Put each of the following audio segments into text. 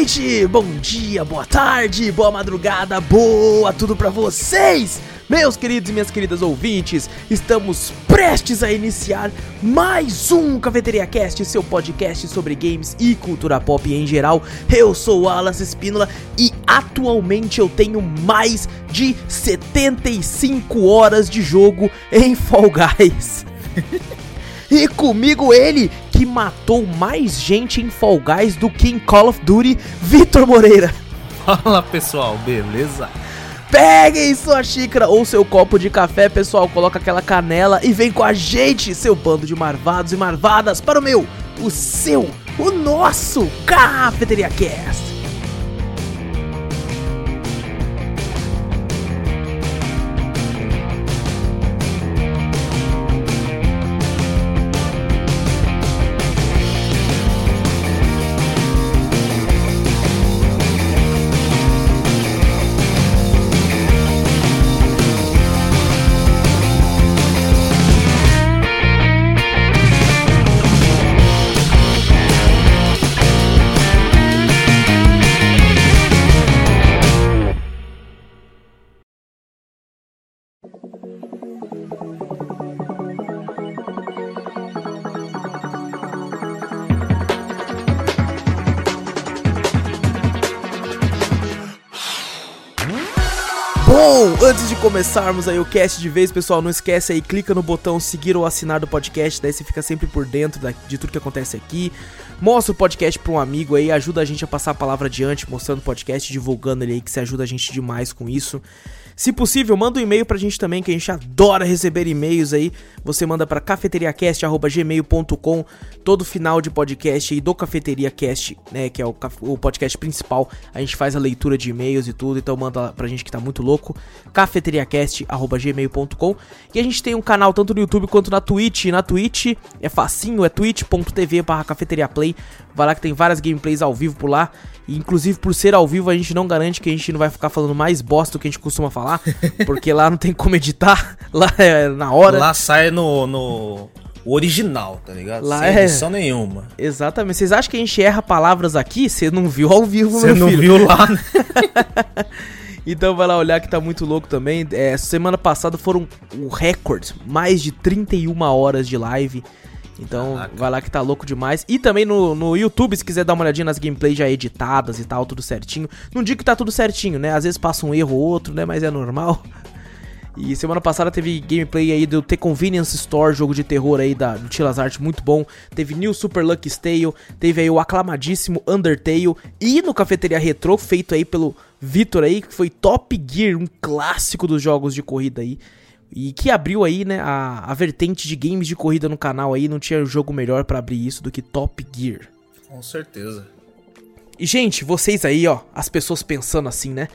noite, bom dia, boa tarde, boa madrugada, boa tudo pra vocês! Meus queridos e minhas queridas ouvintes, estamos prestes a iniciar mais um Cafeteria Cast, seu podcast sobre games e cultura pop em geral. Eu sou o Alas Espínola e atualmente eu tenho mais de 75 horas de jogo em Fall Guys. e comigo ele, que matou mais gente em Fall Guys do que em Call of Duty, Vitor Moreira. Fala pessoal, beleza? Peguem sua xícara ou seu copo de café, pessoal. Coloca aquela canela e vem com a gente, seu bando de marvados e marvadas, para o meu, o seu, o nosso Cafeteria Cast. Começarmos aí o cast de vez, pessoal, não esquece aí, clica no botão seguir ou assinar do podcast, daí você fica sempre por dentro da, de tudo que acontece aqui. Mostra o podcast pra um amigo aí, ajuda a gente a passar a palavra adiante, mostrando o podcast, divulgando ele aí, que você ajuda a gente demais com isso. Se possível, manda um e-mail pra gente também, que a gente adora receber e-mails aí. Você manda pra cafeteriacast.gmail.com todo final de podcast aí do Cafeteria Cast, né, que é o, o podcast principal. A gente faz a leitura de e-mails e tudo, então manda pra gente que tá muito louco. cafeteriacast.gmail.com E a gente tem um canal tanto no YouTube quanto na Twitch. Na Twitch é facinho, é twitch.tv barra cafeteriaplay. Vai lá que tem várias gameplays ao vivo por lá. Inclusive, por ser ao vivo, a gente não garante que a gente não vai ficar falando mais bosta do que a gente costuma falar. Porque lá não tem como editar. Lá é na hora. Lá sai no, no original, tá ligado? Lá Sem é- edição nenhuma. Exatamente. Vocês acham que a gente erra palavras aqui? Você não viu ao vivo, Você não filho. viu lá, né? Então vai lá olhar que tá muito louco também. É, semana passada foram o recorde, mais de 31 horas de live. Então Caraca. vai lá que tá louco demais. E também no, no YouTube, se quiser dar uma olhadinha nas gameplays já editadas e tal, tudo certinho. Não digo que tá tudo certinho, né? Às vezes passa um erro ou outro, né? Mas é normal. E semana passada teve gameplay aí do The Convenience Store, jogo de terror aí da, do Tilas Art, muito bom. Teve New Super Lucky Tale, teve aí o aclamadíssimo Undertale. E no Cafeteria Retro, feito aí pelo Vitor aí, que foi Top Gear, um clássico dos jogos de corrida aí. E que abriu aí, né, a, a vertente de games de corrida no canal aí. Não tinha jogo melhor pra abrir isso do que Top Gear. Com certeza. E, gente, vocês aí, ó, as pessoas pensando assim, né?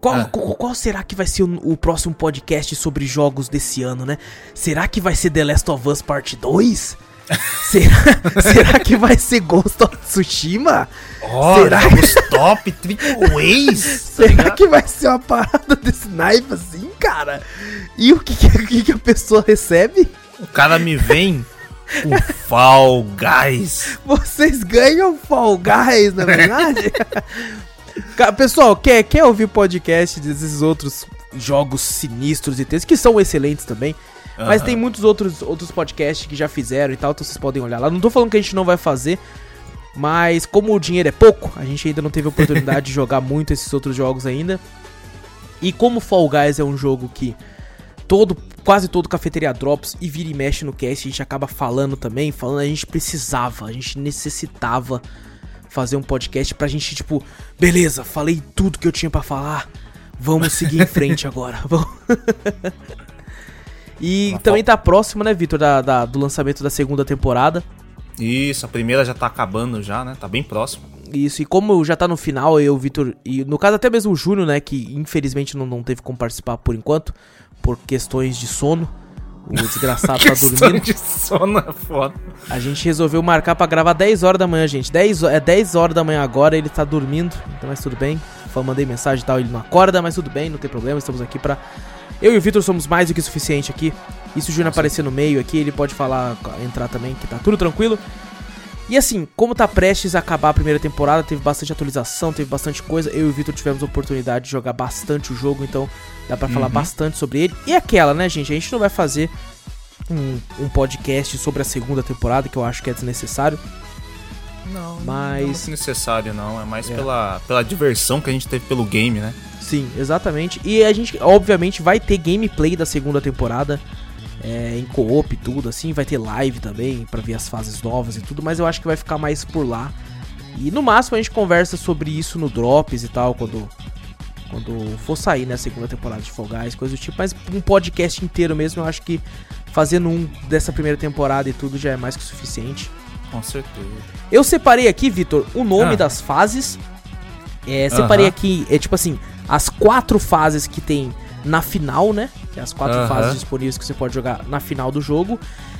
Qual, Ah. qual, qual será que vai ser o, o próximo podcast sobre jogos desse ano, né? Será que vai ser The Last of Us Part 2? será, será que vai ser Ghost of Tsushima? Ó, Será jogos top, triple A's, tá será ligado? que vai ser uma parada desse naipe assim, cara? E o que, que, o que que a pessoa recebe? O cara me vem com Fall Guys. Vocês ganham Fall Guys, na verdade? Pessoal, quer, quer ouvir podcast desses outros jogos sinistros e textos, que são excelentes também. Mas tem muitos outros, outros podcasts que já fizeram e tal, então vocês podem olhar lá. Não tô falando que a gente não vai fazer, mas como o dinheiro é pouco, a gente ainda não teve oportunidade de jogar muito esses outros jogos ainda. E como Fall Guys é um jogo que todo, quase todo Cafeteria Drops e vira e mexe no cast, a gente acaba falando também, falando, a gente precisava, a gente necessitava fazer um podcast pra gente, tipo, beleza, falei tudo que eu tinha pra falar, vamos seguir em frente agora. vamos. e Mas também tá próximo, né, Vitor, da, da- do lançamento da segunda temporada. Isso, a primeira já tá acabando já, né? Tá bem próximo. Isso, e como já tá no final, eu, Vitor, e no caso até mesmo o Júnior, né, que infelizmente não, não teve como participar por enquanto, por questões de sono. O desgraçado tá dormindo. de sono é foda. A gente resolveu marcar pra gravar 10 horas da manhã, gente. 10, ho- é 10 horas da manhã agora, ele tá dormindo, então mas tudo bem. Fa- Mandei mensagem e tal, ele não acorda, mas tudo bem, não tem problema, estamos aqui pra. Eu e o Vitor somos mais do que suficiente aqui. E se o Júnior aparecer no meio aqui, ele pode falar, entrar também, que tá tudo tranquilo. E assim, como tá prestes a acabar a primeira temporada, teve bastante atualização, teve bastante coisa. Eu e o Vitor tivemos a oportunidade de jogar bastante o jogo, então dá pra falar Uhum. bastante sobre ele. E aquela, né, gente? A gente não vai fazer um, um podcast sobre a segunda temporada, que eu acho que é desnecessário. Não, Mas- não é necessário, não. É mais É. pela, pela diversão que a gente teve pelo game, né? Sim, exatamente. E a gente, obviamente, vai ter gameplay da segunda temporada. é, em co-op e tudo, assim. Vai ter live também pra ver as fases novas e tudo. Mas eu acho que vai ficar mais por lá. E no máximo a gente conversa sobre isso no Drops e tal, quando, quando for sair, né? A segunda temporada de Fall Guys, coisa do tipo. Mas um podcast inteiro mesmo, eu acho que fazendo um dessa primeira temporada e tudo já é mais que o suficiente. Com certeza. Eu separei aqui, Vitor, o nome Ah. das fases. É, separei aqui, é tipo assim, as quatro fases que tem na final, né? Que é as quatro fases disponíveis que você pode jogar na final do jogo.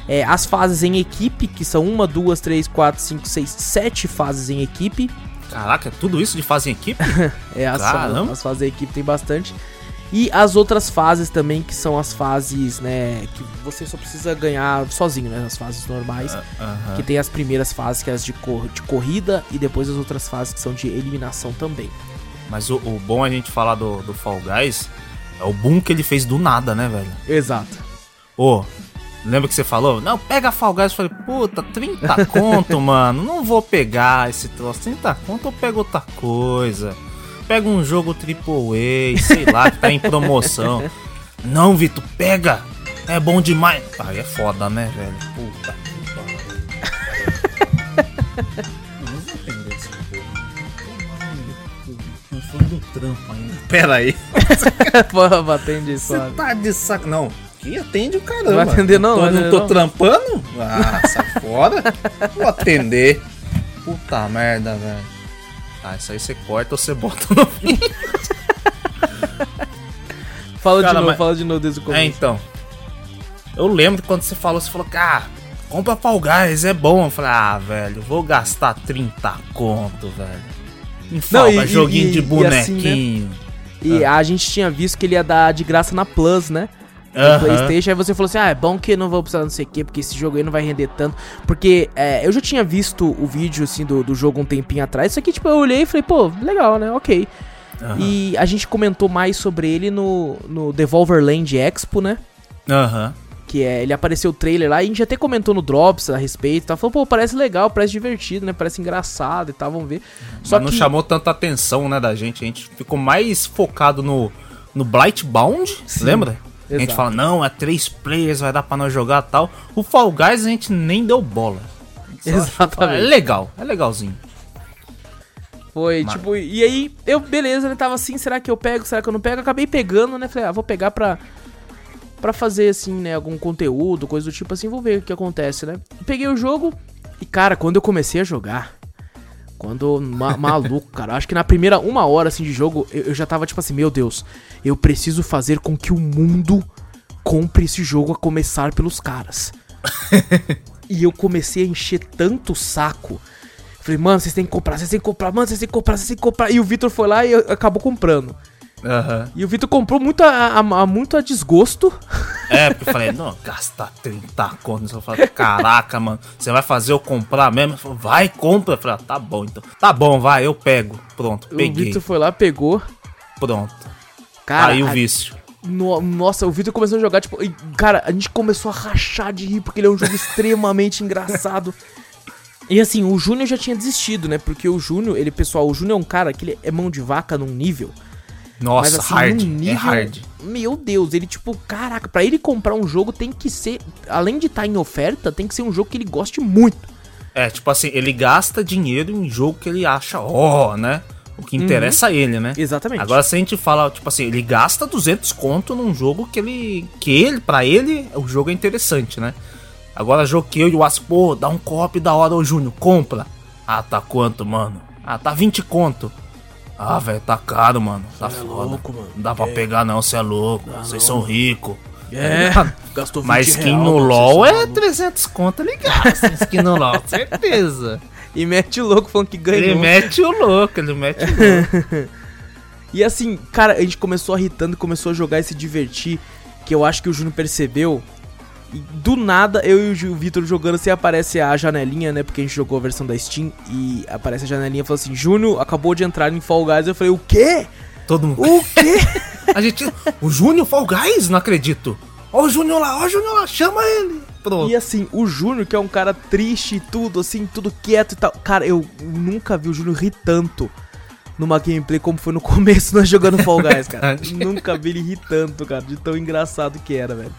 É, as fases em equipe, que são uma, duas, três, quatro, cinco, seis, sete fases em equipe. Caraca, tudo isso de fase em equipe? É, as, Caramba. as fases em equipe tem bastante. E as outras fases também, que são as fases, né? Que você só precisa ganhar sozinho, né? As fases normais. Aham. Que tem as primeiras fases, que é as de, cor de corrida, e depois as outras fases que são de eliminação também. Mas o, o bom a gente falar do, do Fall Guys é o boom que ele fez do nada, né, velho? Exato. Ô, lembra que você falou? Não, pega Fall Guys. Eu falei, puta, 30 conto, mano. Não vou pegar esse troço. 30 conto eu pego outra coisa. Pega um jogo AAA, sei lá, que tá em promoção. Não, Vitor, pega. É bom demais. Aí é foda, né, velho? Puta que pariu. Eu não. Não do trampo ainda. Pera aí. Pô, batendo isso. Você tá de saco. Não, que atende o caramba. Não vai atender não, vai não atender tô não. trampando? Ah, sai fora. Vou atender. Puta merda, velho. Ah, isso aí você corta ou você bota no fim. Fala de Cara, novo, mas- fala de novo desde o É, começo. então. Eu lembro quando você falou, você falou, cara, compra Fall Guys, é bom. Eu falei, ah, velho, vou gastar 30 conto, velho. Em Fall e- joguinho e- de e assim, bonequinho. E a gente tinha visto que ele ia dar de graça na Plus, né? No Aham. Playstation, aí você falou assim, ah, é bom que não vou precisar não sei o que, porque esse jogo aí não vai render tanto. Porque é, eu já tinha visto o vídeo, assim, do, do jogo um tempinho atrás, isso aqui, tipo, eu olhei e falei, pô, legal, né, ok. Aham. E a gente comentou mais sobre ele no, no Devolver Land Expo, né? Aham. Que é, ele apareceu o trailer lá e a gente até comentou no Drops a respeito tal. Falou, pô, parece legal, parece divertido, né? Parece engraçado e tal, vamos ver. Só Mas não que. chamou tanta atenção, né, da gente. A gente ficou mais focado no, no Blightbound, Sim, lembra? A gente exato. fala, não, é três players, vai dar pra nós jogar tal. O Fall Guys a gente nem deu bola. Só Exatamente. É legal, é legalzinho. Foi, Mas- tipo, e aí eu, beleza, né? Tava assim, será que eu pego, será que eu não pego? Acabei pegando, né? Falei, ah, vou pegar pra, pra fazer, assim, né? Algum conteúdo, coisa do tipo assim, vou ver o que acontece, né? Peguei o jogo e, cara, quando eu comecei a jogar, quando. ma- maluco, cara, acho que na primeira uma hora, assim, de jogo, eu, eu já tava tipo assim, meu Deus, eu preciso fazer com que o mundo compre esse jogo a começar pelos caras. e eu comecei a encher tanto saco. Falei, mano, vocês têm que comprar, vocês têm que comprar, mano, vocês têm que comprar, vocês têm que comprar. E o Vitor foi lá e acabou comprando. Aham. E o Vitor comprou muito a, a- a- muito a desgosto. É, porque eu falei, não, gastar 30 contos. Eu falei, caraca, mano, você vai fazer eu comprar mesmo? Ele falou, vai, compra. Eu falei, ah, tá bom então. Tá bom, vai, eu pego. Pronto, O peguei. Vitor foi lá, pegou. Pronto. Cara, Aí o vício. no- nossa, o Vitor começou a jogar, tipo, e, cara, a gente começou a rachar de rir, porque ele é um jogo extremamente engraçado. E assim, o Júnior já tinha desistido, né? Porque o Júnior, ele, pessoal, o Júnior é um cara que ele é mão de vaca num nível. Nossa, mas assim, hard. num nível. É hard. Meu Deus, ele, tipo, caraca, pra ele comprar um jogo tem que ser. Além de estar em oferta, tem que ser um jogo que ele goste muito. É, tipo assim, ele gasta dinheiro em jogo que ele acha, ó, né? O que interessa a ele, né? Exatamente. Agora se a gente fala, tipo assim, ele gasta 200 conto num jogo que ele, que ele, pra ele, o jogo é interessante, né? Agora jogo que eu e o Aço, pô, dá um copo da hora, ô Júnior, compra. Ah, tá quanto, mano? Ah, tá 20 conto. Ah, velho, tá caro, mano. Tá foda. louco, mano. Não dá pra pegar não, você é louco. Vocês são ricos. É, gastou 20 Mas skin real, no LoL é malucos. 300 conto, ele gasta skin no LoL, certeza. E mete o louco falando que ganhou. Ele mete o louco, ele mete o louco. E assim, cara, a gente começou irritando, começou a jogar e se divertir. Que eu acho que o Júnior percebeu. E do nada, eu e o Vitor jogando, assim, aparece a janelinha, né? Porque a gente jogou a versão da Steam e aparece a janelinha e fala assim: Júnior acabou de entrar em Fall Guys. Eu falei: O quê? Todo mundo. O quê? a gente. O Júnior Fall Guys? Não acredito. Ó o Júnior lá, ó o Júnior lá, chama ele. Pronto. E assim, o Júnior, que é um cara triste e tudo, assim, tudo quieto e tal. Cara, eu nunca vi o Júnior rir tanto numa gameplay como foi no começo nós jogando Fall Guys, cara. nunca vi ele rir tanto, cara, de tão engraçado que era, velho.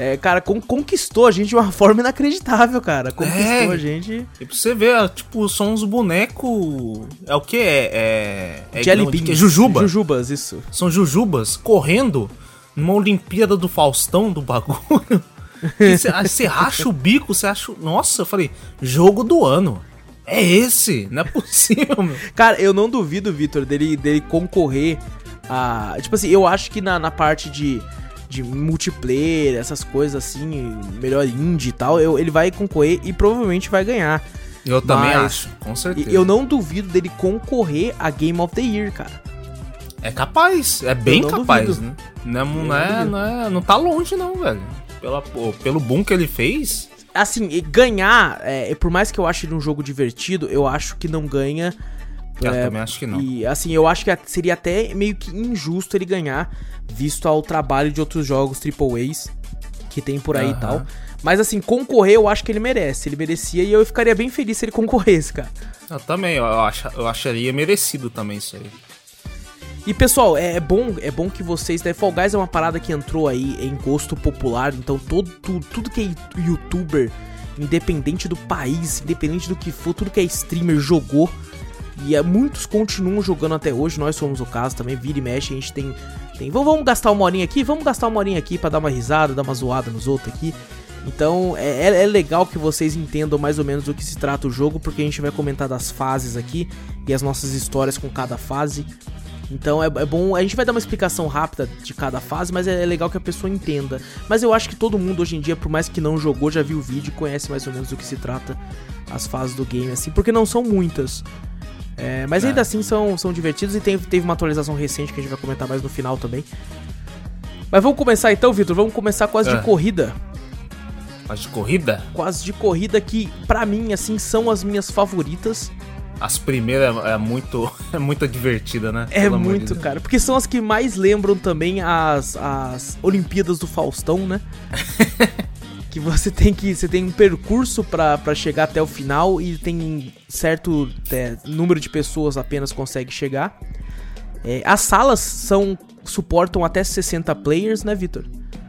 É, cara, con conquistou a gente de uma forma inacreditável, cara. Conquistou é, a gente. E pra você ver, tipo, são uns bonecos. É o que? É. É. é. Que é jujuba. Jujubas, isso. São jujubas correndo numa Olimpíada do Faustão do bagulho. Você racha o bico, você acha. Nossa, eu falei, jogo do ano. É esse, não é possível, meu. Cara, eu não duvido, Vitor, dele, dele concorrer a. Tipo assim, eu acho que na, na parte de de multiplayer, essas coisas assim, melhor indie e tal, eu, ele vai concorrer e provavelmente vai ganhar. Eu também acho, com certeza. Eu não duvido dele concorrer a Game of the Year, cara. É capaz, é bem capaz, né? Não, é, não, é, não, é, não tá longe não, velho. Pela, pelo boom que ele fez. Assim, ganhar, é, por mais que eu ache ele um jogo divertido, eu acho que não ganha eu é, também acho que não. E assim, eu acho que seria até meio que injusto ele ganhar, visto ao trabalho de outros jogos AAAs que tem por aí uhum. e tal. Mas assim, concorrer eu acho que ele merece. Ele merecia e eu ficaria bem feliz se ele concorresse, cara. Eu também, eu, ach, eu acharia merecido também isso aí. E pessoal, é, é, bom é bom que vocês. Né, Fall Guys é uma parada que entrou aí em gosto popular, então todo, tudo, tudo que é youtuber, independente do país, independente do que for, tudo que é streamer jogou e é, muitos continuam jogando até hoje, nós somos o caso também, vira e mexe, a gente tem. tem vamos, vamos gastar uma horinha aqui? Vamos gastar uma horinha aqui para dar uma risada, dar uma zoada nos outros aqui. Então é, é, é, legal que vocês entendam mais ou menos do que se trata o jogo, porque a gente vai comentar das fases aqui e as nossas histórias com cada fase. Então é, é bom, a gente vai dar uma explicação rápida de cada fase, mas é, é, legal que a pessoa entenda. Mas eu acho que todo mundo hoje em dia, por mais que não jogou, já viu o vídeo e conhece mais ou menos do que se trata as fases do game, assim, porque não são muitas. É, mas é. ainda assim são, são divertidos e tem, teve uma atualização recente que a gente vai comentar mais no final também. Mas vamos começar então, Vitor. Vamos começar com as é. de corrida. As de corrida? Com as de corrida que, para mim, assim, são as minhas favoritas. As primeiras é, é muito, é muito divertida, né? É Pelo muito, de cara. Porque são as que mais lembram também as, as Olimpíadas do Faustão, né? que você tem que você tem um percurso para chegar até o final e tem certo é, número de pessoas apenas consegue chegar. É, as salas são suportam até 60 players, né, Vitor?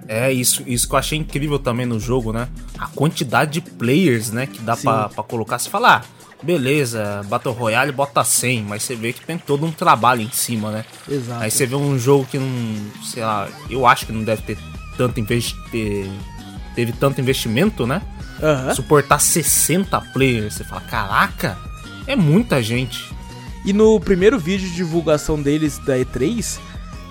É, isso, isso que eu achei incrível também no jogo, né? A quantidade de players, né, que dá pra, pra colocar. Você fala, ah, beleza, Battle Royale bota 100, mas você vê que tem todo um trabalho em cima, né? Exato. Aí você vê um jogo que não, sei lá, eu acho que não deve ter tanto investi teve tanto investimento, né? Uhum. Suportar 60 players. Você fala, caraca, é muita gente. E no primeiro vídeo de divulgação deles da E3,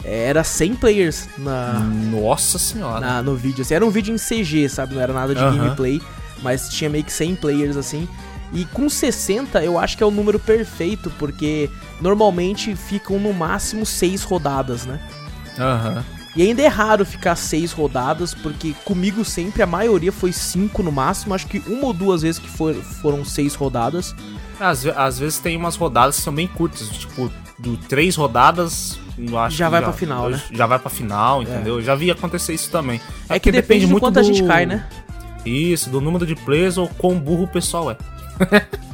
era 100 players na. Nossa senhora. Na, no vídeo. Assim, era um vídeo em CG, sabe? Não era nada de uhum. gameplay, mas tinha meio que 100 players assim. E com 60 eu acho que é o número perfeito, porque normalmente ficam no máximo 6 rodadas, né? Aham. Uhum. E ainda é raro ficar seis rodadas, porque comigo sempre a maioria foi cinco no máximo. Acho que uma ou duas vezes que for, foram seis rodadas. Às, às vezes tem umas rodadas que são bem curtas, tipo, do três rodadas. Acho já vai já, pra final, né? Já vai pra final, entendeu? É. Já vi acontecer isso também. É, é que depende, depende muito quanto do... a gente cai, né? Isso, do número de players ou quão burro o pessoal é.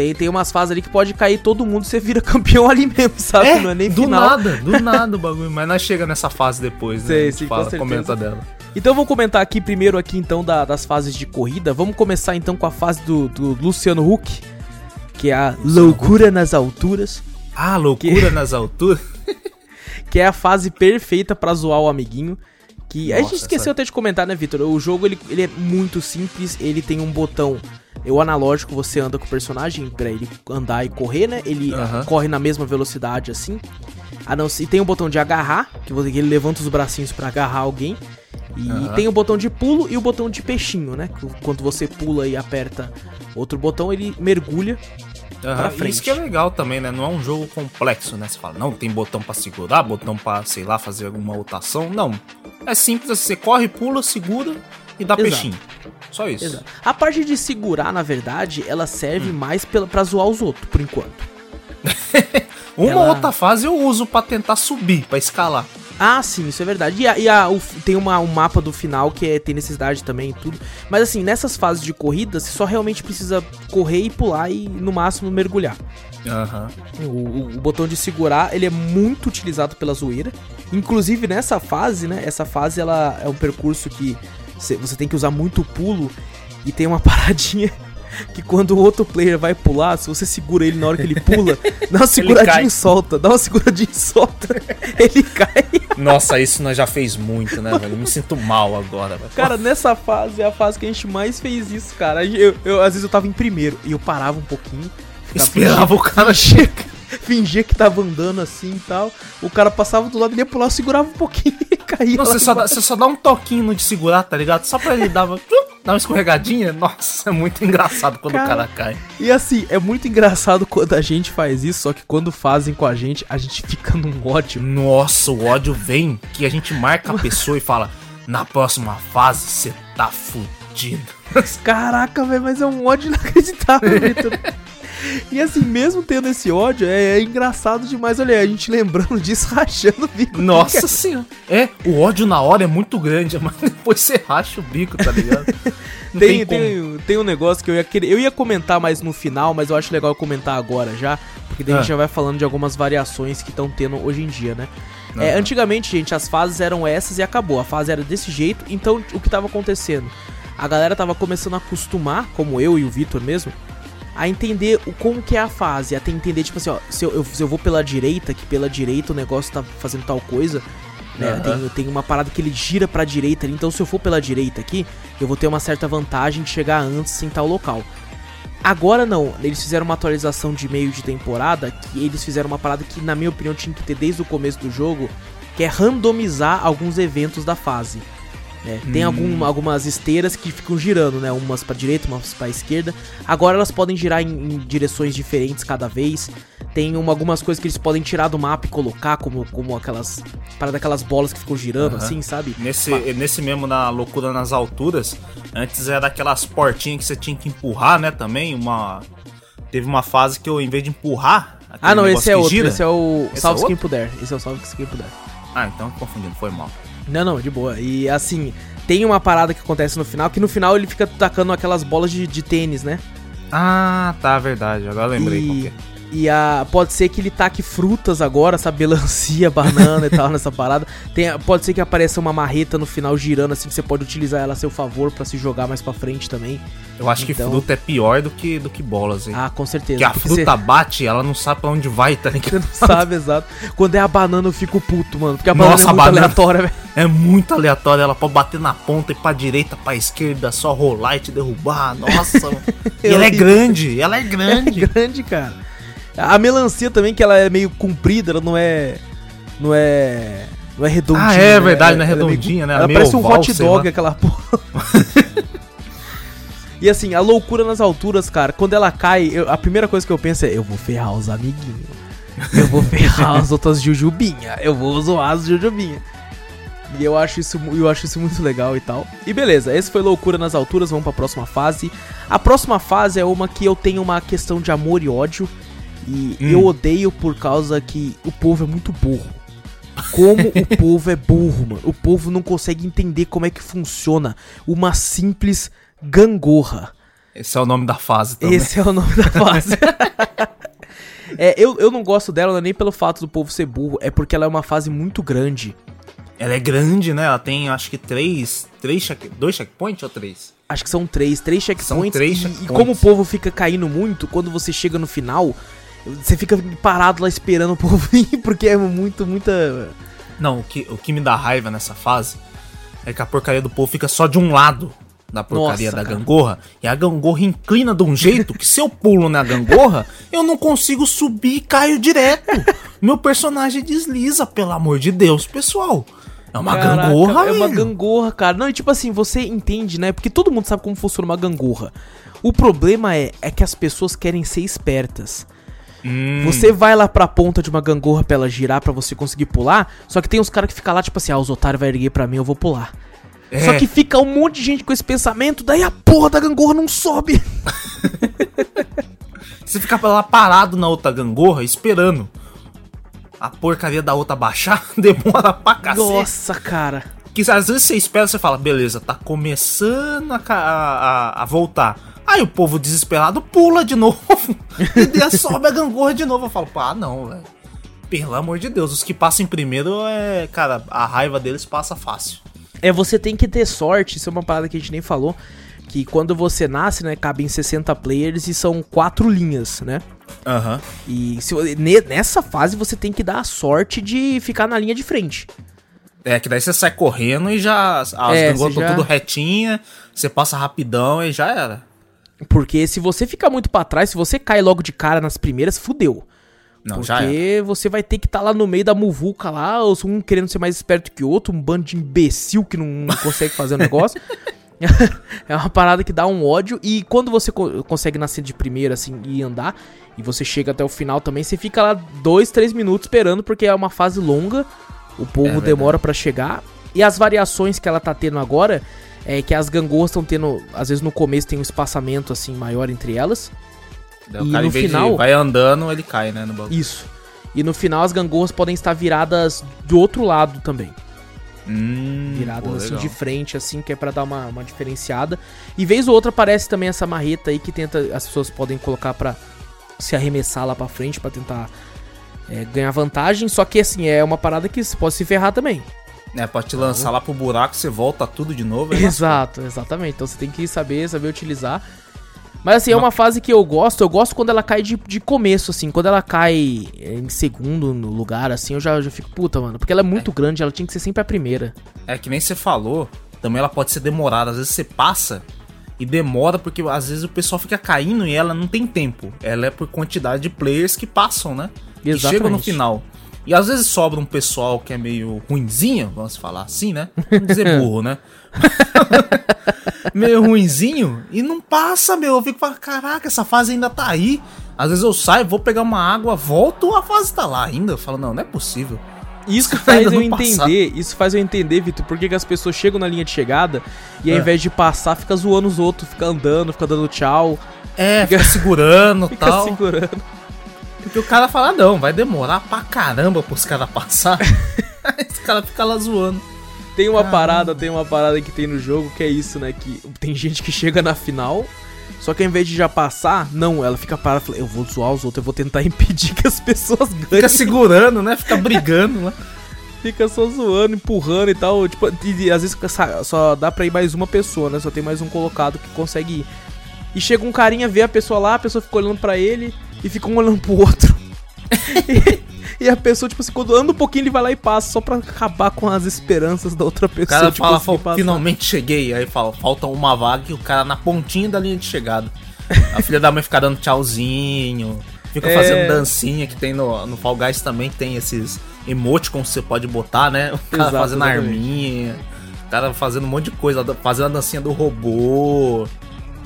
Tem, tem umas fases ali que pode cair todo mundo e você vira campeão ali mesmo, sabe? É, não é nem do final. nada, do nada o bagulho. Mas nós chega nessa fase depois, né? Sei, sim, fala, comenta dela. Então vamos comentar aqui primeiro aqui então da, das fases de corrida. Vamos começar então com a fase do, do Luciano Huck, que é a Luciano loucura Huck. nas alturas. Ah, loucura que... nas alturas. que é a fase perfeita para zoar o amiguinho. Que Nossa, a gente esqueceu essa... até de comentar, né, Vitor? O jogo ele, ele é muito simples, ele tem um botão o analógico você anda com o personagem pra ele andar e correr, né? Ele uhum. corre na mesma velocidade assim. A não, e tem o botão de agarrar, que, você, que ele levanta os bracinhos para agarrar alguém. E uhum. tem o botão de pulo e o botão de peixinho, né? Quando você pula e aperta outro botão, ele mergulha Uhum. Isso que é legal também, né? Não é um jogo complexo, né? Você fala, não, tem botão para segurar, botão para sei lá, fazer alguma rotação. Não. É simples assim, você corre, pula, segura, e dá Exato. peixinho. Só isso. Exato. A parte de segurar, na verdade, ela serve mais pela, pra zoar os outros, por enquanto. Uma Ela- outra fase eu uso pra tentar subir, pra escalar. Ah, sim, isso é verdade. E, a, e a- o tem uma, um mapa do final que é, tem necessidade também e tudo. Mas assim, nessas fases de corrida, você só realmente precisa correr e pular e no máximo mergulhar. Aham. O, o- o botão de segurar, ele é muito utilizado pela zoeira. Inclusive nessa fase, né? Essa fase ela é um percurso que cê- você tem que usar muito pulo e tem uma paradinha que quando o outro player vai pular, se você segura ele na hora que ele pula, dá uma seguradinha e solta, dá uma seguradinha e solta, ele cai. Nossa, isso nós já fez muito, né, velho? Eu me sinto mal agora, velho. Cara, nessa fase é a fase que a gente mais fez isso, cara. Eu, eu- às vezes eu tava em primeiro e eu parava um pouquinho. Esperava o cara chegar. fingia que tava andando assim e tal. O cara passava do lado, ele ia pular, segurava um pouquinho e caía. Não, você só, dá, você só dá um toquinho no de segurar, tá ligado? Só pra ele dar uma, dar uma escorregadinha. Nossa, é muito engraçado quando Cara. o cara cai. E assim, é muito engraçado quando a gente faz isso, só que quando fazem com a gente, a gente fica num ódio. Nossa, o ódio vem que a gente marca a pessoa e fala: na próxima fase você tá fudido. Caraca, velho, mas é um ódio inacreditável, Vitor. E assim, mesmo tendo esse ódio, é, é engraçado demais. Olha a gente lembrando disso, rachando o bico. Nossa senhora. É, o ódio na hora é muito grande, mas depois você racha o bico, tá ligado? Tem, como. tem, tem um negócio que eu ia querer. Eu ia comentar mais no final, mas eu acho legal eu comentar agora já. Porque daí a Ah. gente já vai falando de algumas variações que estão tendo hoje em dia, né? É, antigamente, gente, as fases eram essas e acabou. A fase era desse jeito, então o que tava acontecendo? A galera tava começando a acostumar, como eu e o Vitor mesmo, a entender o como que é a fase, até entender, tipo assim, ó, se eu, eu- se eu vou pela direita, que pela direita o negócio tá fazendo tal coisa, né? Aham. Tem, tem uma parada que ele gira pra direita ali, então se eu for pela direita aqui, eu vou ter uma certa vantagem de chegar antes em tal local. Agora não, eles fizeram uma atualização de meio de temporada que eles fizeram uma parada que, na minha opinião, tinha que ter desde o começo do jogo, que é randomizar alguns eventos da fase. Né? Tem Hum. algum- algumas esteiras que ficam girando, né? Umas pra direita, umas pra esquerda. Agora elas podem girar em, em direções diferentes cada vez. Tem uma- algumas coisas que eles podem tirar do mapa e colocar, como, como aquelas. Para daquelas bolas que ficam girando, Aham. assim, sabe? Nesse, nesse mesmo na loucura nas alturas, antes era daquelas portinhas que você tinha que empurrar, né? Também uma. Teve uma fase que eu, em vez de empurrar. Ah, não, esse é outro. gira- Esse é o Esse é Salve Quem? Puder. Esse é o Salve Quem Puder. Ah, então confundindo, foi mal. Não, não, de boa. E assim, tem uma parada que acontece no final, que no final ele fica tacando aquelas bolas de, de tênis, né? Ah, tá, verdade. Agora lembrei qual que E, é. E a, pode ser que ele taque frutas agora, sabe? Melancia, banana e tal nessa parada. Tem, pode ser que apareça uma marreta no final girando, assim, que você pode utilizar ela a seu favor pra se jogar mais pra frente também. Eu acho que então- fruta é pior do que, do que bolas, hein? Ah, com certeza. Porque a porque fruta bate, ela não sabe pra onde vai, tá Você ligado? não sabe, exato. Quando é a banana eu fico puto, mano. Porque a banana Nossa, é muito banana- aleatória, velho. É muito aleatório, ela pode bater na ponta e pra direita, pra esquerda, só rolar e te derrubar. Nossa, mano. E ela é grande, ela é É grande. grande, cara. A melancia também, que ela é meio comprida, ela não é. Não é. Não é redondinha. Ah, é né? verdade, não é Ela meio- redondinha, né? Ela Meio parece um oval, hot sei dog, aquela porra. e assim, a loucura nas alturas, cara, quando ela cai, eu- a primeira coisa que eu penso é: eu vou ferrar os amiguinhos. Eu vou ferrar as outras jujubinhas. Eu vou zoar as jujubinhas. E eu acho, isso, eu acho isso muito legal e tal. E beleza, esse foi loucura nas alturas, vamos pra próxima fase. A próxima fase é uma que eu tenho uma questão de amor e ódio. E Hum. eu odeio por causa que o povo é muito burro. Como o povo é burro, mano. O povo não consegue entender como é que funciona uma simples gangorra. Esse é o nome da fase também. Esse é o nome da fase. é, eu, eu não gosto dela não é nem pelo fato do povo ser burro, é porque ela é uma fase muito grande. Ela é grande, né? Ela tem acho que três. três check, dois checkpoints ou três? Acho que são três, três checkpoints. três e, checkpoints. e como o povo fica caindo muito, quando você chega no final, você fica parado lá esperando o povo vir, porque é muito, muita. Não, o que, o que me dá raiva nessa fase é que a porcaria do povo fica só de um lado da porcaria Nossa, da cara. gangorra. E a gangorra inclina de um jeito que se eu pulo na gangorra, eu não consigo subir e caio direto. Meu personagem desliza, pelo amor de Deus, pessoal. É uma Caraca, gangorra, É uma velho. gangorra, cara. Não, e tipo assim, você entende, né? Porque todo mundo sabe como funciona uma gangorra. O problema é, é que as pessoas querem ser espertas. Hum, Você vai lá pra ponta de uma gangorra pra ela girar pra você conseguir pular, só que tem uns caras que ficam lá, tipo assim, ah, os otários vai erguer pra mim, eu vou pular. É. Só que fica um monte de gente com esse pensamento, daí a porra da gangorra não sobe. Você fica lá parado na outra gangorra esperando a porcaria da outra baixar, demora pra cacete. Nossa, cara. Que às vezes você espera, você fala, beleza, tá começando a, a- a voltar. Aí o povo desesperado pula de novo e sobe a gangorra de novo. Eu falo, pá, não, velho. Pelo amor de Deus, os que passam em primeiro, é, cara, a raiva deles passa fácil. É, você tem que ter sorte, isso é uma parada que a gente nem falou, que quando você nasce, né, cabe em 60 players e são quatro linhas, né? Aham. E se, ne- nessa fase você tem que dar a sorte de ficar na linha de frente. É, que daí você sai correndo e já. As É, gangorras já- tudo retinha, você passa rapidão e já era. Porque se você ficar muito pra trás, se você cai logo de cara nas primeiras, fudeu. Não. Porque você vai ter que estar lá no meio da muvuca lá, ou um querendo ser mais esperto que o outro, um bando de imbecil que não, consegue fazer o negócio. é uma parada que dá um ódio. E quando você co- consegue nascer de primeira, assim, e andar, e você chega até o final também, você fica lá dois, três minutos esperando, porque é uma fase longa. O povo verdade. demora pra chegar. E as variações que ela tá tendo agora é que as gangorras estão tendo. Às vezes no começo tem um espaçamento assim maior entre elas. Daí o E cara, no final- vai andando, ele cai, né, no bagulho. Isso. E no final as gangorras podem estar viradas do outro lado também. Hum, Viradas pô, assim legal. de frente, assim, que é pra dar uma, uma diferenciada. E vez ou outra aparece também essa marreta aí que tenta. As pessoas podem colocar pra se arremessar lá pra frente pra tentar é, ganhar vantagem. Só que assim, é uma parada que você pode se ferrar também. É, pra te lançar lá pro buraco, você volta tudo de novo. aí Exato, exatamente. Então você tem que saber, saber utilizar. Mas assim, é uma fase que eu gosto. Eu gosto quando ela cai de, de começo, assim. Quando ela cai em segundo no lugar, assim, eu já, já fico puta, mano. Porque ela é muito grande, ela tinha que ser sempre a primeira. É que nem você falou, também ela pode ser demorada. Às vezes você passa e demora porque às vezes o pessoal fica caindo e ela não tem tempo. Ela é por quantidade de players que passam, né? E Exatamente. chegam no final. E às vezes sobra um pessoal que é meio ruinzinho, vamos falar assim, né? Vamos dizer burro, né? meio ruinzinho e não passa, meu. Eu fico falando, caraca, essa fase ainda tá aí. Às vezes eu saio, vou pegar uma água, volto, a fase tá lá ainda. Eu falo, não, não é possível. Isso faz eu entender, isso faz eu entender, Vitor, por que as pessoas chegam na linha de chegada e ao É. invés de passar, fica zoando os outros, fica andando, fica dando tchau, É, fica segurando e fica tal. segurando. Porque o cara fala, não, vai demorar pra caramba pros caras passar. Aí os caras ficam lá zoando. Tem uma Caramba. parada, tem uma parada que tem no jogo que é isso, né? Que tem gente que chega na final, só que ao invés de já passar, não, ela fica parada e fala, eu vou zoar os outros, eu vou tentar impedir que as pessoas ganhem. Fica segurando, né? Fica brigando lá. Fica só zoando, empurrando e tal. Tipo, e, e às vezes só- só dá pra ir mais uma pessoa, né? Só tem mais um colocado que consegue ir. E chega um carinha, vê a pessoa lá, a pessoa fica olhando pra ele e fica um olhando pro outro. e, e a pessoa, tipo assim, quando anda um pouquinho, ele vai lá e passa, só pra acabar com as esperanças da outra O pessoa. cara de fala, conseguir "Fal- passar. finalmente cheguei. Aí fala, falta uma vaga e o cara na pontinha da linha de chegada. A filha da mãe fica dando tchauzinho. Fica É. fazendo dancinha que tem no, no Fall Guys também, tem esses emoticons que você pode botar, né? O cara Exato, fazendo exatamente. arminha, o cara fazendo um monte de coisa, fazendo a dancinha do robô.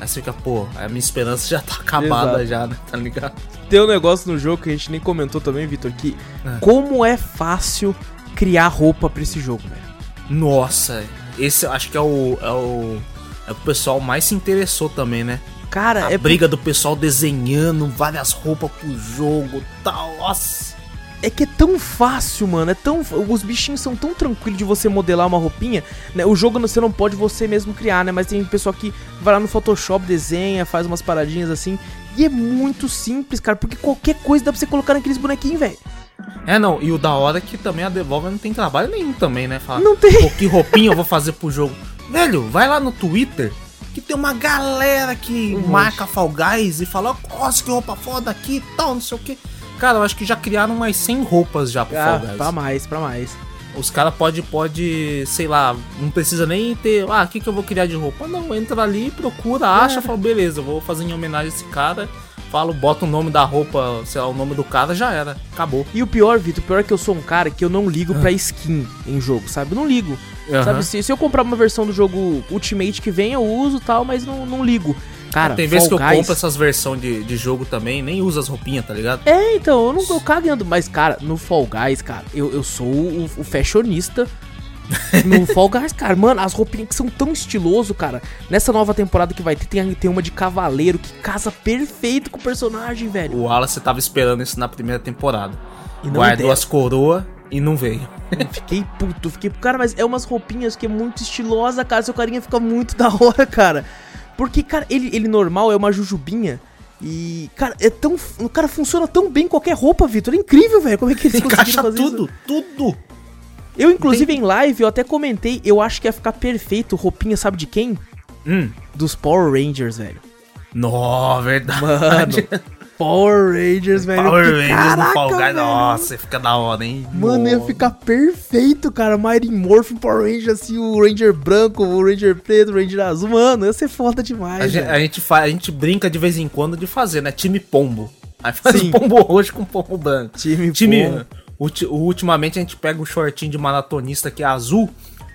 Aí você fica, pô, a minha esperança já tá acabada Exato. já, né? Tá ligado? Tem um negócio no jogo que a gente nem comentou também, Vitor, que É. como é fácil criar roupa pra esse jogo, velho. Nossa, esse eu acho que é o, é o. É o pessoal mais se interessou também, né? Cara, A é, briga do pessoal desenhando várias roupas pro jogo tal. Nossa. É que é tão fácil, mano. É tão. Os bichinhos são tão tranquilos de você modelar uma roupinha. Né? O jogo você não pode você mesmo criar, né? Mas tem pessoal que vai lá no Photoshop, desenha, faz umas paradinhas assim. E é muito simples, cara. Porque qualquer coisa dá pra você colocar naqueles bonequinhos, velho. É, não, e o da hora é que também a Devolver não tem trabalho nenhum também, né? Fala, Não tem. pô, que roupinha eu vou fazer pro jogo. Velho, vai lá no Twitter que tem uma galera que Um marca Fall Guys e fala, nossa, que roupa foda aqui e tal, não sei o que. Cara, eu acho que já criaram umas 100 roupas já pro Ah, Fall Guys. pra mais, pra mais. Os caras pode, pode, sei lá, não precisa nem ter, ah, o que, que eu vou criar de roupa? Não, entra ali, procura, acha, fala, beleza, vou fazer em homenagem a esse cara. Falo, bota o nome da roupa, sei lá, o nome do cara, já era, acabou. E o pior, Vitor, o pior é que eu sou um cara que eu não ligo pra skin em jogo, sabe? Eu não ligo. Aham. Sabe, se, se eu comprar uma versão do jogo Ultimate que vem, eu uso tal, mas não, não ligo. Cara, Tem vezes que eu Guys- compro essas versões de, de jogo também, nem uso as roupinhas, tá ligado? É, então, eu não eu cago em ando. Mas, cara, no Fall Guys, cara, eu, eu sou o, o fashionista no Fall Guys, cara. Mano, as roupinhas que são tão estiloso, cara. Nessa nova temporada que vai ter, tem, tem uma de cavaleiro que casa perfeito com o personagem, velho. O Wallace tava esperando isso na primeira temporada. E não Guardou der. as coroas e não veio. Fiquei puto, fiquei. Cara, mas é umas roupinhas que é muito estilosa, cara. Seu carinha fica muito da hora, cara. Porque, cara, ele, ele normal é uma jujubinha. E, cara, é tão. O cara funciona tão bem em qualquer roupa, Vitor. É incrível, velho. Como é que eles Encaixa fazer tudo, isso? tudo. Eu, inclusive, em live, eu até comentei, eu acho que ia ficar perfeito roupinha, sabe de quem? Hum. Dos Power Rangers, velho. Nó, verdade. Mano, Power Rangers, velho. Power Rangers no caraca, Fall Guys. velho. Nossa, fica da hora, hein? Mano, ia ficar perfeito, cara. Mighty Morphin Power Ranger, assim, o Ranger branco, o Ranger preto, o Ranger azul. Mano, ia ser foda demais, A gente, a, gente fa- a gente brinca de vez em quando de fazer, né? Time pombo. Aí faz Sim. pombo roxo com pombo branco. Time Time. pombo. ulti- ultimamente a gente pega o shortinho de maratonista que é azul,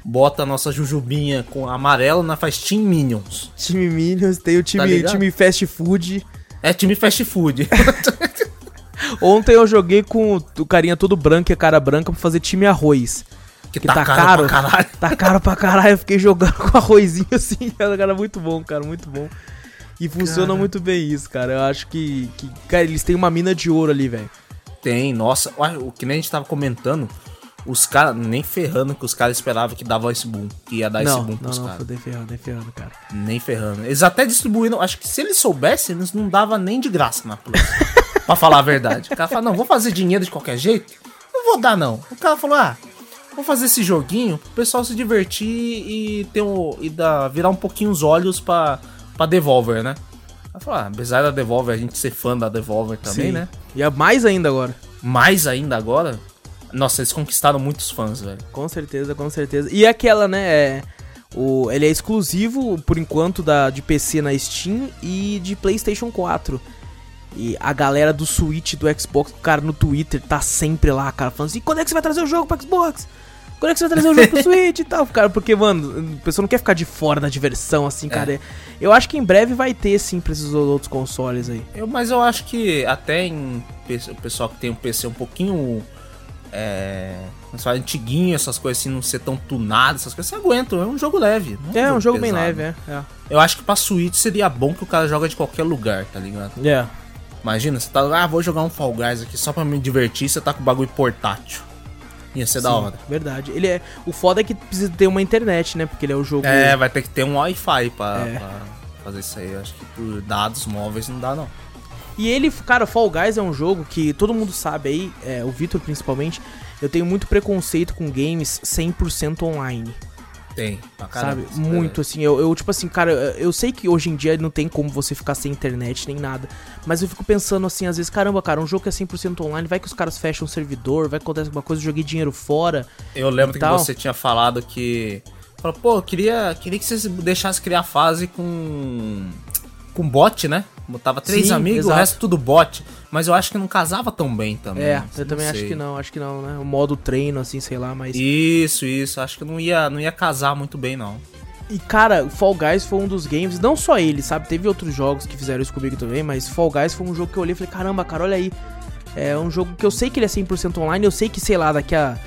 bota a nossa jujubinha com amarelo, nós faz Team Minions. Time Minions, tem o Tá time, ligado? time Fast Food. É time fast food. Ontem eu joguei com o carinha todo branco e a cara branca pra fazer time arroz. que Que tá, tá caro, caro. pra caralho. Tá caro pra caralho, eu fiquei jogando com arrozinho assim, cara, cara, muito bom, cara, muito bom. E funciona Cara. muito bem isso, cara. Eu acho que, que, cara, eles têm uma mina de ouro ali, velho. Tem, nossa, o que nem a gente tava comentando, os caras, nem ferrando que os caras esperavam que dava esse boom, que ia dar esse Não, boom não, pros não, caras. foi ferrando, nem ferrando, cara. Nem ferrando. Eles até distribuíram, acho que se eles soubessem, eles não davam nem de graça na Plus. pra falar a verdade. O cara fala, não, vou fazer dinheiro de qualquer jeito? Não vou dar, não. O cara falou, ah, vou fazer esse joguinho pro pessoal se divertir e ter um, e dar, virar um pouquinho os olhos pra, pra Devolver, né? Falou, ah, apesar da Devolver, a gente ser fã da Devolver também, Sim. né? E é mais ainda agora. Mais ainda agora, nossa, eles conquistaram muitos fãs, velho. Com certeza, com certeza. E aquela, né, é, o, ele é exclusivo, por enquanto, da, de PC na Steam e de PlayStation 4. E a galera do Switch, do Xbox, o cara no Twitter tá sempre lá, cara, falando assim, quando é que você vai trazer o jogo pro Xbox? Quando é que você vai trazer o jogo pro Switch e tal? Cara, porque, mano, a pessoa não quer ficar de fora da diversão, assim, cara. Eu acho que em breve vai ter, sim, pra esses outros consoles aí. Eu, mas eu acho que até em o pessoal que tem um PC um pouquinho é, fala, antiguinho, essas coisas assim, não ser tão tunado, essas coisas, você aguenta, é um jogo leve. não É, um jogo bem pesado. leve, é. É. Eu acho que pra Switch seria bom que o cara joga de qualquer lugar, tá ligado? É. Imagina, você tá ah, vou jogar um Fall Guys aqui só pra me divertir, você tá com o bagulho portátil. Ia ser da Sim, hora. Verdade. Ele é. O foda é que precisa ter uma internet, né? Porque ele é o jogo. É, vai ter que ter um Wi-Fi pra, É. pra fazer isso aí. Eu acho que por dados móveis não dá, não. E ele, cara, Fall Guys é um jogo que todo mundo sabe aí, é, o Vitor principalmente, eu tenho muito preconceito com games 100% online, Tem, pra caramba. sabe? Muito assim, eu, eu, tipo assim, cara, eu sei que hoje em dia não tem como você ficar sem internet nem nada, mas eu fico pensando assim, às vezes, caramba, cara, um jogo que é 100% online, vai que os caras fecham o servidor, vai que acontece alguma coisa, joguei dinheiro fora. Eu lembro que tal. você tinha falado que. Falou, pô, eu queria, queria que vocês deixassem criar fase com. Com bot, né? Botava três Sim, amigos, exato. o resto tudo bot. Mas eu acho que não casava tão bem também. É, eu também acho que não, acho que não, né? O modo treino, assim, sei lá, mas. Isso, isso. Acho que não ia, não ia casar muito bem, não. E cara, Fall Guys foi um dos games, não só ele, sabe? Teve outros jogos que fizeram isso comigo também, mas Fall Guys foi um jogo que eu olhei e falei, caramba, cara, olha aí. É um jogo que eu sei que ele é 100% online, eu sei que, sei lá, daqui a.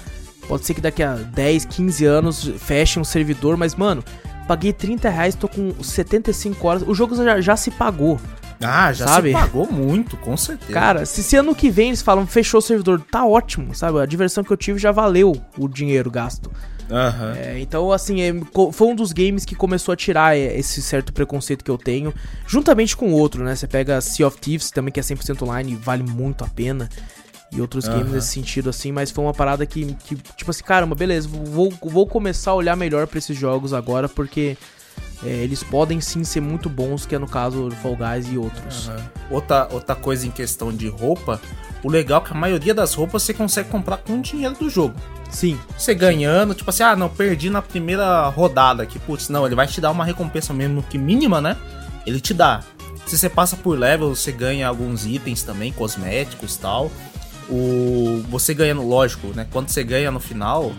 Pode ser que daqui a 10, 15 anos feche um servidor, mas, mano, paguei 30 reais, tô com 75 horas. O jogo já, já se pagou. Ah, já Sabe? se pagou muito, com certeza. Cara, se, se ano que vem eles falam, fechou o servidor, tá ótimo, sabe? A diversão que eu tive já valeu o dinheiro gasto. Aham. É, então, assim, é, foi um dos games que começou a tirar é, esse certo preconceito que eu tenho, juntamente com outro, né? Você pega Sea of Thieves também, que é 100% online e vale muito a pena. E outros games Aham. nesse sentido, assim, mas foi uma parada que, que, tipo assim, caramba, beleza, vou, vou começar a olhar melhor pra esses jogos agora, porque é, eles podem sim ser muito bons, que é no caso do Fall Guys e outros. Aham. Outra, outra coisa em questão de roupa, o legal é que a maioria das roupas você consegue comprar com o dinheiro do jogo. Sim, Você ganhando, tipo assim, ah, não, perdi na primeira rodada aqui. Putz, não, ele vai te dar uma recompensa mesmo que mínima, né? Ele te dá. Se você passa por level, você ganha alguns itens também, cosméticos e tal. O, você ganha, lógico, né? Quando você ganha no final,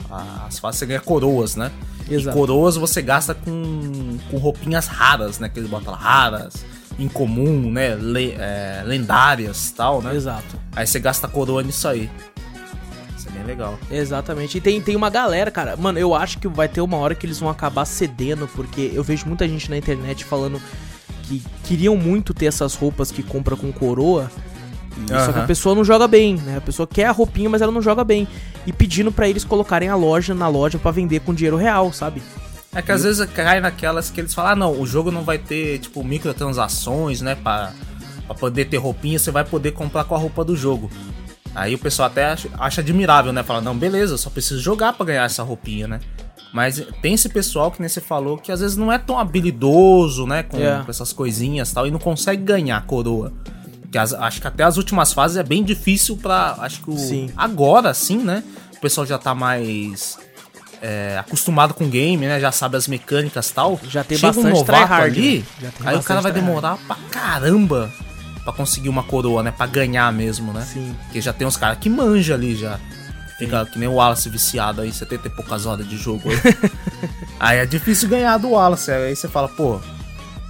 as fases você ganha coroas, né? Exato. E coroas você gasta com, com roupinhas raras, né? Que eles botam lá, raras, incomum, né? Le- é, lendárias e tal, né? exato. Aí você gasta coroa nisso aí. Isso é bem legal. Exatamente. E tem, tem uma galera, cara. Mano, eu acho que vai ter uma hora que eles vão acabar cedendo, porque eu vejo muita gente na internet falando que queriam muito ter essas roupas que compra com coroa. E Só que a pessoa não joga bem, né? A pessoa quer a roupinha, mas ela não joga bem. E pedindo pra eles colocarem a loja na loja pra vender com dinheiro real, sabe? É que às vezes cai naquelas que eles falam, ah, não, o jogo não vai ter, tipo, microtransações, né, pra, pra poder ter roupinha, você vai poder comprar com a roupa do jogo. Aí o pessoal até acha, acha admirável, né, fala, não, beleza, só preciso jogar pra ganhar essa roupinha, né. Mas tem esse pessoal que nem você falou, que às vezes não é tão habilidoso, né, com, É. com essas coisinhas e tal, e não consegue ganhar a coroa. Que as- acho que até as últimas fases é bem difícil pra, acho que o, Sim. agora sim, né, o pessoal já tá mais é, acostumado com o game, né? Já sabe as mecânicas e tal. Já tem Chega um bastante novato tryhard, ali, né? Aí o cara vai demorar pra caramba pra conseguir uma coroa, né? Pra ganhar mesmo, né? Sim. Porque já tem uns caras que manja ali já. Fica que nem o Wallace viciado aí, 70 e poucas horas de jogo. aí. aí é difícil ganhar do Wallace. Aí você fala, pô.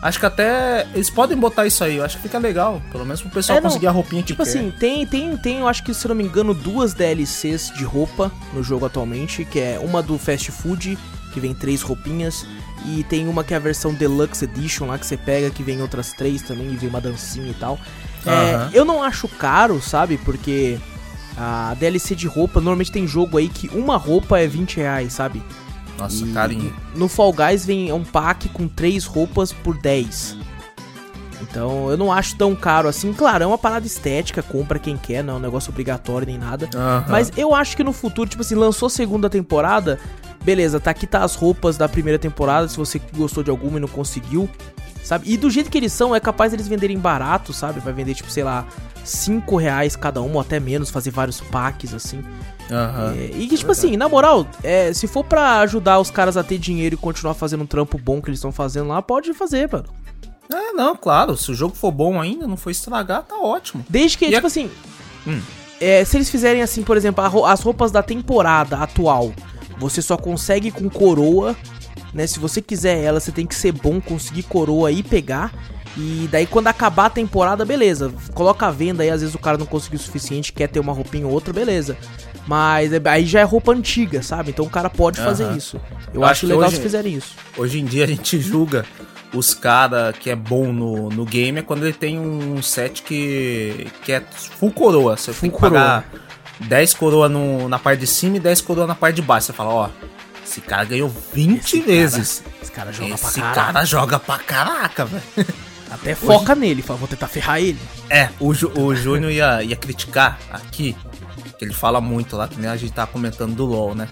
Acho que até eles podem botar isso aí. Eu acho que fica legal. Pelo menos pro pessoal É, conseguir a roupinha que Tipo quer. assim, tem, tem, tem, eu acho que, se eu não me engano, duas DLCs de roupa no jogo atualmente, que é uma do Fast Food, que vem três roupinhas, e tem uma que é a versão Deluxe Edition lá, que você pega, que vem outras três também, e vem uma dancinha e tal. É, eu não acho caro, sabe, porque a DLC de roupa, normalmente tem jogo aí que uma roupa é 20 reais, sabe? Nossa, E carinho. No Fall Guys vem um pack com três roupas por 10. Então eu não acho tão caro assim. Claro, é uma parada estética, compra quem quer, não é um negócio obrigatório nem nada. Mas eu acho que no futuro, tipo assim, lançou segunda temporada, beleza, tá aqui tá as roupas da primeira temporada, se você gostou de alguma e não conseguiu, sabe? E do jeito que eles são, é capaz deles venderem barato, sabe? Vai vender, tipo, sei lá, 5 reais cada um, ou até menos, fazer vários packs, assim. Aham. É, e que, tipo assim, na moral, é, se for pra ajudar os caras a ter dinheiro e continuar fazendo um trampo bom que eles estão fazendo lá, pode fazer, mano. É, não, claro. Se o jogo for bom ainda, não for estragar, tá ótimo. Desde que, E tipo a- assim, Hum. é, se eles fizerem assim, por exemplo, as roupas da temporada atual, você só consegue com coroa, né? Se você quiser ela, você tem que ser bom, conseguir coroa e pegar. E daí quando acabar a temporada, beleza. Coloca a venda aí, às vezes o cara não conseguiu o suficiente, quer ter uma roupinha ou outra, beleza. Mas é- aí já é roupa antiga, sabe? Então o cara pode fazer Aham. isso. Eu, Eu acho acho legal hoje- se fizerem isso. Hoje em dia a gente julga os cara que é bom no, no game é quando ele tem um set que, que é full coroa. Você tem que coroa. pagar 10 coroa no, na parte de cima e 10 coroa na parte de baixo. Você fala, ó, esse cara ganhou 20 Esse cara- vezes. Esse cara joga Esse pra cara caralho. joga pra caraca, velho. Até foca nele, fala, vou tentar ferrar ele. É, o, Ju- o Júnior ia, ia criticar aqui, que ele fala muito lá, que nem a gente tá comentando do LoL, né?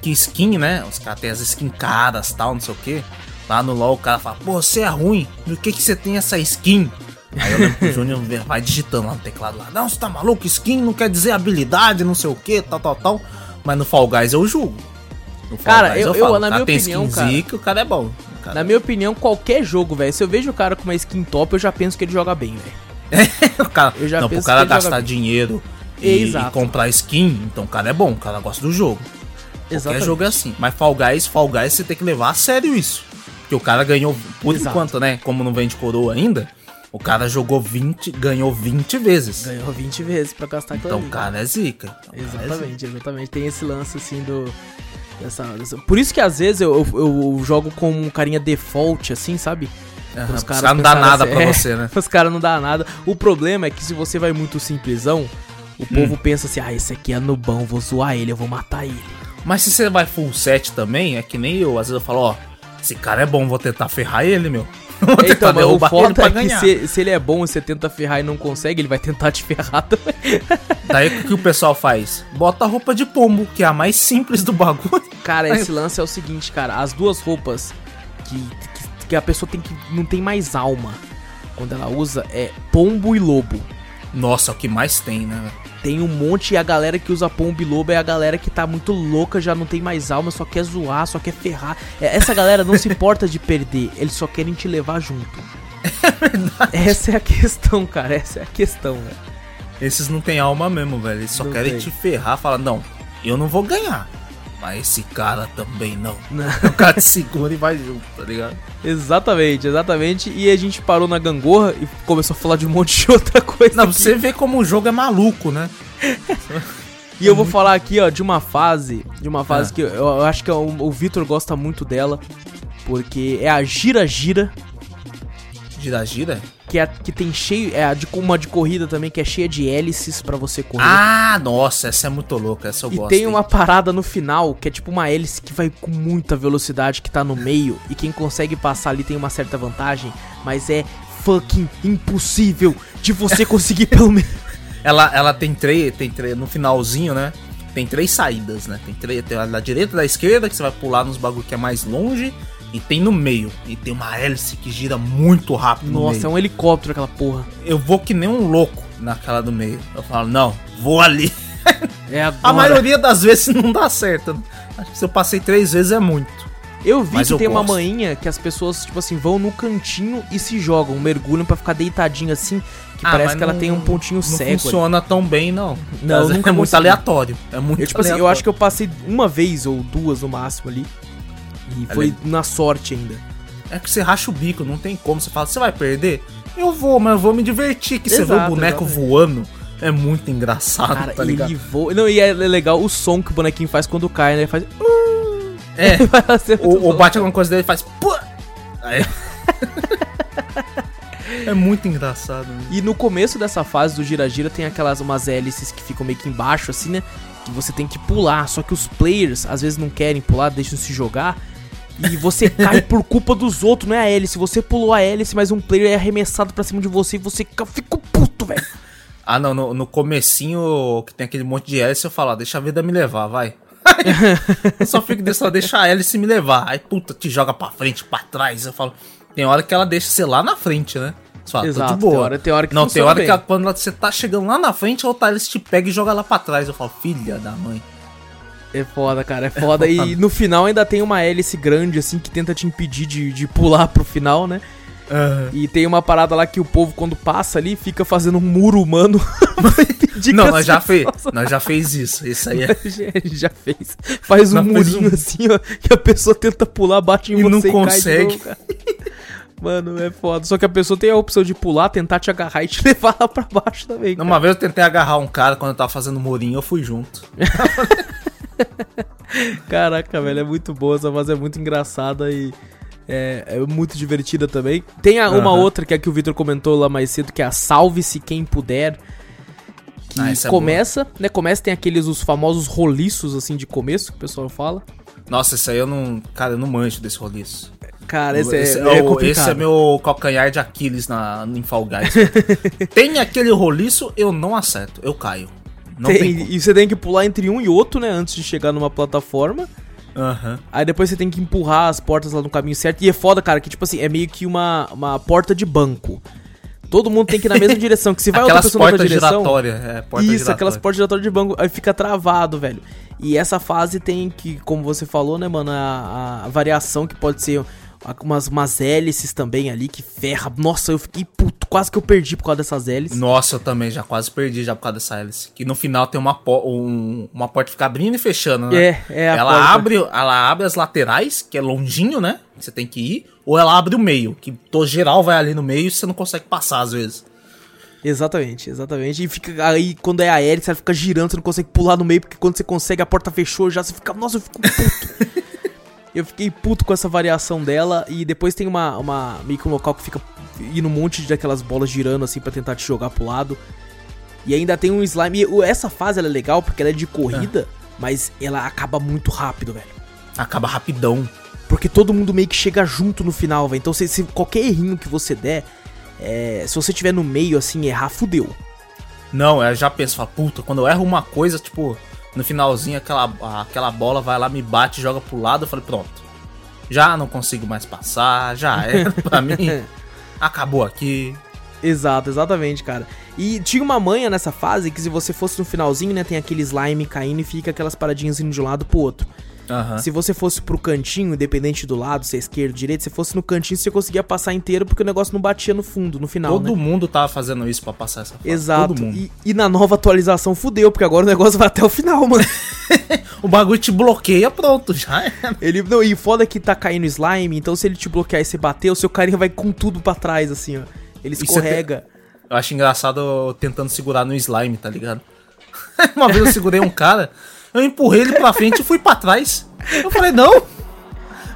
Que skin, né? Os caras têm as skins caras tal, não sei o que. Lá no LoL o cara fala, pô, você é ruim, por que, que você tem essa skin? Aí eu lembro que o Júnior vai digitando lá no teclado lá, não, você tá maluco? Skin não quer dizer habilidade, não sei o que, tal, tal, tal. Mas no Fall Guys eu julgo. Fall Cara, eu- eu, o na cara minha opinião, cara- zica, o cara é bom. Cara- Na minha opinião, qualquer jogo, velho, se eu vejo o cara com uma skin top, eu já penso que ele joga bem, velho. o cara, Eu já não, pro penso cara que ele joga gastar dinheiro e, e comprar skin, então o cara é bom, o cara gosta do jogo. Qualquer Exatamente. jogo é assim. Mas Fall Guys, Fall Guys você tem que levar a sério isso. Porque o cara ganhou, por Exato. enquanto, né? Como não vende coroa ainda, o cara jogou 20, ganhou 20 vezes. Ganhou 20 vezes pra gastar Então o cara é zica. Então, o cara é zica. Exatamente, exatamente. Tem esse lance assim do. Dessa, dessa- Por isso que às vezes eu, eu, eu jogo com um carinha default, assim, sabe? Aham, Os caras não dá nada assim, pra é. você, né? Os caras não dá nada. O problema é que se você vai muito simplesão, o povo Hum. pensa assim: ah, esse aqui é nubão, vou zoar ele, eu vou matar ele. Mas se você vai full set também, é que nem eu. Às vezes eu falo, ó, esse cara é bom, vou tentar ferrar ele, meu. Vou Então, mas o foda é que ganhar. se, se ele é bom e você tenta ferrar e não consegue, ele vai tentar te ferrar também. Daí o que o pessoal faz? Bota a roupa de pombo, que é a mais simples do bagulho. Cara, esse lance é o seguinte, cara, as duas roupas que, que, que a pessoa tem que não tem mais alma quando ela usa é pombo e lobo. Nossa, é o que mais tem, né? Tem um monte e a galera que usa pombo lobo é a galera que tá muito louca, já não tem mais alma, só quer zoar, só quer ferrar. É, Essa galera não se importa de perder, eles só querem te levar junto. Essa é a questão, cara, essa é a questão, velho. Esses não tem alma mesmo, velho. Eles só Não querem tem. te ferrar. Fala, não, eu não vou ganhar. Mas esse cara também não. O cara te segura e vai junto, tá ligado? Exatamente, exatamente. E a gente parou na gangorra e começou a falar de um monte de outra coisa. Não, aqui. você vê como o jogo é maluco, né? E eu vou falar aqui, ó, de uma fase, de uma fase que eu, eu acho que o, o Vitor gosta muito dela, porque é a Gira Gira, Gira gira? que é que tem cheio, é a de uma de corrida também que é cheia de hélices pra você correr. Ah, nossa, essa é muito louca, essa eu e gosto. tem hein? uma parada no final que é tipo uma hélice que vai com muita velocidade que tá no meio e quem consegue passar ali tem uma certa vantagem, mas é fucking impossível de você conseguir pelo menos. Ela, ela tem três, tem três, no finalzinho, né? Tem três saídas, né? Tem três, tem a da direita e da esquerda, que você vai pular nos bagulho que é mais longe, e tem no meio. E tem uma hélice que gira muito rápido no Nossa, é meio. um helicóptero aquela porra. Eu vou que nem um louco naquela do meio. Eu falo, não, vou ali. É agora. A maioria das vezes não dá certo. Acho que se eu passei três vezes é muito. Eu vi Mas que eu tem uma gosto. manhinha que as pessoas, tipo assim, vão no cantinho e se jogam, mergulham pra ficar deitadinho assim, que Ah, parece que ela não- tem um pontinho Não cego. ali. funciona tão bem, não. Não, vezes nunca é muito consegui. aleatório. É muito Eu, tipo assim, eu aleatório. acho que eu passei uma vez ou duas no máximo ali. E foi Ali. na sorte ainda. É que você racha o bico, não tem como. Você fala, você vai perder? Eu vou, mas eu vou me divertir. Que você vê o Exato, boneco exatamente. voando. É muito engraçado, Cara, tá ligado? ele voa. Não, e é legal o som que o bonequinho faz quando cai, né? Ele faz. É, ser muito ou, bate alguma coisa dele e faz. Aí- é muito engraçado. né? E no começo dessa fase do gira-gira tem aquelas umas hélices que ficam meio que embaixo, assim, né? Que você tem que pular. Só que os players às vezes não querem pular, deixam se jogar. E você cai por culpa dos outros, não é a hélice. Você pulou a hélice, mas um player é arremessado pra cima de você e você fica, puto, velho. Ah, não, no, no comecinho, que tem aquele monte de hélice, eu falo, ó, deixa a vida me levar, vai. eu só fico deixando, deixa a hélice me levar. Aí, puta, te joga pra frente, pra trás. Eu falo, tem hora que ela deixa você lá na frente, né? Você fala, Exato, boa. tem hora- tem hora que Não, tem hora bem. que ela- quando você tá chegando lá na frente, a outra hélice te pega e joga lá pra trás. Eu falo, filha da mãe. É foda, cara, é foda. E no final ainda tem uma hélice grande, assim, que tenta te impedir de, de pular pro final, né? E tem uma parada lá que o povo, quando passa ali, fica fazendo um muro humano Não, nós já, fez, nós já fez isso. Isso aí é. já, fez. Faz um Nós murinho um- assim, ó, que a pessoa tenta pular, bate em E você não e cai consegue. novo, cara. Mano, é foda. Só que a pessoa tem a opção de pular, tentar te agarrar e te levar lá pra baixo também, cara. Uma vez eu tentei agarrar um cara quando eu tava fazendo murinho, eu fui junto. Caraca, velho, é muito boa. Essa fase é muito engraçada e é, é muito divertida também. Tem a- uma Aham. outra que é que o Victor comentou lá mais cedo, que é a Salve-se Quem Puder. Que Ah, é começa, né? Começa, tem aqueles os famosos roliços, assim, de começo, que o pessoal fala. Nossa, isso aí eu não. Cara, eu não manjo desse roliço. Cara, esse, esse, é, é é o- esse é meu calcanhar de Aquiles na, em Fall Guys. tem aquele roliço, eu não acerto, eu caio. Não tem, Tem- e você tem que pular entre um e outro, né? Antes de chegar numa plataforma. Aham. Aí depois você tem que empurrar as portas lá no caminho certo. E é foda, cara, que tipo assim, é meio que uma, uma porta de banco. Todo mundo tem que ir na mesma direção. Que se vai outra Aquelas pessoa na outra portas direção. giratórias. É, porta Isso, giratória. aquelas portas giratórias de banco, aí fica travado, velho. E essa fase tem que, como você falou, né, mano, a, a variação que pode ser umas, umas hélices também ali que ferra. Nossa, eu fiquei puto, quase que eu perdi por causa dessas hélices. Nossa, eu também já quase perdi já por causa dessa hélice. Que no final tem uma, um- uma porta que fica abrindo e fechando, né? É, é a ela porta. abre, ela abre as laterais, que é longinho, né? Que você tem que ir, ou ela abre o meio, que todo geral vai ali no meio e você não consegue passar às vezes. Exatamente, exatamente. E fica aí, quando é a hélice, ela fica girando, você não consegue pular no meio, porque quando você consegue, a porta fechou já, você fica. Nossa, eu fico puto. eu fiquei puto com essa variação dela. E depois tem uma, uma meio que um local que fica indo um monte de daquelas bolas girando assim pra tentar te jogar pro lado. E ainda tem um slime. E essa fase ela é legal porque ela é de corrida, mas ela acaba muito rápido, velho. Acaba rapidão. Porque todo mundo meio que chega junto no final, velho. Então, se, se qualquer errinho que você der, é, se você tiver no meio assim, errar, fudeu. Não, eu já penso, falo, puta, quando eu erro uma coisa, tipo, no finalzinho aquela, aquela bola vai lá, me bate, joga pro lado, eu falei, pronto. Já não consigo mais passar, já era pra mim. Acabou aqui. Exato, exatamente, cara. E tinha uma manha nessa fase que se você fosse no finalzinho, né, tem aquele slime caindo e fica aquelas paradinhas indo de um lado pro outro. Aham. Se você fosse pro cantinho, independente do lado, se é esquerdo, direito, se fosse no cantinho, você conseguia passar inteiro porque o negócio não batia no fundo, no final, Todo né? mundo tava fazendo isso pra passar essa fase. Exato. Todo mundo. E, e na nova atualização fudeu, porque agora o negócio vai até o final, mano. O bagulho te bloqueia, pronto, já era. Ele, não, e foda que tá caindo slime, então se ele te bloquear e você bater, o seu carinha vai com tudo pra trás, assim, ó. Ele escorrega. Eu acho engraçado tentando segurar no slime, tá ligado? Uma vez eu segurei um cara, eu empurrei ele pra frente e fui pra trás. Eu falei, não!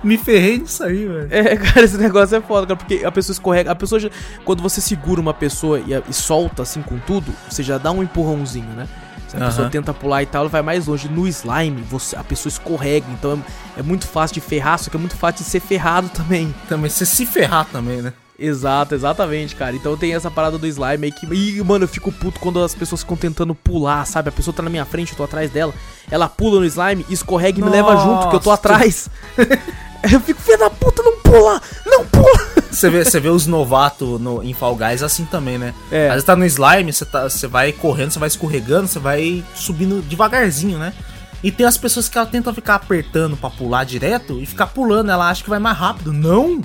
Me ferrei nisso aí, velho. É, cara, esse negócio é foda, cara, porque a pessoa escorrega. A pessoa já, Quando você segura uma pessoa e, e solta assim com tudo, você já dá um empurrãozinho, né? Se a Aham. pessoa tenta pular e tal, ela vai mais longe. No slime, você, a pessoa escorrega, então é, é muito fácil de ferrar, só que é muito fácil de ser ferrado também. Também você se ferrar também, né? Exato, exatamente, cara. Então tem essa parada do slime aí que. E, mano, eu fico puto quando as pessoas ficam tentando pular, sabe? A pessoa tá na minha frente, eu tô atrás dela. Ela pula no slime, escorrega e me leva junto, que eu tô Nossa. atrás. eu fico, filho da puta, não pula! Não pula! Você vê, você vê os novatos no, em Fall Guys assim também, né? É. Às vezes tá no slime, você, tá, você vai correndo, você vai escorregando, você vai subindo devagarzinho, né? E tem as pessoas que ela tentam ficar apertando pra pular direto e ficar pulando, ela acha que vai mais rápido. Não!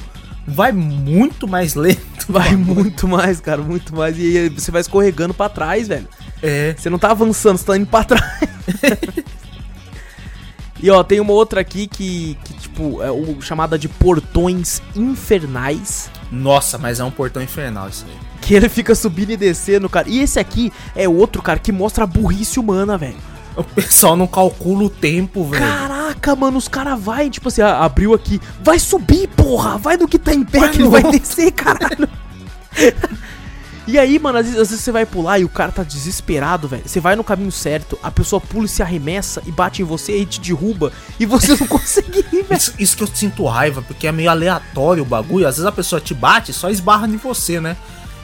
Vai muito mais lento. Vai muito mais, cara, muito mais. E aí você vai escorregando pra trás, velho. É. Você não tá avançando, você tá indo pra trás. e ó, tem uma outra aqui que, que tipo, é o chamada de portões infernais. Nossa, mas é um portão infernal isso aí. Que ele fica subindo e descendo, cara. E esse aqui é outro, cara, que mostra a burrice humana, velho. O pessoal não calcula o tempo, velho. Caraca, mano, os caras vai, tipo assim, abriu aqui. Vai subir, porra! Vai do que tá em pé Vai que não vai descer, caralho. E aí, mano, às vezes, às vezes você vai pular e o cara tá desesperado, velho. Você vai no caminho certo, a pessoa pula e se arremessa e bate em você e te derruba e você não consegue ir, velho. Isso, isso que eu sinto raiva, porque é meio aleatório o bagulho. Às vezes a pessoa te bate e só esbarra em você, né?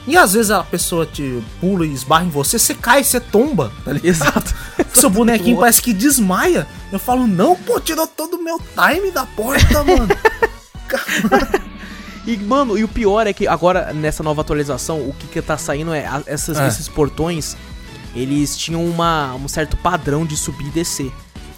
E às vezes a pessoa te pula e esbarra em você, você cai, você tomba, tá ligado? Exato. Seu bonequinho parece que desmaia. Eu falo, não, pô, tirou todo o meu time da porta, mano. E, mano, e o pior é que agora, nessa nova atualização, o que que tá saindo é, essas- É. esses portões, eles tinham uma, um certo padrão de subir e descer.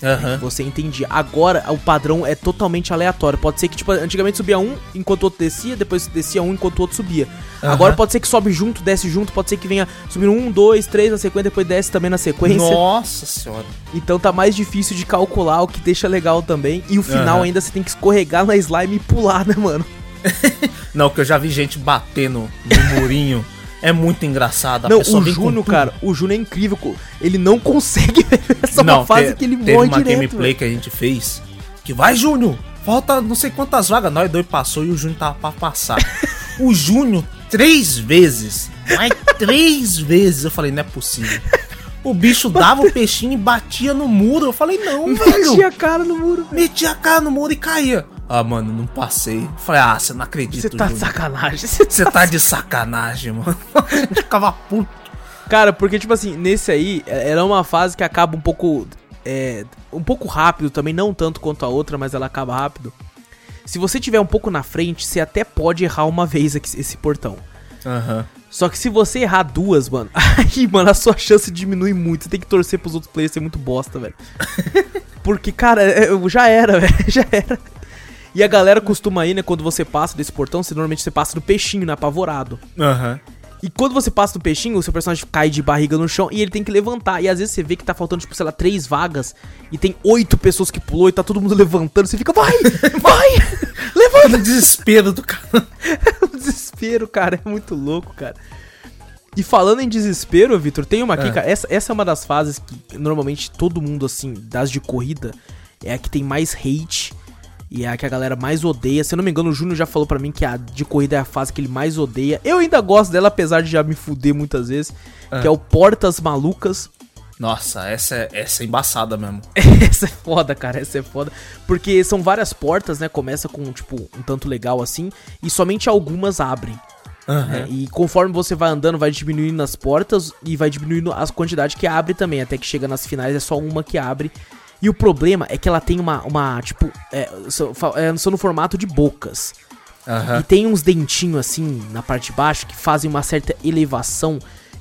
Aham. Você entendia. Agora o padrão é totalmente aleatório. Pode ser que, tipo, antigamente subia um enquanto o outro descia, depois descia um enquanto o outro subia. Aham. Agora pode ser que sobe junto, desce junto, pode ser que venha subindo um, dois, três na sequência, depois desce também na sequência. Nossa senhora. Então tá mais difícil de calcular, o que deixa legal também. E o final Aham. ainda você tem que escorregar na slime e pular, né, mano? Não, que eu já vi gente batendo no murinho. É muito engraçado. A não, o tudo. cara, o Júnior é incrível. Ele não consegue essa uma Não, fase te- que ele teve morre uma direto. gameplay velho. que a gente fez. Que vai, Júnior! Falta não sei quantas vagas. Nós dois passou e o Júnior tava pra passar. o Júnior, três vezes. Mas três vezes. Eu falei, não é possível. O bicho dava o peixinho e batia no muro. Eu falei, não, velho. Metia a cara no muro, velho. Metia a cara no muro e caía. Ah, mano, não passei. Eu falei, ah, você não acredita, Você tá de sacanagem. Você tá de sacanagem, mano. A gente ficava puto. Cara, porque, tipo assim, nesse aí, é- era uma fase que acaba um pouco. É, um pouco rápido também, não tanto quanto a outra, mas ela acaba rápido. Se você tiver um pouco na frente, você até pode errar uma vez aqui- esse portão. Aham. Só que se você errar duas, mano, aí, mano, a sua chance diminui muito. Você tem que torcer pros outros players ser muito bosta, velho. Porque, cara, é- é- já era, velho, já era. E a galera costuma ir, né, quando você passa desse portão, você normalmente você passa do peixinho, né, apavorado. Aham. E quando você passa do peixinho, o seu personagem cai de barriga no chão e ele tem que levantar. E às vezes você vê que tá faltando, tipo, sei lá, três vagas e tem oito pessoas que pulou e tá todo mundo levantando. Você fica, vai, vai, levanta. No desespero do cara. o desespero, cara, é muito louco, cara. E falando em desespero, Vitor, tem uma aqui, É. cara. Essa, essa é uma das fases que normalmente todo mundo, assim, das de corrida, é a que tem mais hate. E é a que a galera mais odeia. Se eu não me engano, o Júnior já falou pra mim que a de corrida é a fase que ele mais odeia. Eu ainda gosto dela, apesar de já me fuder muitas vezes. É. Que é o Portas Malucas. Nossa, essa é, essa é embaçada mesmo. essa é foda, cara. Essa é foda. Porque são várias portas, né? Começa com, tipo, um tanto legal assim. E somente algumas abrem. né? E conforme você vai andando, vai diminuindo as portas e vai diminuindo as quantidades que abre também. Até que chega nas finais, é só uma que abre. E o problema é que ela tem uma, uma tipo, é, são, é, são no formato de bocas. Aham. E tem uns dentinhos assim na parte de baixo que fazem uma certa elevação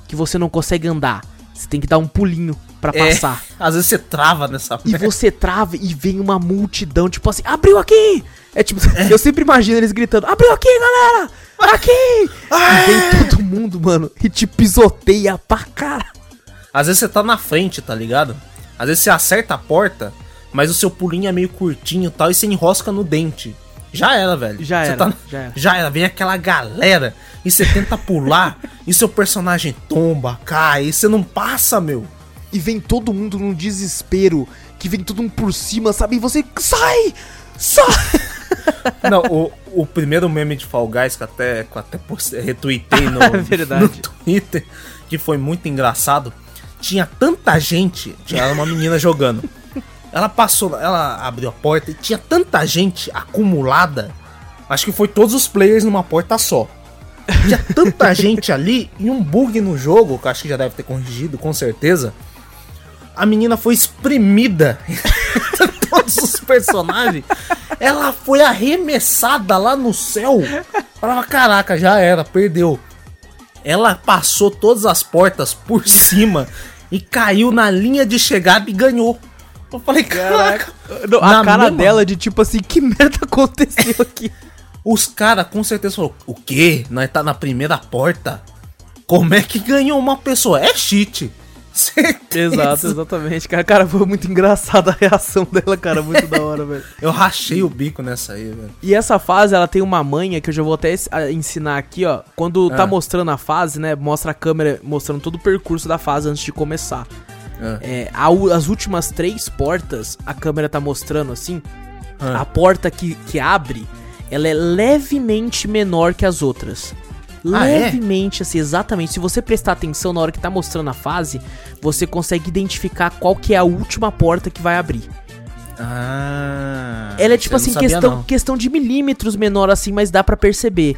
que você não consegue andar. Você tem que dar um pulinho pra É, passar. às vezes você trava nessa E você trava e vem uma multidão, tipo assim, abriu aqui! É tipo, eu sempre imagino eles gritando, abriu aqui, galera! Aqui! E vem todo mundo, mano, e te pisoteia pra cara. Às vezes você tá na frente, tá ligado? Às vezes você acerta a porta, mas o seu pulinho é meio curtinho e tal, e você enrosca no dente. Já era, velho. Já Você era, tá- já era. Já era. Vem aquela galera e você tenta pular e seu personagem tomba, cai, e você não passa, meu. e vem todo mundo num desespero, que vem todo mundo por cima, sabe? E você sai! Sai! Não, o, o primeiro meme de Fall Guys que até, que até retuitei no, É verdade. no Twitter, que foi muito engraçado. Tinha tanta gente, tinha uma menina jogando. Ela passou, ela abriu a porta e tinha tanta gente acumulada. Acho que foi todos os players numa porta só. Tinha tanta gente ali e um bug no jogo, que acho que já deve ter corrigido, com certeza. A menina foi espremida todos os personagens. Ela foi arremessada lá no céu. Falava, caraca, já era, perdeu. Ela passou todas as portas por cima e caiu na linha de chegada e ganhou. Eu falei, caraca. Não, a cara mesma- dela de tipo assim, que merda aconteceu aqui? Os caras com certeza falaram, o quê? Nós tá na primeira porta? Como é que ganhou uma pessoa? É cheat. Certeza. Exato, exatamente. Cara, cara, foi muito engraçada a reação dela, cara, muito da hora, velho. Eu rachei o bico nessa aí, velho. E essa fase, ela tem uma manha que eu já vou até ensinar aqui, ó. Quando tá Ah. mostrando a fase, né? Mostra a câmera mostrando todo o percurso da fase antes de começar. Ah. É, as últimas três portas, a câmera tá mostrando assim. Ah. A porta que, que abre, ela é levemente menor que as outras. Ah, é? levemente, assim, exatamente. Se você prestar atenção na hora que tá mostrando a fase, você consegue identificar qual que é a última porta que vai abrir. Ah. Ela é tipo não assim, sabia, questão, não. questão de milímetros menor assim, mas dá pra perceber.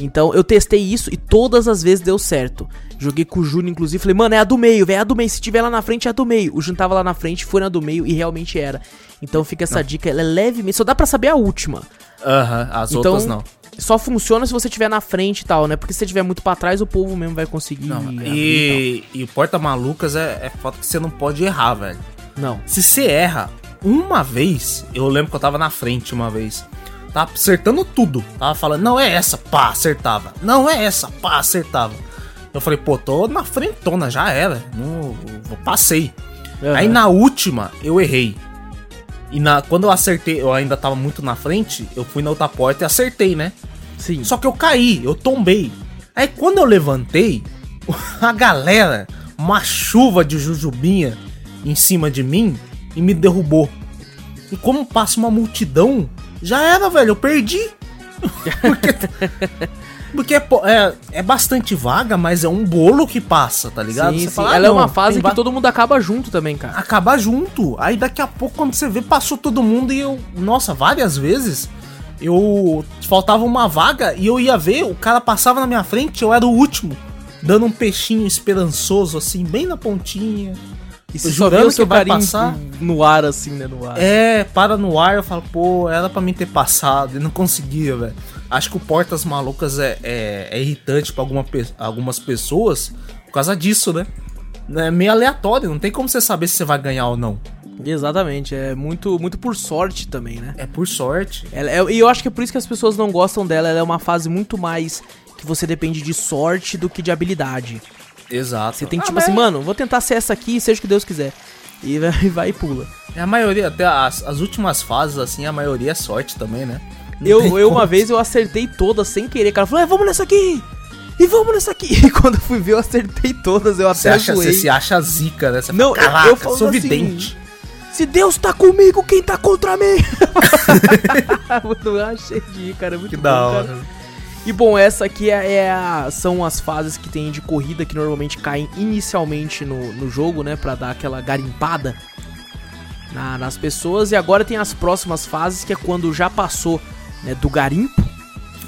Então eu testei isso e todas as vezes deu certo. Joguei com o Júnior, inclusive, falei, mano, é a do meio, velho, é a do meio. Se tiver lá na frente, é a do meio. O Júnior tava lá na frente, foi na do meio e realmente era. Então fica essa dica, ela é levemente. Só dá pra saber a última. Aham, as Então, outras não. Só funciona se você tiver na frente e tal, né? Porque se você tiver muito pra trás, o povo mesmo vai conseguir. Não, e, e o Porta Malucas é, é foto que você não pode errar, velho. Não. Se você erra uma vez, eu lembro que eu tava na frente uma vez. Tava acertando tudo. Tava falando, não é essa, pá, acertava. Não é essa, pá, acertava. Eu falei, pô, tô na frentona, já era. Não, eu passei. Aham. Aí na última, eu errei. E na, quando eu acertei, eu ainda tava muito na frente, eu fui na outra porta e acertei, né? Sim. Só que eu caí, eu tombei. Aí quando eu levantei, a galera, uma chuva de jujubinha em cima de mim e me derrubou. E como passa uma multidão, já era, velho, eu perdi. Porque, porque é, é, é bastante vaga, mas é um bolo que passa, tá ligado? Sim, sim. fala, ah, Ela é não, uma fase que todo mundo acaba junto também, cara. acabar junto. Aí daqui a pouco, quando você vê, passou todo mundo e eu. Nossa, várias vezes eu. Faltava uma vaga e eu ia ver, o cara passava na minha frente, eu era o último. Dando um peixinho esperançoso, assim, bem na pontinha. E se só vê o seu que vai passar. no ar, assim, né? No ar. É, para no ar, eu falo, pô, era pra mim ter passado e não conseguia, velho. Acho que o Portas Malucas é, é, é irritante pra alguma, algumas pessoas por causa disso, né? É meio aleatório, não tem como você saber se você vai ganhar ou não. Exatamente, é muito, muito por sorte também, né? É por sorte. Ela é- e eu acho que é por isso que as pessoas não gostam dela. Ela é uma fase muito mais que você depende de sorte do que de habilidade. Exato. Você tem que, Ah, tipo mas assim, mano, vou tentar ser essa aqui, seja o que Deus quiser. E vai, vai e pula. É a maioria, até as, as últimas fases, assim, a maioria é sorte também, né? Não Eu, eu uma vez eu acertei todas sem querer. O cara falou, é, vamos nessa aqui! E vamos nessa aqui! E quando eu fui ver, eu acertei todas. Eu Você, até acha, zoei. você se acha zica, né? Você Não, fala, eu- eu falo sou assim, vidente. Se Deus tá comigo, quem tá contra mim? Muito achei de rir, cara. é Muito Que bom, da cara. hora. E bom, essa aqui é, é a- são as fases que tem de corrida que normalmente caem inicialmente no, no jogo, né? Pra dar aquela garimpada na- nas pessoas. E agora tem as próximas fases, que é quando já passou né, do garimpo.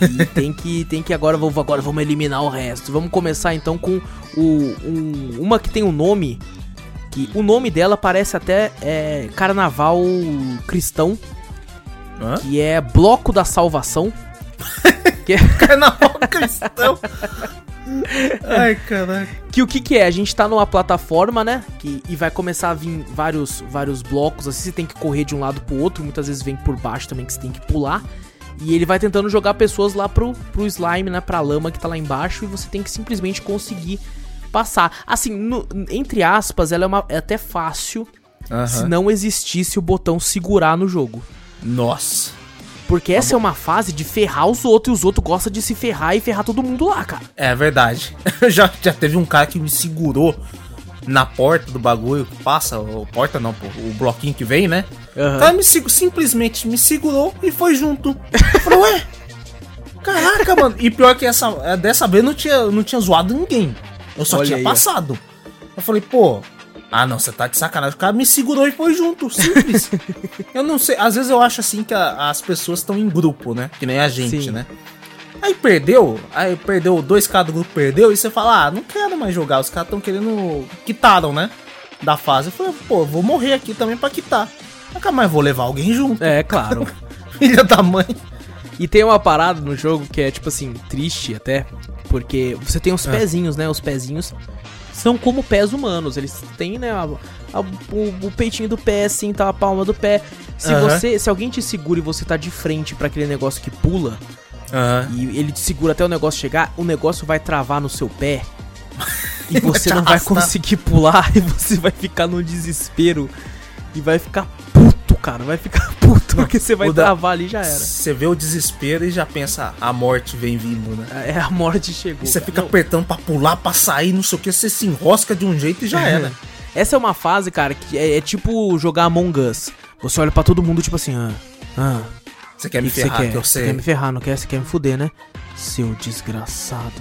E tem que, tem que agora, vou, agora vamos eliminar o resto. Vamos começar então com o, um- uma que tem um nome. Que o nome dela parece até é, carnaval cristão, Hã? que é Bloco da Salvação. que é, Carnaval cristão. Ai, caraca. Que o que que é? A gente tá numa plataforma, né? Que, e vai começar a vir vários, vários blocos, assim, você tem que correr de um lado pro outro, muitas vezes vem por baixo também que você tem que pular. E ele vai tentando jogar pessoas lá pro, pro slime, né? Pra lama que tá lá embaixo, e você tem que simplesmente conseguir passar. Assim, no- entre aspas, ela é, uma, é até fácil se não existisse o botão segurar no jogo. Nossa. Porque essa é uma fase de ferrar os outros, e os outros gostam de se ferrar e ferrar todo mundo lá, cara. É verdade. já, já teve um cara que me segurou na porta do bagulho, passa, porta não, pô, o bloquinho que vem, né? Aham. O cara me, simplesmente me segurou e foi junto. Eu falei, ué, caraca, mano. E pior que essa, dessa vez não tinha, não tinha zoado ninguém. Eu só Olha tinha aí, ó. passado. Eu falei, pô, ah não, você tá de sacanagem. O cara me segurou e foi junto, simples. eu não sei, às vezes eu acho assim que a- as pessoas estão em grupo, né? Que nem a gente, Sim. né? Aí perdeu, aí perdeu, dois caras do grupo perdeu, e você fala, ah, não quero mais jogar, os caras estão querendo. Quitaram, né? Da fase. Eu falei, pô, vou morrer aqui também pra quitar. Nunca mais vou levar alguém junto. É, claro. Filha da mãe. E tem uma parada no jogo que é, tipo assim, triste até, porque você tem os É. pezinhos, né? Os pezinhos são como pés humanos. Eles têm, né, a- a- o, o peitinho do pé, assim, tá a palma do pé. Se Aham. você, se alguém te segura e você tá de frente pra aquele negócio que pula, e ele te segura até o negócio chegar, o negócio vai travar no seu pé. E você não vai conseguir pular e você vai ficar no desespero e vai ficar puto, cara. Vai ficar puto porque você vai da- travar ali e já era. Você vê o desespero e já pensa, a morte vem vindo, né? É, a morte chegou. E você cara. fica Não, apertando pra pular, pra sair, não sei o que, você se enrosca de um jeito e já era. Essa é uma fase, cara, que é, é tipo jogar Among Us. Você olha pra todo mundo, tipo assim, ah, ah, Você quer me que você ferrar, quer? que eu Você sei. quer me ferrar, não quer? Você quer me fuder, né? Seu desgraçado.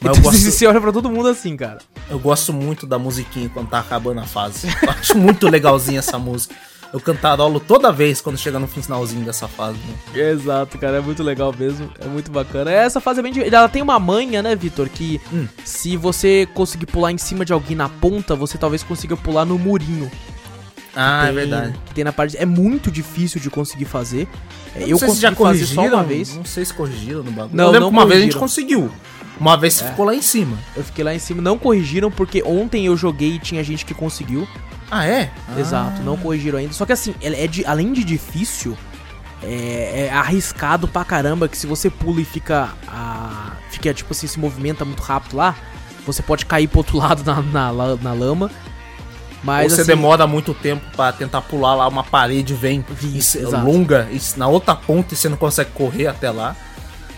Mas eu Então, gosto- Você olha pra todo mundo assim, cara. Eu gosto muito da musiquinha quando tá acabando a fase. Eu acho muito legalzinha essa música. Eu cantarolo toda vez quando chega no finalzinho dessa fase. Né? Exato, cara, é muito legal mesmo, é muito bacana. Essa fase é bem divertida. Ela tem uma manha, né, Vitor, que Hum. se você conseguir pular em cima de alguém na ponta, você talvez consiga pular no murinho. Ah, é Tem- verdade. Que tem na parte. É muito difícil de conseguir fazer. É, Eu, Eu, não sei se consegui já fazer só uma vez. Não sei se corrigiram no bagulho. Não, eu lembro não que uma vez a gente conseguiu. Uma vez você ficou lá em cima. Eu fiquei lá em cima, não corrigiram, porque ontem eu joguei e tinha gente que conseguiu. Ah, é? Exato, não corrigiram ainda. Só que assim, é de, além de difícil, é, é arriscado pra caramba que se você pula e fica. a- fica, tipo assim, se movimenta muito rápido lá, você pode cair pro outro lado na, na, na lama. Mas Ou você assim, demora muito tempo pra tentar pular lá uma parede vem Isso, longa e na outra ponta e você não consegue correr até lá.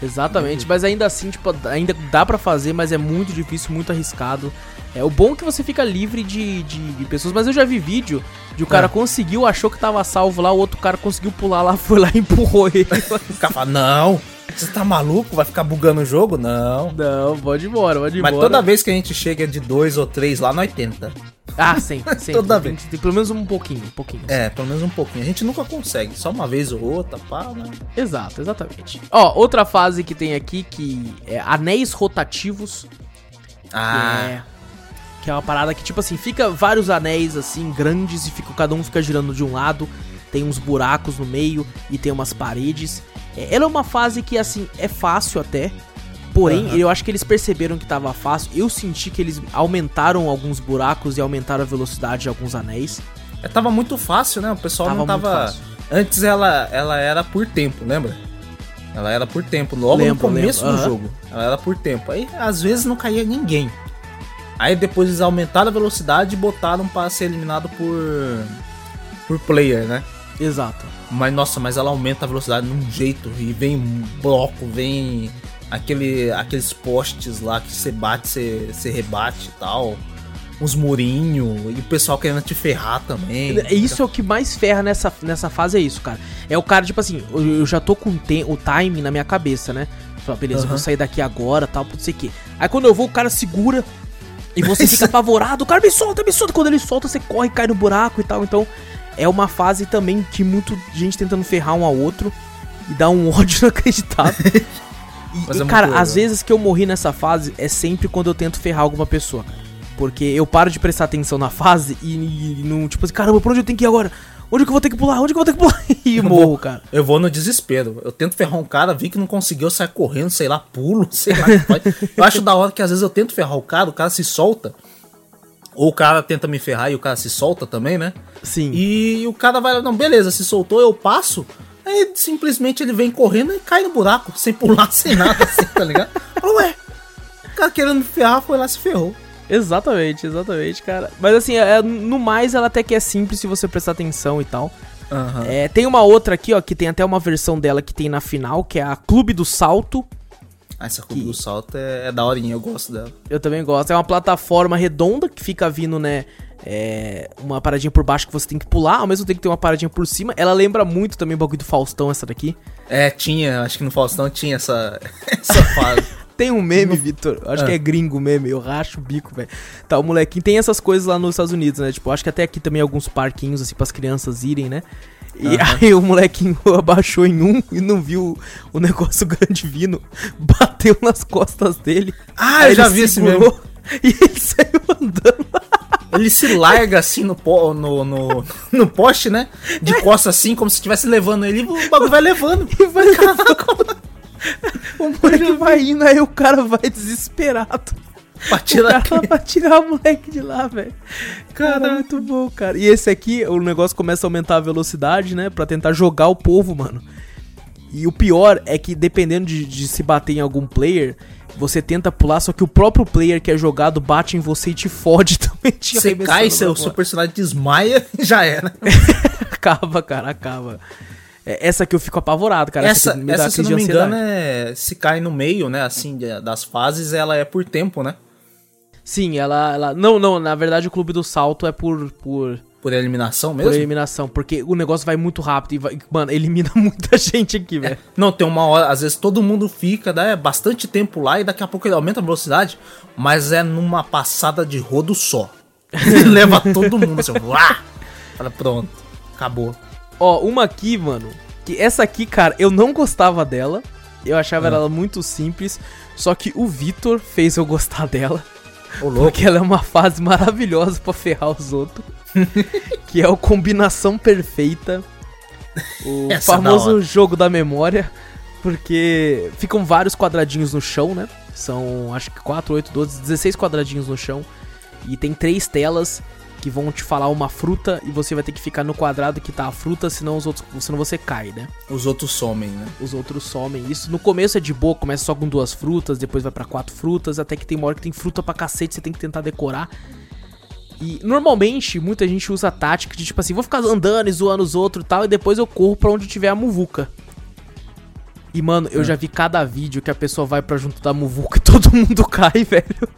Exatamente, mas ainda assim, tipo, ainda dá pra fazer, mas é muito difícil, muito arriscado. É o bom é que você fica livre de, de pessoas, mas eu já vi vídeo de o cara É. conseguiu, achou que tava salvo lá, o outro cara conseguiu pular lá, foi lá e empurrou ele. O cara fala, não, você tá maluco? Vai ficar bugando o jogo? Não. Não, pode embora, pode ir Mas embora. toda vez que a gente chega de dois ou três lá, nós tenta. Ah, sempre, sempre. Toda vez. tem pelo menos um pouquinho, um pouquinho. É, pelo menos um pouquinho. A gente nunca consegue, só uma vez ou outra, pá, né? Exato, exatamente. Ó, outra fase que tem aqui que é anéis rotativos, Ah, é que é uma parada que tipo assim, fica vários anéis assim grandes e fica cada um fica girando de um lado, tem uns buracos no meio e tem umas paredes. É, ela é uma fase que assim é fácil até. Porém, Aham. eu acho que eles perceberam que tava fácil. Eu senti que eles aumentaram alguns buracos e aumentaram a velocidade de alguns anéis. é, tava muito fácil, né? O pessoal Tava não tava. Antes ela, ela era por tempo, lembra? Ela era por tempo, logo Lembro, no começo lembro, do aham. jogo. Ela era por tempo. Aí às vezes não caía ninguém. Aí depois eles aumentaram a velocidade e botaram pra ser eliminado por. por player, né? Exato. Mas nossa, mas ela aumenta a velocidade num jeito e vem um bloco, vem aquele, aqueles postes lá que você bate, você, você rebate e tal. Uns murinhos e o pessoal querendo te ferrar também. Isso é o que mais ferra nessa, nessa fase, é isso, cara. É o cara, tipo assim, eu, eu já tô com o, timing na minha cabeça, né? Fala, beleza, eu vou sair daqui agora, tal, não sei o quê. Aí quando eu vou, o cara segura e você fica apavorado. O cara me solta, me solta. Quando ele solta, você corre, cai no buraco e tal. Então, é uma fase também que muito gente tentando ferrar um ao outro e dá um ódio inacreditável. E, e, é muito cara, legal. às vezes que eu morri nessa fase é sempre quando eu tento ferrar alguma pessoa. Porque eu paro de prestar atenção na fase e, e não, tipo assim, caramba, pra onde eu tenho que ir agora? Onde que eu vou ter que pular? Onde que eu vou ter que pular? E Eu morro, vou- cara. Eu vou no desespero. Eu tento ferrar um cara, vi que não conseguiu, eu saio correndo, sei lá, pulo, sei lá. eu acho da hora que às vezes eu tento ferrar o cara, o cara se solta. Ou o cara tenta me ferrar e o cara se solta também, né? Sim. E o cara vai, não, beleza, se soltou, eu passo. Aí simplesmente ele vem correndo e cai no buraco, sem pular, sem nada, assim, tá ligado? Ué, o cara querendo me ferrar foi lá e se ferrou. Exatamente, exatamente, cara. Mas assim, é, no mais ela até que é simples se você prestar atenção e tal. Aham. É, tem uma outra aqui, ó, que tem até uma versão dela que tem na final, que é a Clube do Salto. Ah, essa curva do salto é, é daorinha, eu gosto dela. Eu também gosto. É uma plataforma redonda que fica vindo, né? É, uma paradinha por baixo que você tem que pular, ao mesmo tempo que tem uma paradinha por cima. Ela lembra muito também o bagulho do Faustão, essa daqui. É, tinha, acho que no Faustão tinha essa, essa fase. Tem um meme, Vitor. Acho que é gringo meme. Eu racho o bico, velho. Tá, o molequinho tem essas coisas lá nos Estados Unidos, né? Tipo, acho que até aqui também alguns parquinhos, assim, pras crianças irem, né? E aí o molequinho abaixou em um e não viu o negócio grande vindo. Bateu nas costas dele. Ah, Aí eu já vi esse mesmo. E ele saiu andando. Ele se larga assim no, po, no, no, no poste, né? De costas assim, como se estivesse levando ele, o bagulho vai levando. E vai O moleque vai indo, aí o cara vai desesperado. Pra O tirar cara pra tirar o moleque de lá, velho. Cara, muito bom, cara. E esse aqui, o negócio começa a aumentar a velocidade, né? Pra tentar jogar o povo, mano. E o pior é que, dependendo de, de se bater em algum player, você tenta pular, só que o próprio player que é jogado bate em você e te fode também. te Você cai, seu, seu personagem desmaia e já era. acaba, cara, acaba. É, essa aqui eu fico apavorado, cara. essa, dá essa se não me engano, é. Se cai no meio, né? Assim, das fases, ela é por tempo, né? Sim, ela, ela. Não, não, na verdade o clube do salto é por. por... Por eliminação Por mesmo? eliminação, porque o negócio vai muito rápido e vai, mano, elimina muita gente aqui, velho. Não, tem uma hora, às vezes todo mundo fica, dá bastante tempo lá e daqui a pouco ele aumenta a velocidade, mas é numa passada de rodo só. Ele leva todo mundo assim, uá! Fala, pronto, acabou. Ó, uma aqui, mano, que essa aqui, cara, eu não gostava dela. Eu achava Ah. ela muito simples, só que o Vitor fez eu gostar dela, porque ela é uma fase maravilhosa pra ferrar os outros, que é o combinação perfeita. O Essa é famoso jogo da memória, porque ficam vários quadradinhos no chão, né? São acho que 4, 8, 12, 16 quadradinhos no chão. E tem três telas que vão te falar uma fruta e você vai ter que ficar no quadrado que tá a fruta, senão os outros, senão você cai, né? Os outros somem, né? Os outros somem. Isso no começo é de boa, começa só com duas frutas, depois vai pra quatro frutas, até que tem uma hora que tem fruta pra cacete, você tem que tentar decorar. E normalmente muita gente usa a tática de tipo assim, vou ficar andando e zoando os outros e tal, e depois eu corro pra onde tiver a muvuca. E mano, eu já vi cada vídeo que a pessoa vai pra junto da muvuca e todo mundo cai, velho.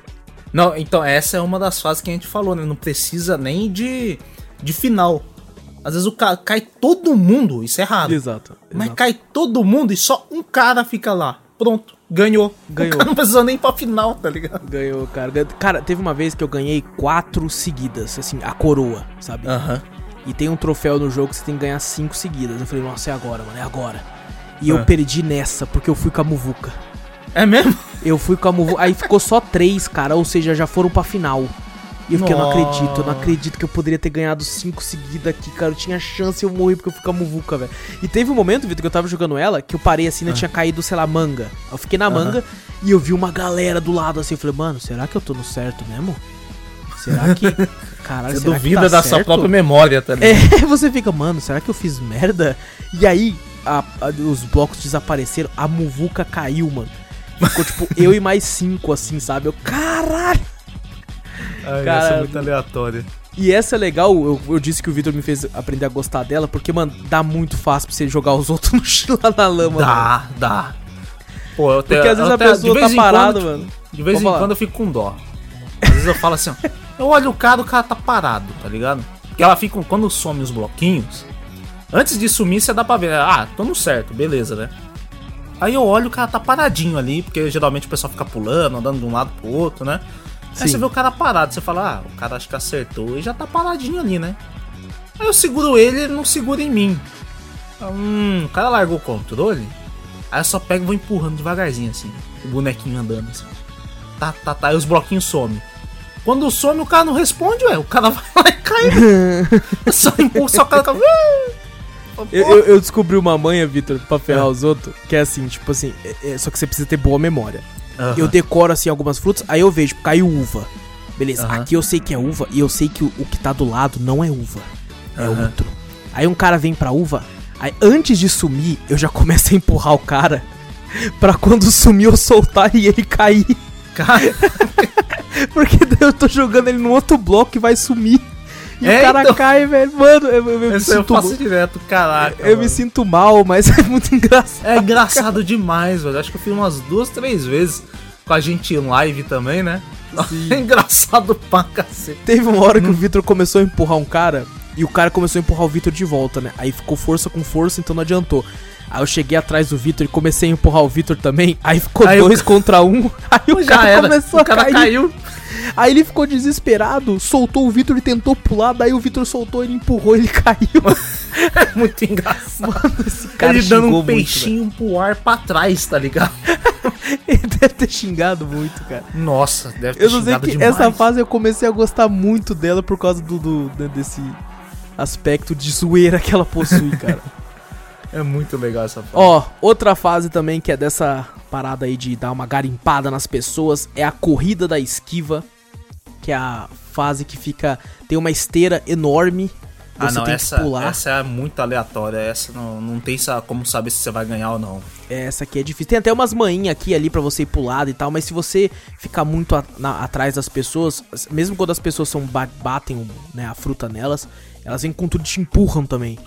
Não, então essa é uma das fases que a gente falou, né? Não precisa nem de, de final. Às vezes o ca cai todo mundo, isso é raro. Exato. Mas exato. cai todo mundo e só um cara fica lá. Pronto, ganhou. Ganhou. O cara não precisa nem pra final, tá ligado? Ganhou, cara. Cara, teve uma vez que eu ganhei quatro seguidas, assim, a coroa, sabe? Aham. E tem um troféu no jogo que você tem que ganhar cinco seguidas. Eu falei, nossa, é agora, mano, é agora. E eu Ah. perdi nessa, porque eu fui com a muvuca. É mesmo? Eu fui com a muvuca. Aí ficou só três, cara, ou seja, já foram pra final. E eu fiquei, eu não acredito, eu não acredito que eu poderia ter ganhado cinco seguidas aqui, cara. Eu tinha chance eu morri porque eu fui com a muvuca, velho. E teve um momento, Vitor, que eu tava jogando ela, que eu parei assim, né, tinha caído, sei lá, manga. Eu fiquei na manga e eu vi uma galera do lado assim. Eu falei, mano, será que eu tô no certo mesmo? Será que. Caralho, Você será que duvida tá da sua certo? própria memória, tá ligado? É, você fica, mano, será que eu fiz merda? E aí, a- a- os blocos desapareceram, a muvuca caiu, mano. Ficou tipo eu e mais cinco, assim, sabe? Eu, caralho! Ai, Cara, essa é muito aleatória. E essa é legal, eu, eu disse que o Victor me fez aprender a gostar dela, porque, mano, dá muito fácil pra você jogar os outros no chão lá na lama, mano. Dá, dá. Pô, eu Porque tenho- às vezes a pessoa tá parada, quando- mano. De vez Pode em falar. quando eu fico com dó. Às vezes eu falo assim, ó. Eu olho o cara, o cara tá parado, tá ligado? Porque ela fica. Quando some os bloquinhos. Antes de sumir, você dá pra ver. Ah, tô no certo, beleza, né? Aí eu olho o cara tá paradinho ali, porque geralmente o pessoal fica pulando, andando de um lado pro outro, né? Aí Sim. você vê o cara parado, você fala, ah, o cara acho que acertou e já tá paradinho ali, né? Aí eu seguro ele, ele não segura em mim. Hum, o cara largou o controle. Aí eu só pego e vou empurrando devagarzinho, assim. O bonequinho andando, assim. Tá, tá, tá. Aí os bloquinhos somem. Quando some, o cara não responde, ué. O cara vai lá e cai. só empurra, só o cara tá. Eu, eu- eu descobri uma manha, Victor, pra ferrar os outros, que é assim, tipo assim, é- é- só que você precisa ter boa memória. Eu decoro assim algumas frutas, aí eu vejo, tipo, caiu uva. Beleza, aqui eu sei que é uva e eu sei que o, o que tá do lado não é uva. É outro. Aí um cara vem pra uva, aí antes de sumir, eu já começo a empurrar o cara pra quando sumir eu soltar e ele cair. Cara, Porque daí eu tô jogando ele no outro bloco e vai sumir. E É, o cara então. cai, velho. Mano, eu, eu, eu me Esse eu sinto. faço direto, caraca. Eu me mano. sinto mal, mas é muito engraçado. É engraçado demais, velho. Acho que eu fiz umas duas, três vezes com a gente em live também, né? É engraçado pra cacete. Teve uma hora que o Vitor começou a empurrar um cara e o cara começou a empurrar o Vitor de volta, né? Aí ficou força com força, então não adiantou. Aí eu cheguei atrás do Vitor e comecei a empurrar o Vitor também. Aí ficou Aí dois contra um. Aí o Já cara era. começou o cara a cair. caiu. Aí ele ficou desesperado, soltou o Vitor e tentou pular. Daí o Vitor soltou, ele empurrou, ele caiu. É muito engraçado. Mano, esse cara Ele dando um muito, peixinho pro ar pra trás, tá ligado? velho. Ele deve ter xingado muito, cara. Nossa, deve ter Eu não sei xingado que demais. essa fase eu comecei a gostar muito dela por causa do, do- né, desse aspecto de zoeira que ela possui, cara. É muito legal essa fase. Ó, outra fase também que é dessa parada aí de dar uma garimpada nas pessoas é a corrida da esquiva, que é a fase que fica tem uma esteira enorme, Ah, você não, tem essa, que pular. essa é muito aleatória. Essa não, não tem como saber se você vai ganhar ou não. Essa aqui é difícil. Tem até umas manhinhas aqui ali pra você ir pro lado e tal, mas se você ficar muito a- na- atrás das pessoas, mesmo quando as pessoas são ba- batem né, a fruta nelas, elas vêm com tudo e te empurram também.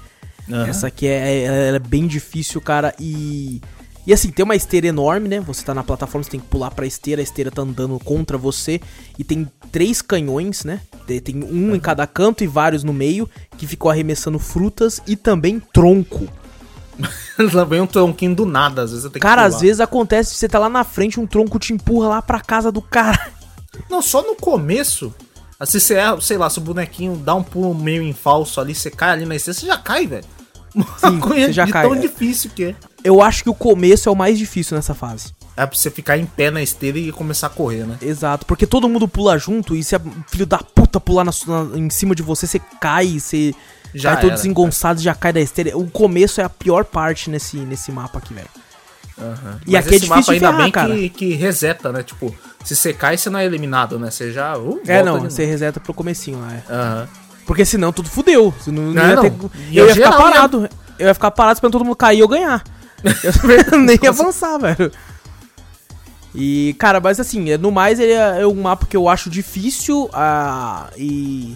Aham. Essa aqui é, é- é bem difícil, cara, e... E assim, tem uma esteira enorme, né? Você tá na plataforma, você tem que pular pra esteira, a esteira tá andando contra você. E tem três canhões, né? Tem- um em cada canto e vários no meio, que ficam arremessando frutas e também tronco. Ela vem um tronquinho do nada, às vezes Cara, às vezes acontece, você tá lá na frente, um tronco te empurra lá pra casa do cara. Não, só no começo. Assim, você é, sei lá, se o bonequinho dá um pulo meio em falso ali, você cai ali na esteira, você já cai, velho. Sim, você já de cai, tão é. difícil que é. Eu acho que o começo é o mais difícil nessa fase. É pra você ficar em pé na esteira e começar a correr, né? Exato, porque todo mundo pula junto e se a filho da puta pular na na- em cima de você, você cai, você Já cai todo era, desengonçado e já cai da esteira. O começo é a pior parte nesse, nesse mapa aqui, velho. Aham. E aqui é esse difícil mapa ainda ferrar, bem cara. que, que reseta, né? Tipo, se você cai, você não é eliminado, né? Você já. uh, É, não, você reseta pro comecinho lá, é. Aham. Porque senão tudo fudeu. Senão não Não, ia não. ter- Eu ia ficar geral, né? parado. Eu ia ficar parado esperando todo mundo cair e eu ganhar. Eu nem ia avançar, velho. E, cara, mas assim, é- no mais ele é é um mapa que eu acho difícil ah, e.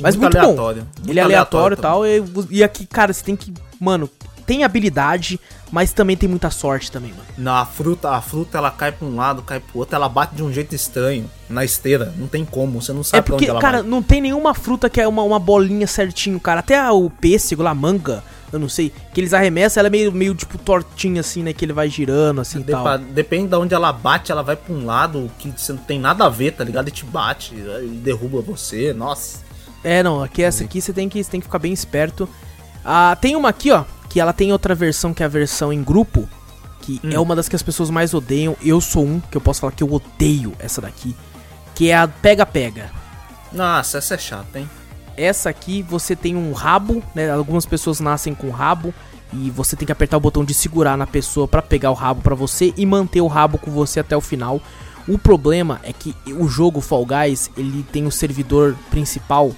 Mas muito, bom. aleatório. Muito Ele é aleatório e também. tal. E, e aqui, cara, você tem que. Mano, tem habilidade, mas também tem muita sorte também, mano. Não, a fruta, a fruta ela cai pra um lado, cai pro outro, ela bate de um jeito estranho na esteira. Não tem como, você não sabe É pra porque, onde ela cara, vai. não tem nenhuma fruta que é uma, uma bolinha certinho, cara. Até o pêssego lá, manga, eu não sei, que eles arremessam, ela é meio, meio tipo tortinha assim, né? Que ele vai girando assim e tal. Depende de onde ela bate, ela vai pra um lado que você não tem nada a ver, tá ligado? E te bate, e derruba você, nossa. É, não, aqui essa aqui você tem que, você tem que ficar bem esperto. Ah, tem uma aqui, ó, que ela tem outra versão que é a versão em grupo, que Hum. é uma das que as pessoas mais odeiam. Eu sou um, que eu posso falar que eu odeio essa daqui, que é a pega-pega. Nossa, essa é chata, hein? Essa aqui você tem um rabo, né? Algumas pessoas nascem com rabo e você tem que apertar o botão de segurar na pessoa pra pegar o rabo pra você e manter o rabo com você até o final. O problema é que o jogo Fall Guys, ele tem o servidor principal,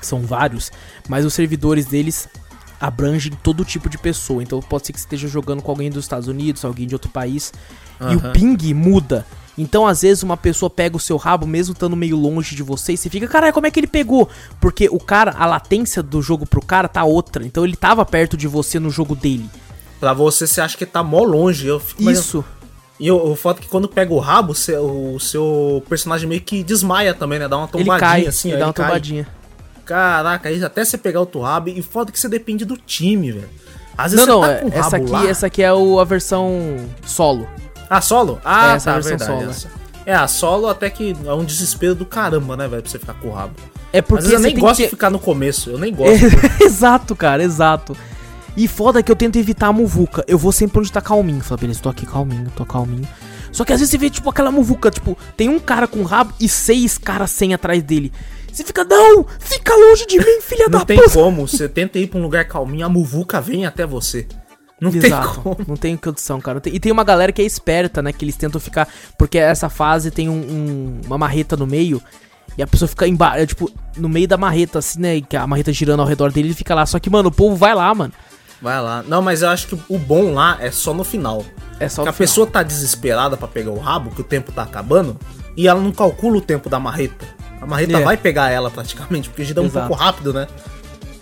que são vários, mas os servidores deles abrangem todo tipo de pessoa. Então pode ser que você esteja jogando com alguém dos Estados Unidos, alguém de outro país, e o ping muda. Então, às vezes, uma pessoa pega o seu rabo, mesmo estando meio longe de você, e você fica, caralho, como é que ele pegou? Porque o cara, a latência do jogo pro cara tá outra. Então ele tava perto de você no jogo dele. Pra você, você acha que tá mó longe. Eu fico Isso. E o, o fato é que quando pega o rabo, o seu personagem meio que desmaia também, né? Dá uma Ele tombadinha cai, assim, ele ó, dá ele uma cai. tombadinha. Caraca, aí até você pegar outro rabo. E foda que você depende do time, velho. Às Não, vezes não, você tá é- com essa rabo aqui, lá. essa aqui é o, a versão solo. Ah, solo? Ah, É, essa é a tá, versão verdade. solo. essa. É, a solo até que é um desespero do caramba, né, velho? Pra você ficar com o rabo. É Às porque vezes eu nem gosto que de ficar no começo. Eu nem gosto. exato, cara, exato. E foda que eu tento evitar a muvuca. Eu vou sempre onde tá calminho. Fala, beleza, tô aqui calminho, tô calminho. Só que às vezes você vê, tipo, aquela muvuca, tipo, tem um cara com rabo e seis caras sem atrás dele. Você fica, não, fica longe de mim, filha Não da tem puta. como. Você tenta ir pra um lugar calminho, a muvuca vem até você. Não tem Exato, como. não tem condição, cara. Tem- E tem uma galera que é esperta, né? Que eles tentam ficar. Porque essa fase tem um- um- uma marreta no meio. E a pessoa fica embaixo, tipo, no meio da marreta, assim, né? Que a marreta girando ao redor dele, ele fica lá. Só que, mano, o povo vai lá, mano. Vai lá. Não, mas eu acho que o bom lá é só no final. É só Porque a final. pessoa tá desesperada pra pegar o rabo, que o tempo tá acabando, e ela não calcula o tempo da marreta. A marreta É. vai pegar ela praticamente, porque gira um Exato. pouco rápido, né?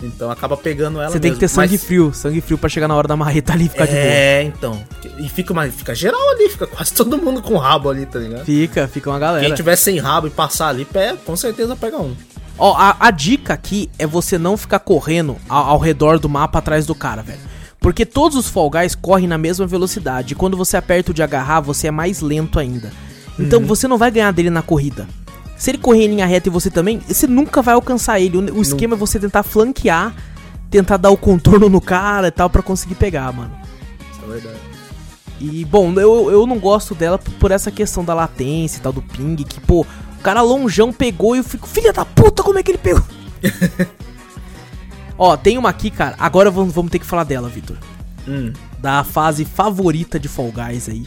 Então acaba pegando ela Você tem que ter mesmo. sangue Mas- frio, sangue frio pra chegar na hora da marreta ali e ficar de boa. É, então. E fica, uma, fica geral ali, fica quase todo mundo com rabo ali, tá ligado? Fica, fica uma galera. Quem tiver sem rabo e passar ali, pé, com certeza pega um. Ó, a, a dica aqui é você não ficar correndo ao, ao redor do mapa atrás do cara, velho. Porque todos os Fall Guys correm na mesma velocidade. E quando você aperta o de agarrar, você é mais lento ainda. Então Uhum. você não vai ganhar dele na corrida. Se ele correr em linha reta e você também, você nunca vai alcançar ele. O, o esquema é você tentar flanquear, tentar dar o contorno no cara e tal pra conseguir pegar, mano. Isso é verdade. E, bom, eu, eu não gosto dela por- por essa questão da latência e tal, do ping, que, pô, o cara longeão pegou e eu fico, filha da puta, como é que ele pegou? Ó, tem uma aqui, cara, agora vamos, vamos ter que falar dela, Vitor. Hum. Da fase favorita de Fall Guys aí.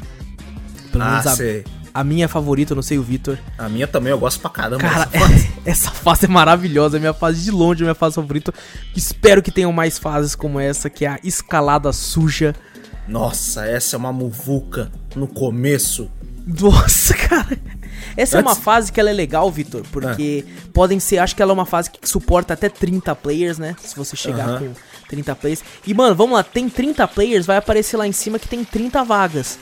Pelo Ah, menos a, sei. A minha favorita, eu não sei o Vitor. A minha também, eu gosto pra caramba. Cara, fase. essa fase é maravilhosa, é minha fase de longe, é minha fase favorita. Espero que tenham mais fases como essa, que é a escalada suja. Nossa, essa é uma muvuca no começo. Nossa, cara. Essa é uma Antes- fase que ela é legal, Vitor, porque podem ser, acho que ela é uma fase que suporta até 30 players, né? Se você chegar Aham. com 30 players. E mano, vamos lá, tem 30 players, vai aparecer lá em cima que tem 30 vagas.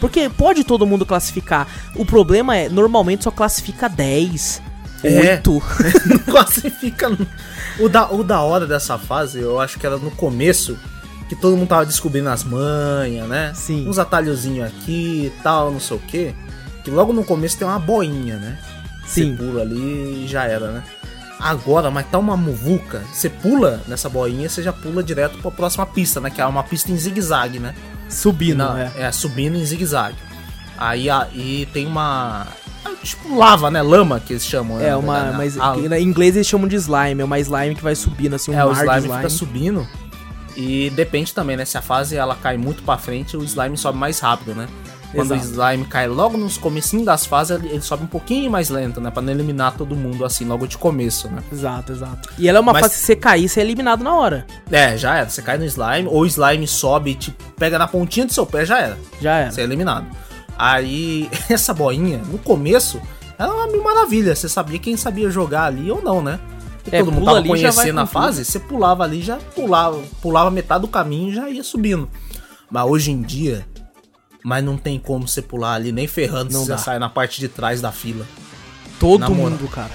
Porque pode todo mundo classificar. O problema é, normalmente só classifica 10, É. 8. não classifica. O da, o da hora dessa fase, eu acho que era no começo, que todo mundo tava descobrindo as manhas, né? Sim. Uns atalhozinhos aqui e tal, não sei o quê. Que logo no começo tem uma boinha, né? Sim. Você pula ali e já era, né? Agora, mas tá uma muvuca, você pula nessa boinha, você já pula direto pra próxima pista, né? Que é uma pista em zigue-zague, né? Subindo, Não, né? é, subindo em zigue-zague. Aí, aí tem uma. é Tipo lava, né? Lama que eles chamam. né, É, na uma. verdade, Mas né? A- em inglês eles chamam de slime, é uma slime que vai subindo, assim, um é, o mar slime, de slime. fica subindo. E depende também, né? Se a fase ela cai muito pra frente, o slime sobe mais rápido, né? Quando Exato. o slime cai logo nos comecinhos das fases, ele, sobe um pouquinho mais lento, né? Pra não eliminar todo mundo assim logo de começo, né? Exato, exato. E ela é uma Mas- fase que você cair, você é eliminado na hora. É, já era. Você cai no slime, ou o slime sobe e te pega na pontinha do seu pé, já era. Já era. Você é eliminado. Aí, essa boinha, no começo, era uma mil maravilha. Você sabia quem sabia jogar ali ou não, né? Porque É, todo mundo tava ali, conhecendo a fase, você pulava ali, já pulava, pulava metade do caminho e já ia subindo. Mas hoje em dia, mas não tem como você pular ali, nem ferrando Não se dá. você sai na parte de trás da fila. Todo Na moral. mundo, cara.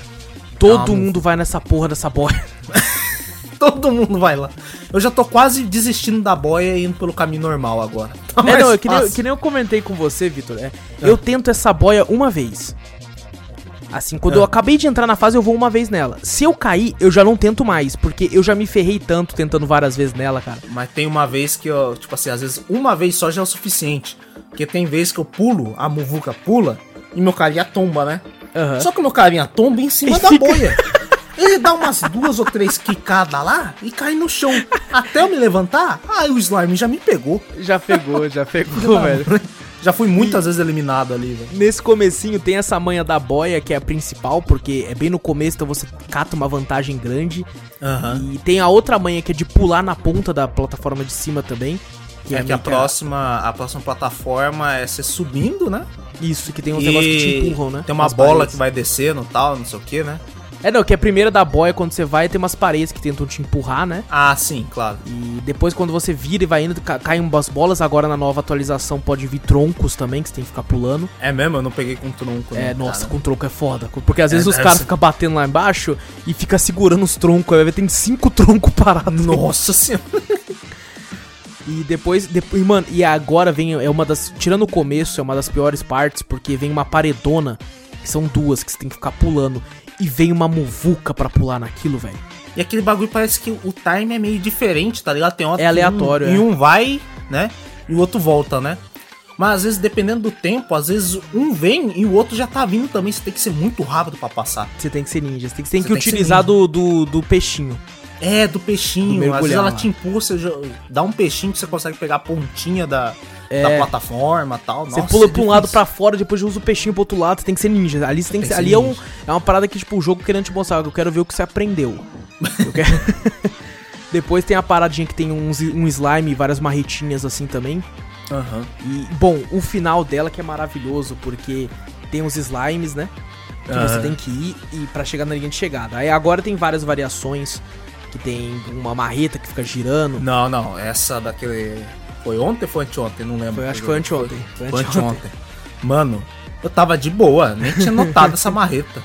Todo Calma. mundo vai nessa porra dessa boia. Todo mundo vai lá. Eu já tô quase desistindo da boia e indo pelo caminho normal agora. Tá É, não, é que nem, que nem eu comentei com você, Vitor. É, Eu tento essa boia uma vez. Assim, quando eu acabei de entrar na fase, eu vou uma vez nela. Se eu cair, eu já não tento mais, porque eu já me ferrei tanto tentando várias vezes nela, cara. Mas tem uma vez que eu, tipo assim, às vezes uma vez só já é o suficiente. Porque tem vezes que eu pulo, a muvuca pula e meu carinha tomba, né? Aham. Só que meu carinha tomba em cima E da fica- boia. Ele dá umas duas ou três quicadas lá e cai no chão. Até eu me levantar, aí o slime já me pegou. Já pegou, já pegou, velho. Já fui muitas vezes eliminado ali, velho. Nesse comecinho tem essa manha da boia, que é a principal, porque é bem no começo, então você cata uma vantagem grande. Aham. E tem a outra manha que é de pular na ponta da plataforma de cima também. Que é que meio a próxima, a próxima plataforma é você subindo, né? Isso, que tem uns negócios que te empurram, né? Tem uma bola paredes. que vai descendo e tal, não sei o que, né? É, não, que a primeira da boia, quando você vai, tem umas paredes que tentam te empurrar, né? Ah, sim, claro. E depois, quando você vira e vai indo, ca caem umas bolas. Agora, na nova atualização, pode vir troncos também, que você tem que ficar pulando. É mesmo, eu não peguei com tronco. É, né, nossa, cara? com tronco é foda. Porque às vezes É, os caras ficam batendo lá embaixo e fica segurando os troncos. Aí vai ver, tem cinco troncos parados. Nossa senhora. E depois, depois, mano, e agora vem, é uma das, tirando o começo, é uma das piores partes, porque vem uma paredona, que são duas, que você tem que ficar pulando, e vem uma muvuca pra pular naquilo, velho. E aquele bagulho parece que o time é meio diferente, tá ligado? Tem hora É aleatório, um, é. E um vai, né? E o outro volta, né? Mas às vezes, dependendo do tempo, às vezes um vem e o outro já tá vindo também. Você tem que ser muito rápido pra passar. Você tem que ser ninja, você tem, que tem que utilizar do, do, do peixinho. É, do peixinho. Do às vezes ela te já- dá um peixinho que você consegue pegar a pontinha da, É. da plataforma e tal. Você Nossa, pula é pra um lado pra fora, depois usa o peixinho pro outro lado, você tem que ser ninja. Ali, você tem que Tem ser, ali é, um, é uma parada que, tipo, o jogo querendo te mostrar, eu quero ver o que você aprendeu. Eu quero... depois tem a paradinha que tem uns, um slime e várias marretinhas assim também. Aham. E, bom, o final dela que é maravilhoso, porque tem os slimes, né? que você tem que ir e para chegar na linha de chegada. Aí agora tem várias variações, que tem uma marreta que fica girando. Não, não, essa daquele. Foi ontem ou foi anteontem? Não lembro. Foi, acho que foi anteontem. Foi, foi anteontem. Mano, eu tava de boa, nem tinha notado essa marreta.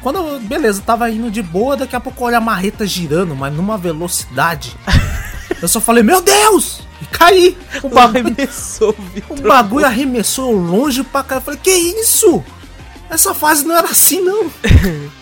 Quando eu, beleza, eu tava indo de boa, daqui a pouco olha a marreta girando, mas numa velocidade. Eu só falei, meu Deus! E caí! O bagulho, arremessou, o bagulho arremessou longe pra cá. Eu falei, que isso? Essa fase não era assim, não.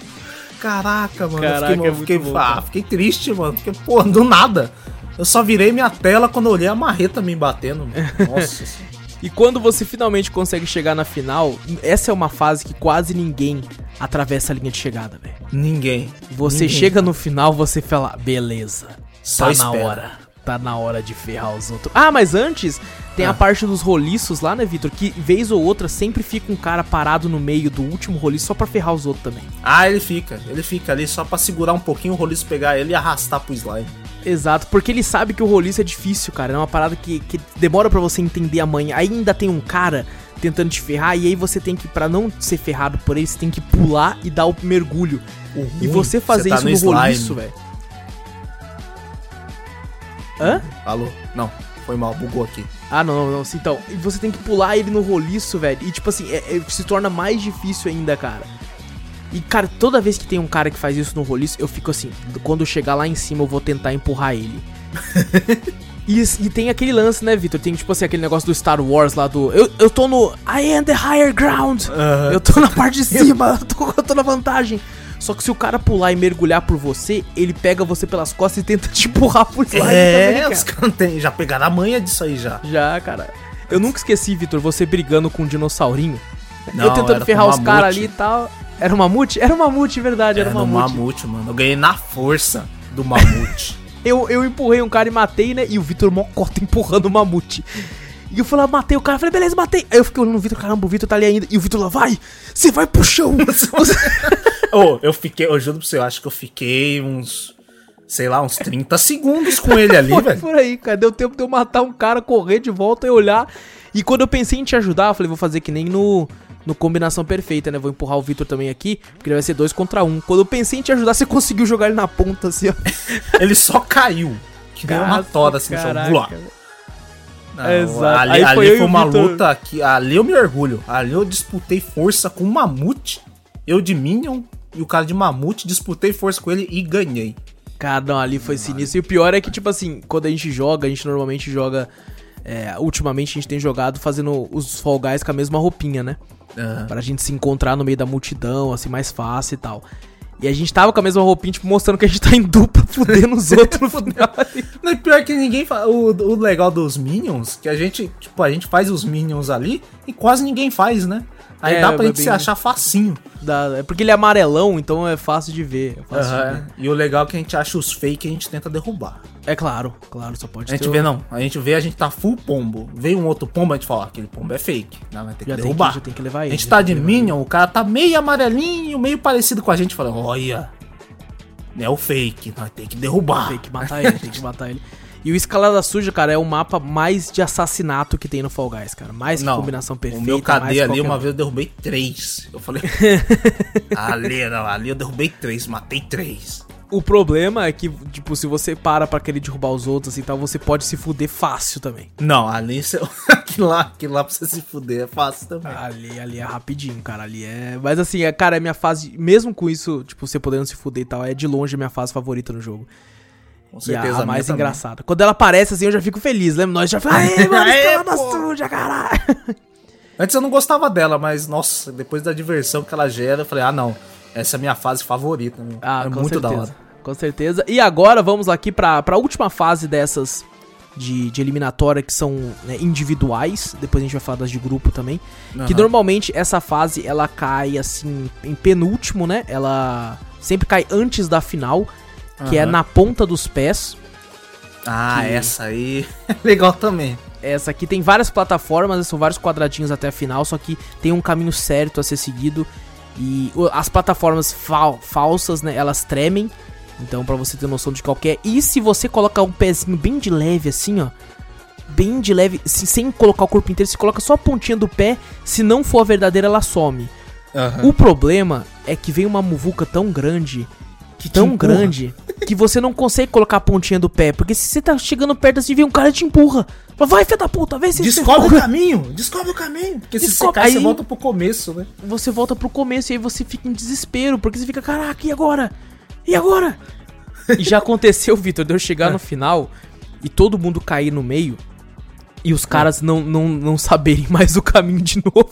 Caraca, mano. Caraca, eu fiquei, é fiquei, muito bom, ah, fiquei triste, mano. Porque, pô, do nada. Eu só virei minha tela quando eu olhei a marreta me batendo. mano. Nossa senhora. E quando você finalmente consegue chegar na final, essa é uma fase que quase ninguém atravessa a linha de chegada, velho. Ninguém. Você Ninguém. chega no final, você fala, beleza, Só tá espera. na hora. Tá na hora de ferrar os outros. Ah, mas antes tem Ah. a parte dos roliços lá, né, Vitor? Que vez ou outra sempre fica um cara parado no meio do último roliço só pra ferrar os outros também. Ah, ele fica. Ele fica ali só pra segurar um pouquinho o roliço, pegar ele e arrastar pro slime. Exato, porque ele sabe que o roliço é difícil, cara. É uma parada que, que demora pra você entender a manha. Aí ainda tem um cara tentando te ferrar, e aí você tem que, pra não ser ferrado por ele, você tem que pular e dar o mergulho. E você fazer tá isso no no, roliço, velho. Hã? Alô? Não, foi mal, bugou aqui. Ah, não, não, não. Então, você tem que pular ele no roliço, velho. E tipo assim, é- é- se torna mais difícil ainda, cara. E, cara, toda vez que tem um cara que faz isso no roliço, eu fico assim, quando eu chegar lá em cima, eu vou tentar empurrar ele. e, e tem aquele lance, né, Victor? Tem, tipo assim, aquele negócio do Star Wars lá do. Eu, eu tô no. I am the higher ground! Eu tô na parte de cima, eu tô, eu tô na vantagem. Só que se o cara pular e mergulhar por você, ele pega você pelas costas e tenta te empurrar por também, É, cara. os caras têm- já pegaram a manha disso aí já. Já, cara. Eu nunca esqueci, Vitor, você brigando com um dinossaurinho. eu Não, tentando era ferrar os caras ali e tal. Era um mamute? Era um mamute, verdade, era, Era um mamute. mamute, mano. Eu ganhei na força do mamute. Eu, eu empurrei um cara e matei, né? E o Vitor mocota empurrando o mamute. E eu falei, ah, matei o cara. Falei, beleza, matei. Aí eu fiquei olhando o Vitor, caramba, o Vitor tá ali ainda. E o Vitor lá, vai! Você vai pro chão! Ô, eu fiquei, eu juro pra você, eu acho que eu fiquei uns, sei lá, uns 30 segundos com ele ali, velho. por aí, cara. Deu tempo de eu matar um cara, correr de volta e olhar. E quando eu pensei em te ajudar, eu falei, vou fazer que nem no, no Combinação Perfeita, né? Vou empurrar o Vitor também aqui, porque ele vai ser dois contra um. Quando eu pensei em te ajudar, você conseguiu jogar ele na ponta, assim, ó. Ele só caiu. Que deu uma toda assim, voar. velho. Não, Exato. Ali, ali foi foi, uma Vitor. luta que. Ali eu me orgulho. Ali eu disputei força com o Mamute. Eu de Minion e o cara de Mamute. Disputei força com ele e ganhei. Cara, não, ali foi sinistro. E o pior é que, tipo assim, quando a gente joga, a gente normalmente joga. é, ultimamente a gente tem jogado fazendo os Fall Guys com a mesma roupinha, né? Aham. Pra gente se encontrar no meio da multidão, assim, mais fácil e tal. E a gente tava com a mesma roupinha, tipo, mostrando que a gente tá em dupla, fudendo os outros no final. Não, pior que ninguém faz. O, o legal dos Minions, que a gente, tipo, a gente faz os Minions ali e quase ninguém faz, né? Aí É, dá pra é gente se bem- achar facinho. Da- é porque ele é amarelão, então é fácil de ver. É, fácil de Aham. ver. E o legal é que a gente acha os fake e a gente tenta derrubar. É claro, claro, só pode A gente vê, não. A gente vê, a gente tá full pombo. Veio um outro pombo, a gente fala, ó, aquele pombo é fake. Não, vai ter que Já tem derrubar. que, já tem que levar A ele. gente já tá tem de que levar ele. Minion, o cara tá meio amarelinho, meio parecido com a gente, falando, olha, é o fake, nós tem que derrubar. Tem que matar ele, tem que matar ele. E o Escalada Suja, cara, é o mapa mais de assassinato que tem no Fall Guys, cara. Mais que Não, combinação perfeita. o meu KD que ali, uma um. vez eu derrubei três. Eu falei, ali, não, ali eu derrubei três, matei três. O problema é que, tipo, se você para pra querer derrubar os outros e tal, você pode se fuder fácil também. Não, ali, você- aquilo lá, aquilo lá pra você se fuder é fácil também. Ali, ali é rapidinho, cara. Ali é. Mas assim, é, cara, é minha fase. Mesmo com isso, tipo, você podendo se fuder e tal, é de longe a minha fase favorita no jogo. Com E certeza. a, minha mais engraçada. Quando ela aparece assim, eu já fico feliz, lembra? Nós já falamos, aê, mano, escalada pô." suja, caralho. Antes eu não gostava dela, mas, nossa, depois da diversão que ela gera, eu falei, ah, não, essa é a minha fase favorita. meu. Ah, é com muito certeza. da hora. Com certeza. E agora vamos aqui pra, pra última fase dessas de, de eliminatória, que são né, individuais. Depois a gente vai falar das de grupo também. Que Aham. normalmente essa fase ela cai assim em penúltimo, né? Ela sempre cai antes da final, que é Aham. na ponta dos pés. Ah, que- essa aí é legal também. Essa aqui tem várias plataformas, são vários quadradinhos até a final, só que tem um caminho certo a ser seguido. E as plataformas fal- falsas, né, elas tremem. Então, pra você ter noção de qualquer. E se você colocar um pezinho bem de leve, assim, ó. Bem de leve, se- sem colocar o corpo inteiro, se coloca só a pontinha do pé. Se não for a verdadeira, ela some. O problema é que vem uma muvuca tão grande, Que tão grande, que você não consegue colocar a pontinha do pé. Porque se você tá chegando perto assim, vem um cara te empurra. Fala, Vai, filho da puta, vem se Descobre o caminho, descobre o caminho. Porque se você Descobre- cai, você aí- volta pro começo, né? Você volta pro começo e aí você fica em desespero. Porque você fica, caraca, e agora? E agora? E já aconteceu, Vitor, de eu chegar no final e todo mundo cair no meio e os caras não, não, não saberem mais o caminho de novo.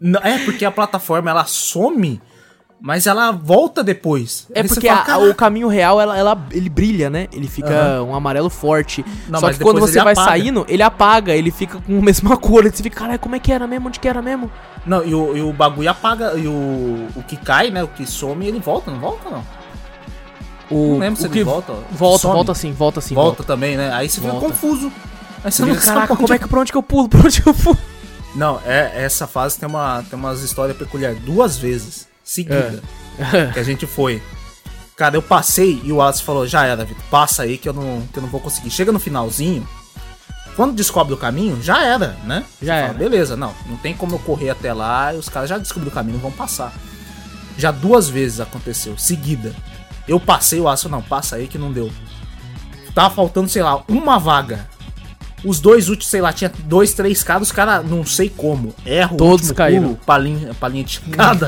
Não, É, porque a plataforma ela some, mas ela volta depois. É Aí porque fala, a- o caminho real, ela, ela- ele brilha, né? Ele fica um amarelo forte. Não, Só que quando você vai apaga. saindo, ele apaga, ele fica com a mesma cor. Você fica, caralho, como é que era mesmo? Onde que era mesmo? Não, e o, e o bagulho apaga, e o, o que cai, né? O que some, ele volta, não volta, não? O, Não lembro se ele que volta. Volta, some. volta sim, volta sim. Volta também, né? Aí você fica Volta. confuso. Aí você não fica, caraca, como é que, pra onde que eu pulo? Pra onde que eu pulo? Não, é, essa fase tem, uma, tem umas histórias peculiares. Duas vezes, seguida, que a gente foi. Cara, eu passei e o Wallace falou, já era, Vitor, passa aí que eu, não, que eu não vou conseguir. Chega no finalzinho, quando descobre o caminho, já era, né? Já Você era. beleza, não, não tem como eu correr até lá e os caras já descobriram o caminho, não vão passar. Já duas vezes aconteceu, seguida. Eu passei, o falou, não, passa aí que não deu. Tava faltando, sei lá, uma vaga. Os dois últimos, sei lá, tinha dois, três caras, os caras, não sei como, erram Todos caíram. palinha, palinha de chicada,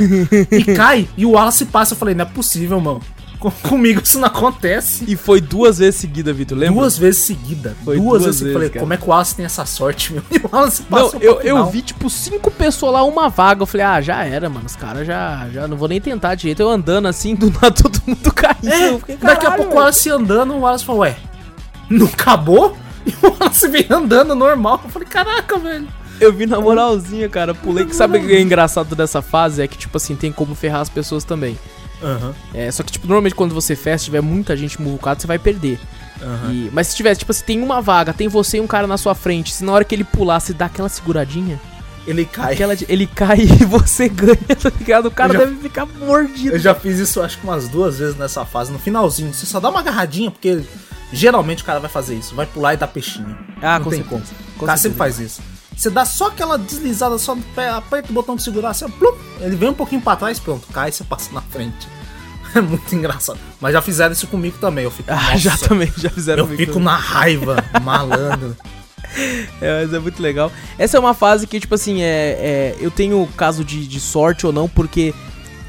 e cai, e o Wallace passa. Eu falei, não é possível, mano. Com- Comigo isso não acontece. E foi duas vezes seguida, Vitor, lembra? Duas vezes seguida. Foi duas, duas vezes. Eu vezes, falei, cara. como é que o Wallace tem essa sorte, meu? E o Wallace Não, passou eu, eu vi, tipo, cinco pessoas lá, uma vaga. Eu falei, ah, já era, mano. Os caras já, já não vou nem tentar direito. Eu andando assim, do nada todo mundo caindo. É, fiquei, daqui a "Caralho, pouco o Wallace andando, o Wallace falou, ué, não acabou? E o Wallace veio andando normal. Eu falei, caraca, velho. Eu vi na moralzinha, cara. Pulei. Que sabe o que é engraçado dessa fase? É que, tipo assim, tem como ferrar as pessoas também. Aham, É, só que, tipo, normalmente quando você fecha, se tiver muita gente muvucada, você vai perder. aham. E- mas se tiver, tipo assim, tem uma vaga, tem você e um cara na sua frente. Se na hora que ele pular, você dá aquela seguradinha, Ele cai. aquela de- ele cai e você ganha, tá ligado? O cara já- deve ficar mordido. Eu já fiz isso acho que umas duas vezes nessa fase, no finalzinho. Você só dá uma agarradinha, porque geralmente o cara vai fazer isso. Vai pular e dar peixinho. Ah, não com tem certeza, como. com o cara certeza. sempre faz isso. Você dá só aquela deslizada só no pé, aperta o botão de segurar, assim, ó, plum, ele vem um pouquinho pra trás, pronto, cai e você passa na frente. É muito engraçado. Mas já fizeram isso comigo também. Eu fico. Ah, nossa, já também, já fizeram Eu comigo fico também. na raiva, malandro. É, mas é muito legal. Essa é uma fase que, tipo assim, é, é, eu tenho caso de, de sorte ou não, porque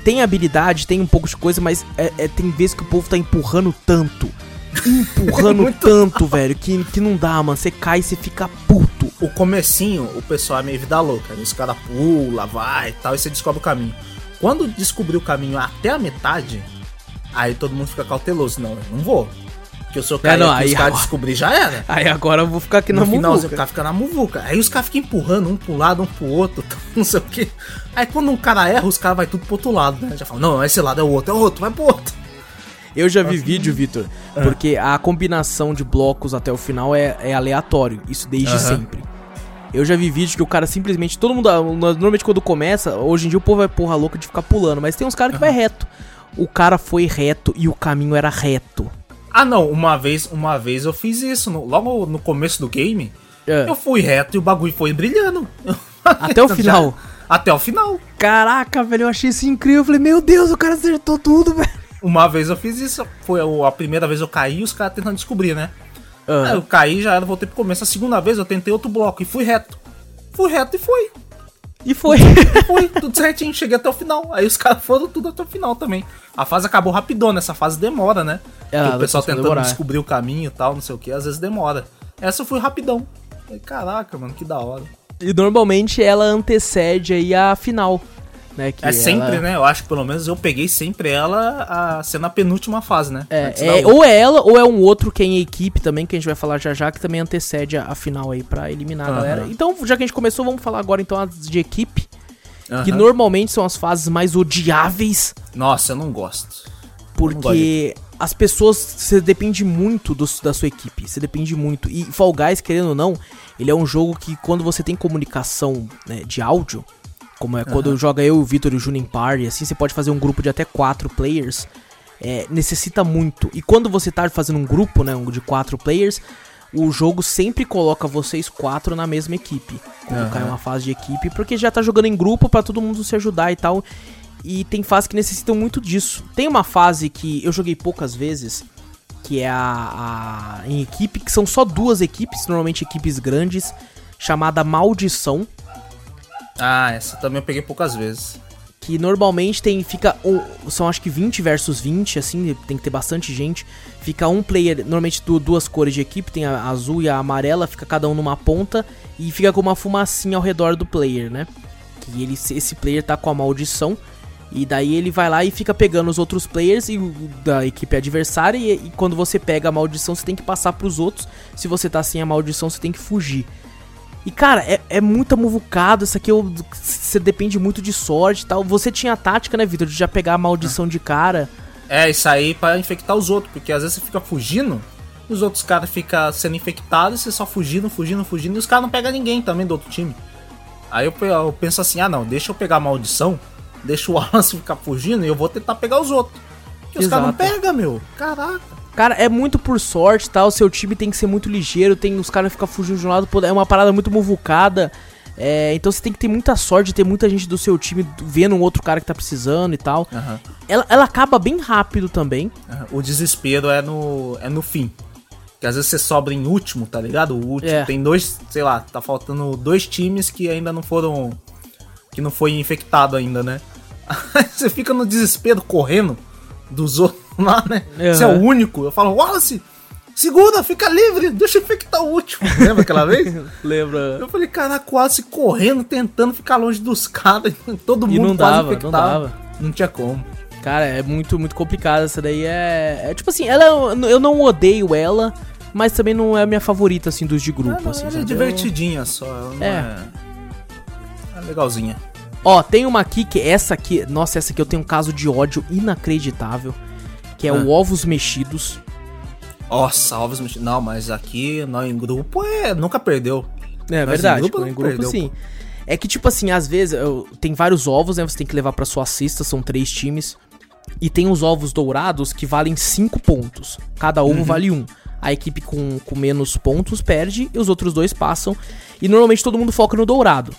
tem habilidade, tem um pouco de coisa, mas é, é- tem vezes que o povo tá empurrando tanto. Empurrando tanto, velho, que, que não dá, mano. Você cai e você fica puto. O comecinho, o pessoal é meio vida louca. né? Os caras pula, vai e tal, e você descobre o caminho. Quando descobrir o caminho até a metade, aí todo mundo fica cauteloso. Não, eu não vou. Porque eu sou cara não, que aí os caras descobrir já era. Aí agora eu vou ficar aqui na No finalzinho, o muvuca. cara fica na muvuca. Aí os caras ficam empurrando um pro lado, um pro outro, não sei o que. Aí quando um cara erra, os caras vai tudo pro outro lado, né? Já fala, não, esse lado é o outro, é o outro, vai pro outro. Eu já vi vídeo, Vitor, porque a combinação de blocos até o final é, é aleatório. Isso desde sempre. Eu já vi vídeo que o cara simplesmente. Todo mundo. Normalmente quando começa, hoje em dia o povo é porra louca de ficar pulando, mas tem uns caras que vai reto. O cara foi reto e o caminho era reto. Ah não, uma vez, uma vez eu fiz isso, no- logo no começo do game, É. eu fui reto e o bagulho foi brilhando. Até o final. Até o final. Caraca, velho, eu achei isso incrível. Eu falei, meu Deus, o cara acertou tudo, velho. Uma vez eu fiz isso, foi a primeira vez eu caí e os caras tentando descobrir, né? Ah. Aí eu caí, já era, voltei pro começo. A segunda vez eu tentei outro bloco e fui reto. Fui reto e foi. E foi. E foi, tudo certinho, cheguei até o final. Aí os caras foram tudo até o final também. A fase acabou rapidona, essa fase demora, né? É, o pessoal tentando demorar. descobrir o caminho e tal, não sei o que, às vezes demora. Essa eu fui rapidão. Falei, Caraca, mano, que da hora. E normalmente ela antecede aí a final. Né, que É sempre, ela- né? Eu acho que pelo menos eu peguei sempre ela a ser na penúltima fase, né? É, é, ou é ela, ou é um outro que é em equipe também, que a gente vai falar já já, que também antecede a, a final aí pra eliminar a Aham. galera. Então, já que a gente começou, vamos falar agora então as de equipe, que Aham. normalmente são as fases mais odiáveis, Nossa, eu não gosto. porque as pessoas, você depende muito do- da sua equipe, você depende muito. E Fall Guys, querendo ou não, ele é um jogo que quando você tem comunicação né, de áudio, como é quando joga eu, o Vitor e o Júnior em party, assim, você pode fazer um grupo de até quatro players, é, necessita muito. E quando você tá fazendo um grupo, né, um de quatro players, o jogo sempre coloca vocês quatro na mesma equipe. Quando Aham. cai uma fase de equipe, porque já tá jogando em grupo pra todo mundo se ajudar e tal. E tem fases que necessitam muito disso. Tem uma fase que eu joguei poucas vezes, que é a, a em equipe, que são só duas equipes, normalmente equipes grandes, chamada Maldição. Ah, essa também eu peguei poucas vezes. que normalmente tem fica um, são acho que 20 versus 20 assim tem que ter bastante gente. Fica um player normalmente du- duas cores de equipe tem a azul e a amarela fica cada um numa ponta e fica com uma fumacinha ao redor do player né? Que ele esse player tá com a maldição e daí ele vai lá e fica pegando os outros players e da equipe adversária e, e quando você pega a maldição você tem que passar pros outros. Se você tá sem a maldição você tem que fugir e, cara, é, é muita muvucada. Isso aqui eu- você depende muito de sorte e tal. Você tinha a tática, né, Vitor? De já pegar a maldição de cara. É, isso aí pra infectar os outros, porque às vezes você fica fugindo, os outros caras ficam sendo infectados, e você só fugindo, fugindo, fugindo, e os caras não pegam ninguém também do outro time. Aí eu, eu penso assim, ah não, deixa eu pegar a maldição, deixa o Wallace ficar fugindo e eu vou tentar pegar os outros. Porque os caras não pegam, meu. Caraca. Cara, é muito por sorte, tal. Seu time tem que ser muito ligeiro. Tem os caras ficam fugindo de um lado. É uma parada muito muvucada. É, então você tem que ter muita sorte, ter muita gente do seu time vendo um outro cara que tá precisando e tal. Aham, Ela, ela acaba bem rápido também. aham. O desespero é no, é no fim. Que às vezes você sobra em último, tá ligado? O último É. tem dois, sei lá, tá faltando dois times que ainda não foram. que não foi infectado ainda, né? Aí você fica no desespero correndo dos outros lá, né? Você é o único. Eu falo, Wallace, segura, fica livre, deixa eu infectar o último. Lembra aquela vez? Lembra? Eu falei, caraca, quase correndo, tentando ficar longe dos caras. Todo E mundo não quase dava, não infectado. dava. Não tinha como. Cara, é muito, muito complicado. Essa daí é. é tipo assim, ela eu não odeio ela, mas também não é a minha favorita, assim, dos de grupo. Não, assim, ela é divertidinha só. Ela não É. é. é legalzinha. Ó, tem uma aqui que essa aqui. Nossa, essa aqui eu tenho um caso de ódio inacreditável. Que é Ah. o Ovos Mexidos. Nossa, ovos mexidos. Não, mas aqui, nós em grupo, é. Nunca perdeu. É verdade, em grupo pô, não em grupo perdeu, sim. É que, tipo assim, às vezes eu- tem vários ovos, né? Você tem que levar pra sua cesta, são três times. E tem os ovos dourados que valem cinco pontos. Cada ovo Uhum. vale um. A equipe com, com menos pontos perde e os outros dois passam. E normalmente todo mundo foca no dourado.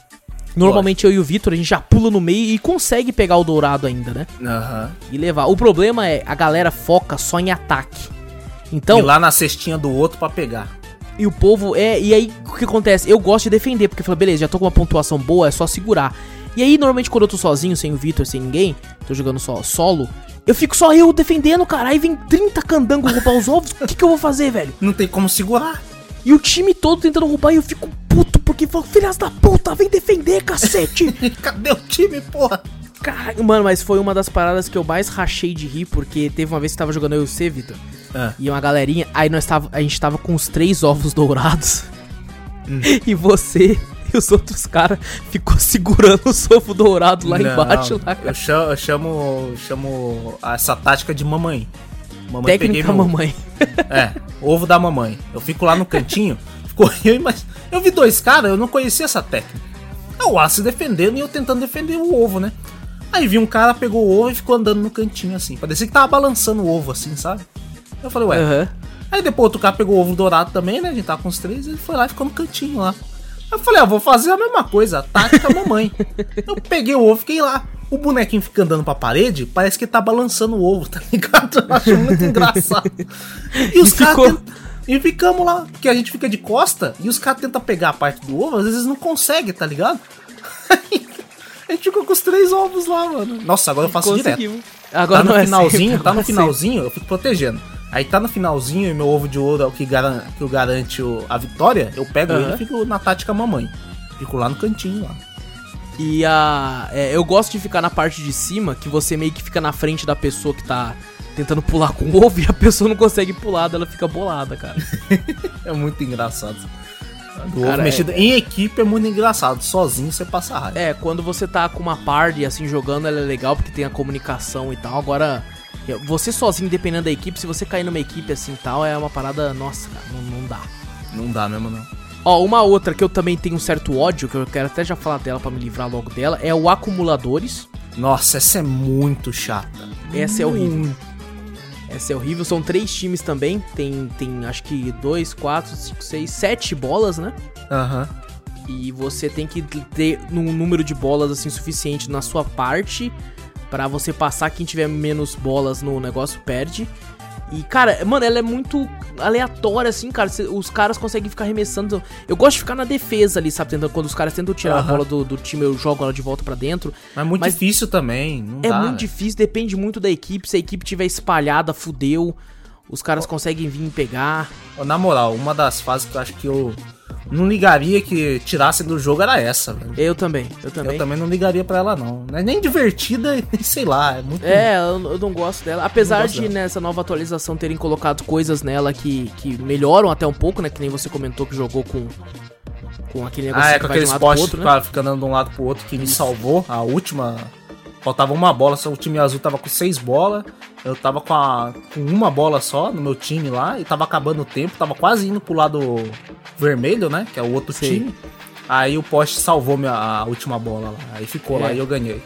Normalmente eu e o Vitor, a gente já pula no meio e consegue pegar o dourado ainda, né? Aham. E levar. O problema é a galera foca só em ataque. Então, E lá na cestinha do outro pra pegar. e o povo é. E aí, o que acontece? Eu gosto de defender, porque fala, beleza, já tô com uma pontuação boa, é só segurar. E aí, normalmente, quando eu tô sozinho, sem o Vitor, sem ninguém, tô jogando só solo, eu fico só eu defendendo, cara. Aí vem 30 candangos roubar os ovos. O que, que eu vou fazer, velho? Não tem como segurar. E o time todo tentando roubar e eu fico puto, porque falo, filhas da puta, vem defender, cacete! Cadê o time, porra? Caralho, mano, mas foi uma das paradas que eu mais rachei de rir, porque teve uma vez que tava jogando eu e você, Vitor. Ah. E uma galerinha, aí nós tava, a gente tava com os três ovos dourados. Hum. E você e os outros caras ficou segurando o ovo dourado lá Não, embaixo. Lá, Eu chamo, eu chamo, chamo essa tática de mamãe. Mamãe Técnica meu- mamãe. É, ovo da mamãe. Eu fico lá no cantinho, ficou eu, mas eu vi dois caras, eu não conhecia essa técnica. É o Aço defendendo e eu tentando defender o ovo, né? Aí vi um cara, pegou o ovo e ficou andando no cantinho assim. Parecia que tava balançando o ovo assim, sabe? Eu falei, ué. Aham. Aí depois outro cara pegou o ovo dourado também, né? A gente tava com os três, ele foi lá e ficou no cantinho lá. Aí eu falei, ah, vou fazer a mesma coisa, a tática mamãe. eu peguei o ovo, fiquei lá. O bonequinho fica andando pra parede, parece que tá balançando o ovo, tá ligado? Eu acho muito engraçado. E os caras. ficou- tent- E ficamos lá, porque a gente fica de costa e os caras tentam pegar a parte do ovo, às vezes não consegue, tá ligado? a gente ficou com os três ovos lá, mano. Nossa, agora eu faço direto. Conseguimos. Agora tá no não é finalzinho, sempre, tá no é finalzinho, eu fico protegendo. Aí tá no finalzinho e meu ovo de ouro é o que, garan que o garante o- a vitória, eu pego Aham. ele e fico na tática mamãe. Fico lá no cantinho lá. E a. é, eu gosto de ficar na parte de cima, que você meio que fica na frente da pessoa que tá tentando pular com o ovo e a pessoa não consegue pular, ela fica bolada, cara. É muito engraçado. Do Cara, ovo é- mexido em equipe é muito engraçado. Sozinho você passa raiva. É, quando você tá com uma party assim jogando, ela é legal porque tem a comunicação e tal. Agora, você sozinho, dependendo da equipe, se você cair numa equipe assim e tal, é uma parada. Nossa, cara, não, não dá. Não dá mesmo, não. Ó, uma outra que eu também tenho um certo ódio, que eu quero até já falar dela pra me livrar logo dela, é o Acumuladores. Nossa, essa é muito chata. Essa é horrível. Muito. Essa é horrível. São três times também. Tem, tem acho que dois, quatro, cinco, seis, sete bolas, né? Aham. E você tem que ter um número de bolas assim suficiente na sua parte Pra você passar. Quem tiver menos bolas no negócio perde. E, cara, mano, ela é muito aleatória, assim, cara. Os caras conseguem ficar arremessando. Eu gosto de ficar na defesa ali, sabe? Tentando, quando os caras tentam tirar a Aham. bola do, do time, eu jogo ela de volta pra dentro. Mas é muito Mas difícil também. Não É dá, muito velho. difícil, depende muito da equipe. Se a equipe tiver espalhada, fudeu. Os caras conseguem vir pegar. Na moral, uma das fases que eu acho que eu não ligaria que tirassem do jogo era essa, velho. Eu também, eu também. Eu também não ligaria pra ela, não. Não é nem divertida, nem sei lá. É muito. É, eu, eu não gosto dela. Apesar gosto de dela. nessa nova atualização terem colocado coisas nela que, que melhoram até um pouco, né? Que nem você comentou que jogou com, com aquele negócio Ah, é que com vai de aquele um lado pro esporte outro, né? cara, fica andando de um lado pro outro que me salvou. A última. Faltava uma bola, só o time azul tava com seis bolas. Eu tava com, a, com uma bola só no meu time lá e tava acabando o tempo, tava quase indo pro lado vermelho, né? Que é o outro Sei. time. Aí o poste salvou minha, a última bola lá. Aí ficou É. lá e eu ganhei.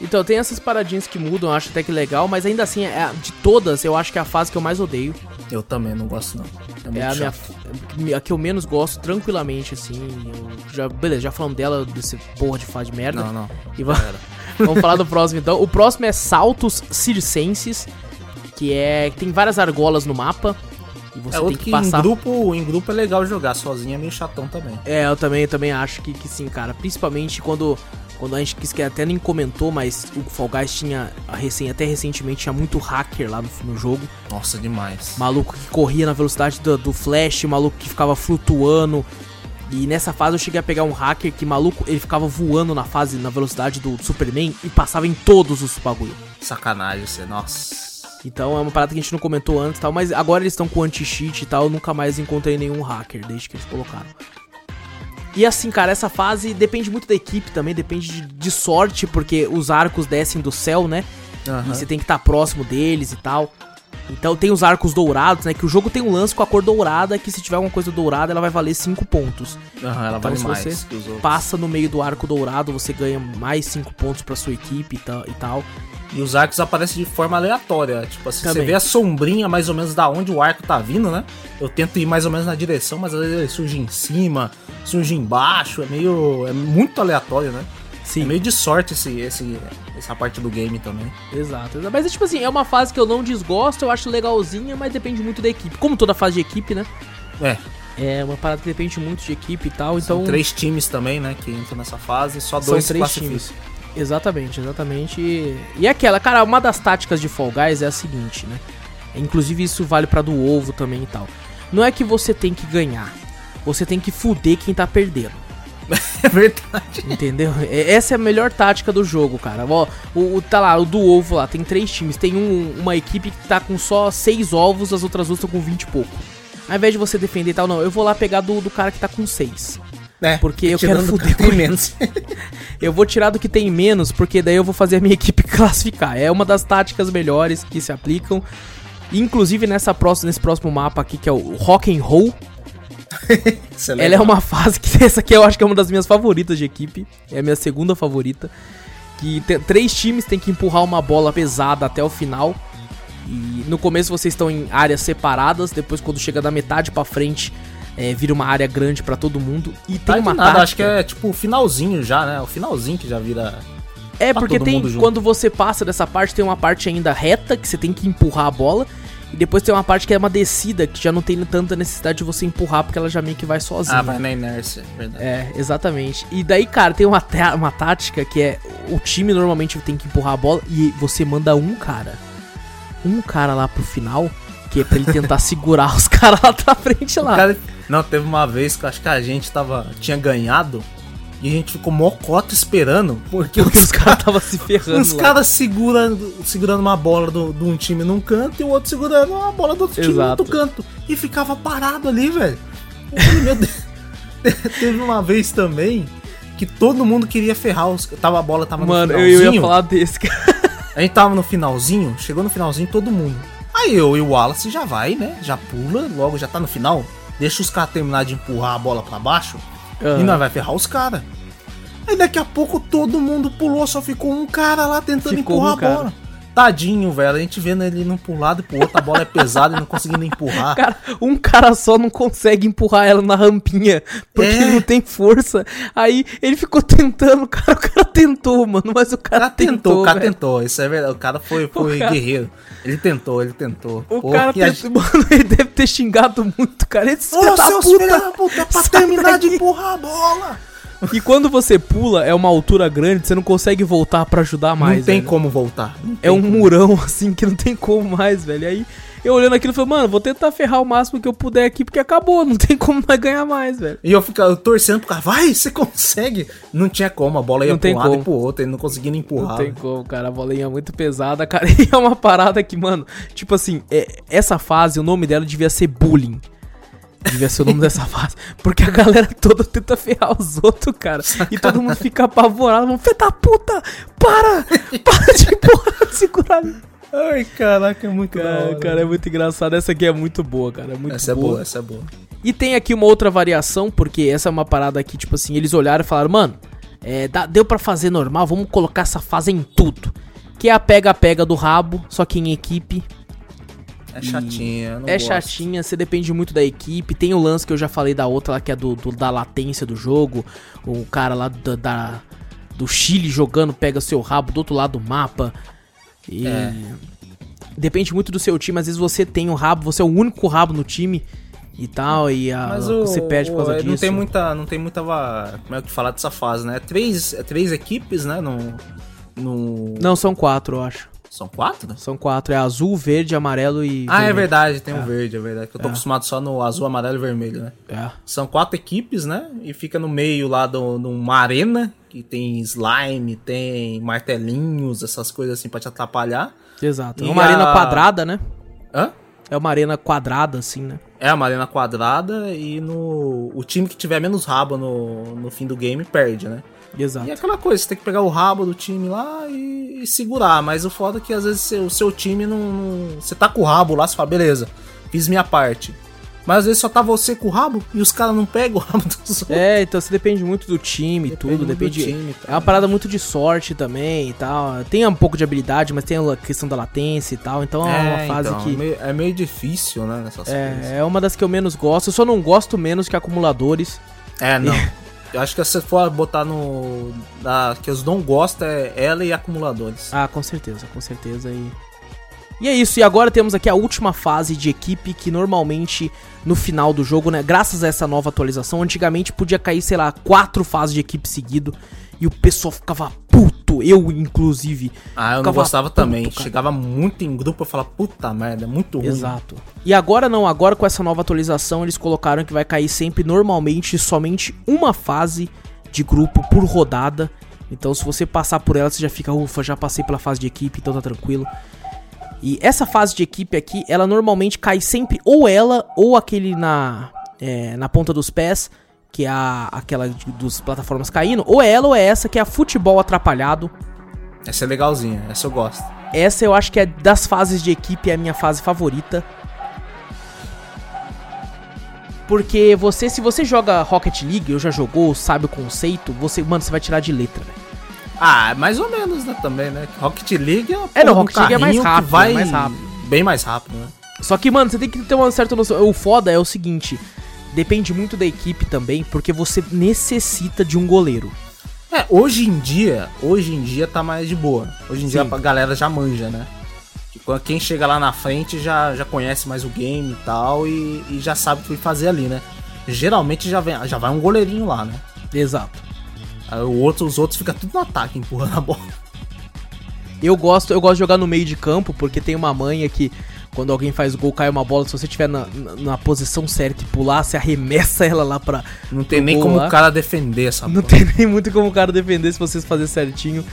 Então tem essas paradinhas que mudam, eu acho até que legal, mas ainda assim, é, de todas, eu acho que é a fase que eu mais odeio. Eu também não gosto, não. É É a, minha, chato. a que eu menos gosto, tranquilamente, assim. Já, beleza, já falamos dela, desse porra de fase de merda. Não, não. E. Vamos falar do próximo então. O próximo é Saltos Circenses, que é. Tem várias argolas no mapa. E você É tem que que passar. em grupo, em grupo é legal jogar, sozinho é meio chatão também. É, eu também, eu também acho que, que sim, cara. Principalmente quando, quando a gente quis que até nem comentou, mas o Fall Guys tinha recém, até recentemente tinha muito hacker lá no, no jogo. Nossa, demais. Maluco que corria na velocidade do, do flash, maluco que ficava flutuando. E nessa fase eu cheguei a pegar um hacker que, maluco, ele ficava voando na fase, na velocidade do Superman e passava em todos os bagulho. Sacanagem você, nossa. Então é uma parada que a gente não comentou antes e tal, mas agora eles estão com anti-cheat e tal, eu nunca mais encontrei nenhum hacker desde que eles colocaram. E assim, cara, essa fase depende muito da equipe também, depende de, de sorte, porque os arcos descem do céu, né? Aham. E você tem que estar próximo deles e tal. Então tem os arcos dourados, né? Que o jogo tem um lance com a cor dourada, que se tiver alguma coisa dourada, ela vai valer 5 pontos. Aham, ela Então vale se mais você passa no meio do arco dourado, você ganha mais 5 pontos pra sua equipe e tal. E tal. E os arcos aparecem de forma aleatória. Tipo assim, Também. você vê a sombrinha mais ou menos da onde o arco tá vindo, né? Eu tento ir mais ou menos na direção, mas às vezes ele surge em cima, surge embaixo. É meio. É muito aleatório, né? Sim. É meio de sorte esse, esse, essa parte do game também. Exato. Mas é tipo assim, é uma fase que eu não desgosto, eu acho legalzinha, mas depende muito da equipe. Como toda fase de equipe, né? É, É uma parada que depende muito de equipe e tal, são então. três times também, né? Que entram nessa fase, só São dois se três times. Exatamente, exatamente. E, e aquela, cara, uma das táticas de Fall Guys é a seguinte, né? Inclusive isso vale pra do ovo também e tal. Não é que você tem que ganhar, você tem que fuder quem tá perdendo. É verdade. Entendeu? É- Essa é a melhor tática do jogo, cara. Ó, o, o- tá lá, o do ovo lá, tem três times. Tem um- uma equipe que tá com só seis ovos, as outras duas estão com 20 e pouco. Ao invés de você defender e tal, não, eu vou lá pegar do, do cara que tá com seis. É, Porque eu quero fuder com- menos. Eu vou tirar do que tem menos, porque daí eu vou fazer a minha equipe classificar. É uma das táticas melhores que se aplicam. Inclusive nessa próxima, nesse próximo mapa aqui, que é o Rock and Roll, Ela é uma fase que essa aqui eu acho que é uma das minhas favoritas de equipe. É a minha segunda favorita. Que tem- três times têm que empurrar uma bola pesada até o final. E no começo vocês estão em áreas separadas. Depois, quando chega da metade pra frente, é, vira uma área grande pra todo mundo. E tem Tá uma nada, tática. acho que é tipo o finalzinho já, né? O finalzinho que já vira. É, Tá porque todo tem. mundo junto. Quando você passa dessa parte, tem uma parte ainda reta que você tem que empurrar a bola. E depois tem uma parte que é uma descida, que já não tem tanta necessidade de você empurrar, porque ela já meio que vai sozinha. Ah, vai na inércia, verdade. É, exatamente. E daí, cara, tem uma, uma tática que é o time normalmente tem que empurrar a bola e você manda um cara. Um cara lá pro final, que é pra ele tentar segurar os caras lá pra frente lá. Cara- Não, teve uma vez que eu acho que a gente tava, tinha ganhado e a gente ficou mocota esperando, porque Porque os, caras tava se ferrando. os caras segurando, segurando uma bola de um time num canto e o outro segurando uma bola do outro time no Exato. outro canto. E ficava parado ali, velho. Eu falei, meu Deus. Teve uma vez também que todo mundo queria ferrar os. Tava, a bola tava Mano, no eu finalzinho. ia falar desse, cara. A gente tava no finalzinho, chegou no finalzinho todo mundo. Aí eu e o Wallace já vai, né? Já pula, logo já tá no final. Deixa os caras terminar de empurrar a bola pra baixo Aham. e nós vai ferrar os caras. Aí daqui a pouco todo mundo pulou, só ficou um cara lá tentando Ficou empurrar um cara. a bola. Tadinho, velho. A gente vendo ele indo pro lado e pro outro, a bola é pesada e não conseguindo empurrar. Cara, um cara só não consegue empurrar ela na rampinha, porque É. ele não tem força. Aí ele ficou tentando, cara, o cara tentou, mano, mas o O cara, cara tentou, o cara velho. tentou. Isso é verdade. O cara foi, foi cara- guerreiro. Ele tentou, ele tentou. O Pô, cara e a tentou, mano, ele deve ter xingado muito, cara. Esse Ô, da seus puta. filhos da puta, pra terminar de daí. empurrar a bola. E quando você pula, é uma altura grande, você não consegue voltar pra ajudar mais. não tem velho. como voltar. É tem um como. murão, assim, que não tem como mais, velho. Aí eu olhando aquilo, falei, mano, vou tentar ferrar o máximo que eu puder aqui, porque acabou, não tem como mais ganhar mais, velho. E eu ficava torcendo pro cara, vai, você consegue. Não tinha como, a bola ia Não tem um lado como. e pro outro, ele não conseguia nem empurrar. Não tem velho. como, cara. A bolinha é muito pesada, cara. E é uma parada que, mano, tipo assim, é- essa fase, o nome dela devia ser bullying. Devia ser o nome dessa fase. Porque a galera toda tenta ferrar os outros, cara. E todo mundo fica apavorado. Fê da puta! Para! Para de empurrar, de segurar. Ai, caraca, é muito Cara, cara, é muito engraçado. Essa aqui é muito boa, cara. É muito essa é boa. boa, essa é boa. E tem aqui uma outra variação, porque essa é uma parada que, tipo assim, eles olharam e falaram, mano, é, dá- deu pra fazer normal, vamos colocar essa fase em tudo. Que é a pega-pega do rabo, só que em equipe. É chatinha, não é gosto. chatinha, você depende muito da equipe. Tem o lance que eu já falei da outra lá, que é do, do- da latência do jogo. O cara lá da, da- do Chile jogando, pega seu rabo do outro lado do mapa. E. É. Depende muito do seu time. Às vezes você tem o rabo, você é o único rabo no time e tal. E a, Mas o, você perde por causa o- disso. Não tem muita, não tem muita, como é que falar dessa fase, né? Três, é três equipes, né? No, no... Não, são quatro, eu acho. São quatro? São quatro. É azul, verde, amarelo e. Ah, é vermelho. verdade, tem o verde, é verdade. Que eu tô É. acostumado só no azul, amarelo e vermelho, né? É. São quatro equipes, né? E fica no meio lá de uma arena, que tem slime, tem martelinhos, essas coisas assim pra te atrapalhar. Exato. É E uma arena a- quadrada, né? Hã? É uma arena quadrada, assim, né? É uma arena quadrada e no o time que tiver menos rabo no, no fim do game perde, né? Exato. E é aquela coisa, você tem que pegar o rabo do time lá e, e segurar. Mas o foda é que às vezes o seu time não, não- Você tá com o rabo lá, você fala, beleza, fiz minha parte. Mas às vezes só tá você com o rabo e os caras não pegam o rabo dos outros. É, então você depende muito do time e Depende tudo, muito do depende. time é uma parada muito de sorte também e tal. Tem um pouco de habilidade, mas tem a questão da latência e tal. Então é, uma fase então, que. É meio, é meio difícil, né? Nessas coisas. É, é uma das que eu menos gosto. Eu só não gosto menos que acumuladores. É, não. Eu acho que se for botar no. Na, que eu não gosto é ela e acumuladores. Ah, com certeza, com certeza. E, e é isso. E agora temos aqui a última fase de equipe que normalmente no final do jogo, né? Graças a essa nova atualização, antigamente podia cair, sei lá, quatro fases de equipe seguido e o pessoal ficava puto. Eu, inclusive. Ah, eu não gostava puto, também. cara. Chegava muito em grupo eu falava, puta merda, é muito ruim. Exato. E agora não, agora com essa nova atualização eles colocaram que vai cair sempre normalmente somente uma fase de grupo por rodada. Então se você passar por ela, você já fica, ufa, já passei pela fase de equipe, então tá tranquilo. E essa fase de equipe aqui, ela normalmente cai sempre ou ela ou aquele na é, na ponta dos pés, que é a, aquela de- dos plataformas caindo, ou é ela ou é essa que é a futebol atrapalhado. Essa é legalzinha, essa eu gosto. Essa eu acho que é das fases de equipe é a minha fase favorita. Porque você, se você joga Rocket League, ou já jogou, sabe o conceito, você, mano, você vai tirar de letra, velho. Ah, mais ou menos, né, também, né? Rocket League é, É, não, um Rocket League é mais rápido, vai é mais rápido. Bem mais rápido, né? Só que, mano, você tem que ter uma certa noção. O foda é o seguinte, depende muito da equipe também, porque você necessita de um goleiro. É, hoje em dia, hoje em dia tá mais de boa. Hoje em dia Sim. a galera já manja, né? Quando- Quem chega lá na frente já, já conhece mais o game e tal e, e já sabe o que fazer ali, né? Geralmente já, vem, já vai um goleirinho lá, né? Exato. Aí o outro, os outros ficam tudo no ataque, empurrando a bola. Eu gosto, eu gosto de jogar no meio de campo, porque tem uma manha que quando alguém faz gol, cai uma bola, se você estiver na, na, na posição certa e pular, você arremessa ela lá pra, Não tem nem como lá. o cara defender essa Não bola. tem nem muito como o cara defender se vocês fazerem certinho.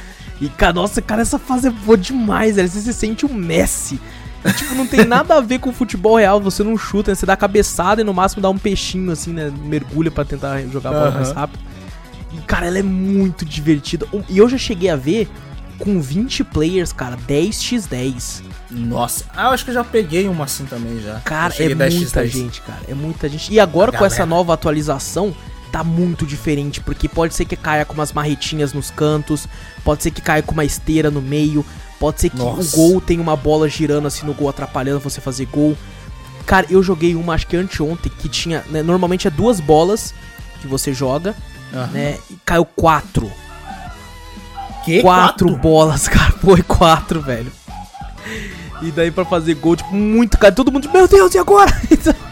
E, cara, nossa, cara, essa fase é boa demais, velho. Você se sente um Messi. E, tipo, não tem nada a ver com o futebol real. Você não chuta, né? você dá cabeçada e no máximo dá um peixinho, assim, né? Mergulha pra tentar jogar a bola Aham. mais rápido. E, cara, ela é muito divertida. E eu já cheguei a ver com 20 players, cara, 10x10. Nossa, ah, eu acho que eu já peguei uma assim também já. Cara, é 10x10. muita gente, cara. É muita gente. E agora com essa nova atualização, tá muito diferente. Porque pode ser que caia com umas marretinhas nos cantos, pode ser que caia com uma esteira no meio, Pode ser que Nossa. o gol tenha uma bola girando assim no gol, atrapalhando você fazer gol. Cara, eu joguei uma, acho que anteontem, que tinha. né, normalmente é duas bolas que você joga, né? E caiu quatro. Que? quatro bolas, cara. Foi quatro, velho. E daí pra fazer gol, tipo, muito, cara. Todo mundo, meu Deus, e agora?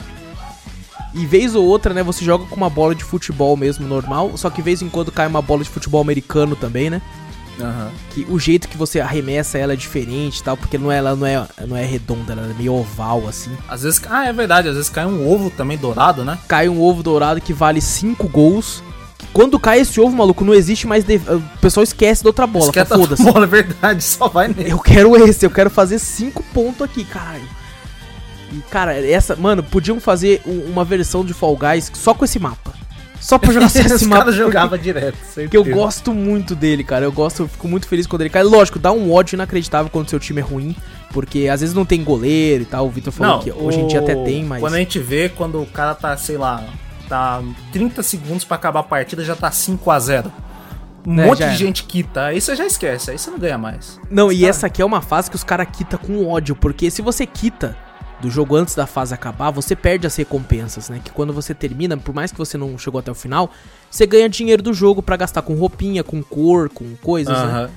E vez ou outra, né, você joga com uma bola de futebol mesmo, normal. Só que vez em quando cai uma bola de futebol americano também, né? Aham. Que o jeito que você arremessa ela é diferente e tal, porque não é, ela não é, não é redonda, ela é meio oval, assim. Às vezes. Ah, é verdade, às vezes cai um ovo também dourado, né? Cai um ovo dourado que vale cinco gols. Quando cai esse ovo, maluco, não existe mais. de- O pessoal esquece da outra bola. Esquece fala, a Foda-se. bola, é verdade, só vai nele. Eu quero esse, eu quero fazer cinco pontos aqui, caralho. E, cara, essa. Mano, podiam fazer uma versão de Fall Guys só com esse mapa. Só pra jogar só esse mapa. caras porque- direto, Porque eu certeza. gosto muito dele, cara. Eu gosto, eu fico muito feliz quando ele cai. Lógico, dá um ódio inacreditável quando seu time é ruim. Porque às vezes não tem goleiro e tal. O Vitor falou Não, que hoje em dia até tem, mas. Quando a gente vê, quando o cara tá, sei lá, tá 30 segundos pra acabar a partida, já tá 5 a 0 Um É, monte de gente quita, aí você já esquece, aí você não ganha mais. Não, e Sabe? essa aqui é uma fase que os caras quita com ódio. Porque se você quita do jogo antes da fase acabar, você perde as recompensas, né? Que quando você termina, por mais que você não chegou até o final, você ganha dinheiro do jogo pra gastar com roupinha, com cor, com coisas, né? Aham.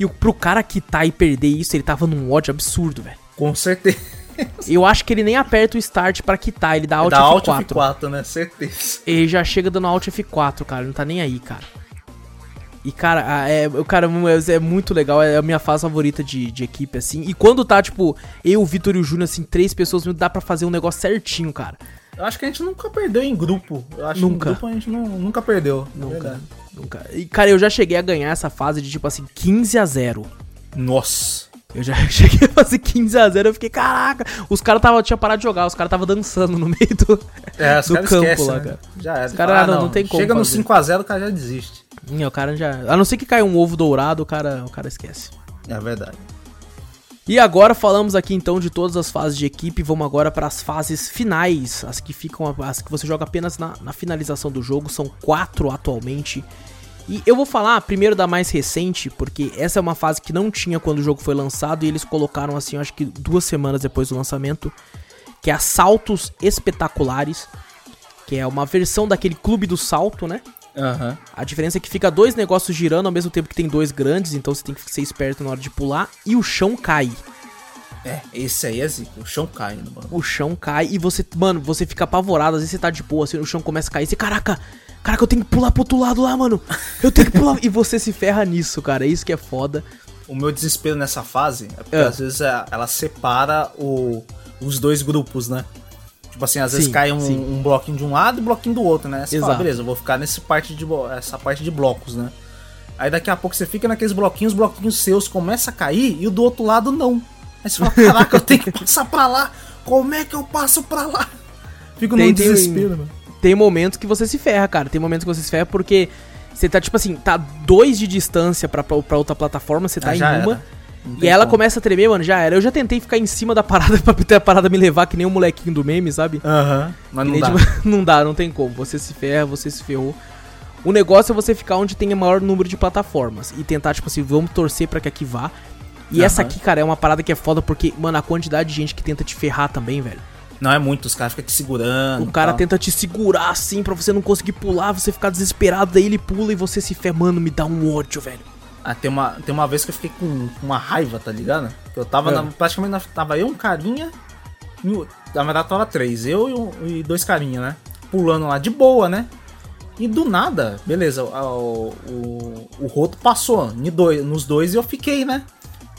E o- pro cara quitar e perder isso, ele tava num ódio absurdo, velho. Com certeza. Eu acho que ele nem aperta o start pra quitar, ele dá Alt Dá Alt F4. F4, né? Certeza. Ele já chega dando Alt F4, cara, não tá nem aí, cara. E, cara, é, cara é, é muito legal, é a minha fase favorita de, de equipe, assim. E quando tá, tipo, eu, o Vitor e o Júnior, assim, três pessoas, dá pra fazer um negócio certinho, cara. Eu acho que a gente nunca perdeu em grupo. Eu acho Nunca. que em grupo a gente não- nunca perdeu. é Nunca, verdade. nunca. E, cara, eu já cheguei a ganhar essa fase de, tipo assim, 15 a 0 Nossa. Eu já cheguei a fazer 15 a 0 eu fiquei, caraca, os caras tava, tinha parado de jogar, os caras tava dançando no meio do... É, os Do campo esquecem, lá, né? cara. Já era. Os caras, Fala, ah, não, não tem como Chega no fazer. 5x0, o cara já desiste. Ih, o cara já... A não ser que caia um ovo dourado, o cara, o cara esquece. É verdade. E agora falamos aqui então de todas as fases de equipe, vamos agora para as fases finais, as que ficam, as que você joga apenas na, na finalização do jogo, são quatro atualmente. E eu vou falar primeiro da mais recente, porque essa é uma fase que não tinha quando o jogo foi lançado e eles colocaram assim, acho que duas semanas depois do lançamento, que é Saltos Espetaculares, que é uma versão daquele clube do salto, né? Aham. A diferença é que fica dois negócios girando ao mesmo tempo que tem dois grandes, então você tem que ser esperto na hora de pular e o chão cai. É, esse aí é zica. O chão cai, mano. o chão cai e você, mano, você fica apavorado. Às vezes você tá de boa, assim, o chão começa a cair. Você, caraca, caraca, eu tenho que pular pro outro lado lá, mano. Eu tenho que pular. e você se ferra nisso, cara. É isso que é foda. O meu desespero nessa fase é porque É. às vezes é- ela separa o- os dois grupos, né? Tipo assim, às vezes Sim, cai um, um bloquinho de um lado e um bloquinho do outro, né? Você fala, Exato. beleza, eu vou ficar nesse parte de, essa parte de blocos, né? Aí daqui a pouco você fica naqueles bloquinhos, os bloquinhos seus começam a cair e o do outro lado não. Aí você fala, caraca, eu tenho que passar pra lá. Como é que eu passo pra lá? Fico num desespero, mano. Tem momentos que você se ferra, cara. Tem momentos que você se ferra porque você tá, tipo assim, tá dois de distância pra, pra, pra outra plataforma, você tá Ah, em uma. era. E ela como. começa a tremer, mano, já era. Eu já tentei ficar em cima da parada pra ter a parada me levar, que nem o molequinho do meme, sabe? Aham, mas não dá. tipo, não dá, não tem como. Você se ferra, você se ferrou. O negócio é você ficar onde tem o maior número de plataformas e tentar, tipo assim, vamos torcer pra que aqui vá. E Aham. essa aqui, cara, é uma parada que é foda porque, mano, a quantidade de gente que tenta te ferrar também, velho. Não é muito, os caras ficam te segurando. O cara tal. tenta te segurar assim pra você não conseguir pular, você ficar desesperado, daí ele pula e você se ferra. Mano, me dá um ódio, velho. Ah, tem uma, tem uma vez que eu fiquei com com uma raiva, tá ligado? Que eu tava É. na- praticamente na- tava eu, um carinha, e na verdade tava três, eu e, um- e dois carinha, né? Pulando lá de boa, né? E do nada, beleza, o, o, o roto passou dois, nos dois e eu fiquei, né?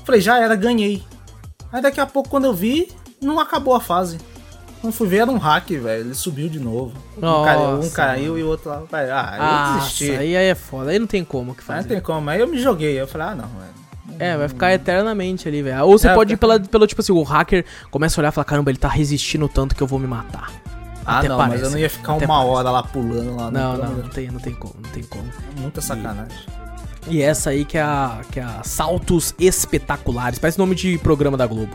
Falei, já era, ganhei. Aí daqui a pouco, quando eu vi, não acabou a fase. Quando fui ver, era um hack, velho. Ele subiu de novo. um, caiu, um Nossa, caiu e o outro lá. vai, Ah, eu Ah, desisti. aí aí é foda. Aí não tem como que Aí não fazer. tem como. Aí eu me joguei. Eu falei, ah, não, velho. É, vai ficar eternamente ali, velho. Ou você É, pode ir pela, pelo, tipo assim, o hacker começa a olhar e falar, caramba, ele tá resistindo tanto que eu vou me matar. Ah, Até não, mas parece, eu não ia ficar uma parece. hora lá pulando lá. Não, pelo não, amor não de tem, não tem como, não tem como. Deus. Muita sacanagem. E essa aí que é a, que é a Saltos Espetaculares. Parece nome de programa da Globo.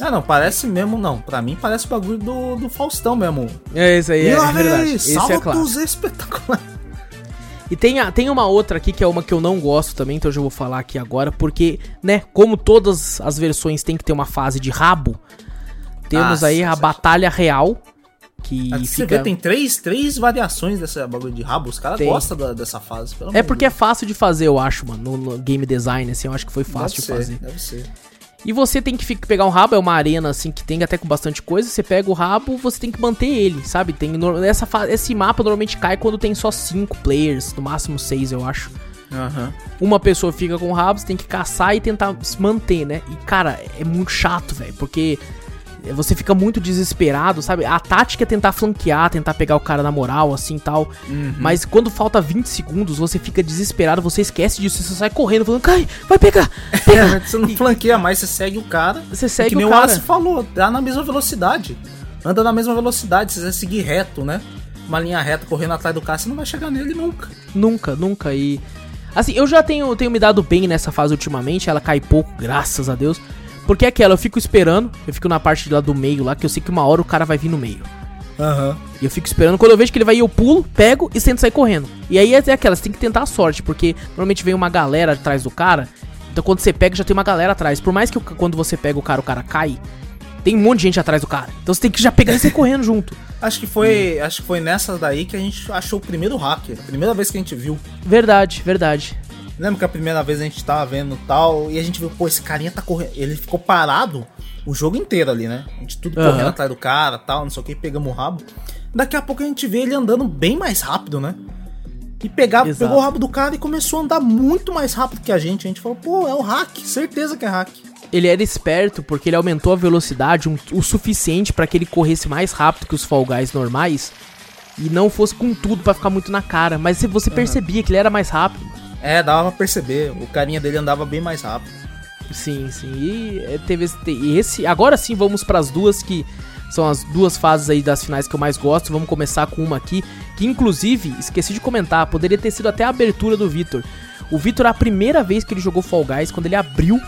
Ah, não, parece mesmo, não. Pra mim parece o bagulho do, do Faustão mesmo. É, esse aí é, e lá é verdade. aí, Esse é saltos espetaculares. E tem, a, tem uma outra aqui que é uma que eu não gosto também, então eu já vou falar aqui agora, porque, né, como todas as versões tem que ter uma fase de rabo, temos Ah, aí a sim. batalha real, que Aqui Você fica... vê, tem três, três variações dessa bagulho de rabo. Os caras gostam da- dessa fase. Pelo É porque é de fácil de fazer, eu acho, mano, no, no game design, assim, eu acho que foi Deus. fácil de deve fazer. ser, Deve ser. E você tem que pegar um rabo, é uma arena assim que tem até com bastante coisa. Você pega o rabo, você tem que manter ele, sabe? Tem essa esse mapa normalmente cai quando tem só cinco players, no máximo seis, eu acho. Aham. Uma pessoa fica com o rabo, você tem que caçar e tentar se manter, né? E cara, é muito chato, velho, porque você fica muito desesperado, sabe? A tática é tentar flanquear, tentar pegar o cara na moral, assim e tal. Uhum. Mas quando falta 20 segundos, você fica desesperado, você esquece disso, você sai correndo, falando, cai, vai pegar, É, você não flanqueia mais, você segue o cara. Você segue que nem o o cara. Falou, dá na mesma velocidade. Anda na mesma velocidade, se você seguir reto, né? Uma linha reta correndo atrás do cara, você não vai chegar nele nunca. Nunca, nunca. E. Assim, eu já tenho, tenho me dado bem nessa fase ultimamente. Ela cai pouco, graças a Deus. Porque é aquela, eu fico esperando. Eu fico na parte lá do meio lá, que eu sei que uma hora o cara vai vir no meio. Aham. E eu fico esperando. Quando eu vejo que ele vai ir, eu pulo, pego e tento sair correndo. E aí é aquela, você tem que tentar a sorte. Porque normalmente vem uma galera atrás do cara. Então quando você pega, já tem uma galera atrás. Por mais que quando você pega o cara, o cara cai. Tem um monte de gente atrás do cara. Então você tem que já pegar e sair correndo junto. Acho que foi. Acho que foi nessa daí que a gente achou o primeiro hacker. A primeira vez que a gente viu. Verdade, verdade. Lembra que a primeira vez a gente tava vendo tal, e a gente viu, pô, esse carinha tá correndo. Ele ficou parado o jogo inteiro ali, né? A gente tudo Aham. correndo atrás do cara tal, não sei o que, pegamos o rabo. Daqui a pouco a gente vê ele andando bem mais rápido, né? E pegava, Exato. pegou o rabo do cara e começou a andar muito mais rápido que a gente. A gente falou, pô, é o hack, certeza que é hack. Ele era esperto porque ele aumentou a velocidade um- o suficiente pra que ele corresse mais rápido que os Fall Guys normais e não fosse com tudo pra ficar muito na cara. Mas se você percebia que ele era mais rápido. É, dava pra perceber, o carinha dele andava bem mais rápido. Sim, sim. E é, teve esse, e esse. Agora sim vamos pras duas que são as duas fases aí das finais que eu mais gosto. Vamos começar com uma aqui que inclusive esqueci de comentar, poderia ter sido até a abertura do Vitor. O Vitor a primeira vez que ele jogou Fall Guys, quando ele abriu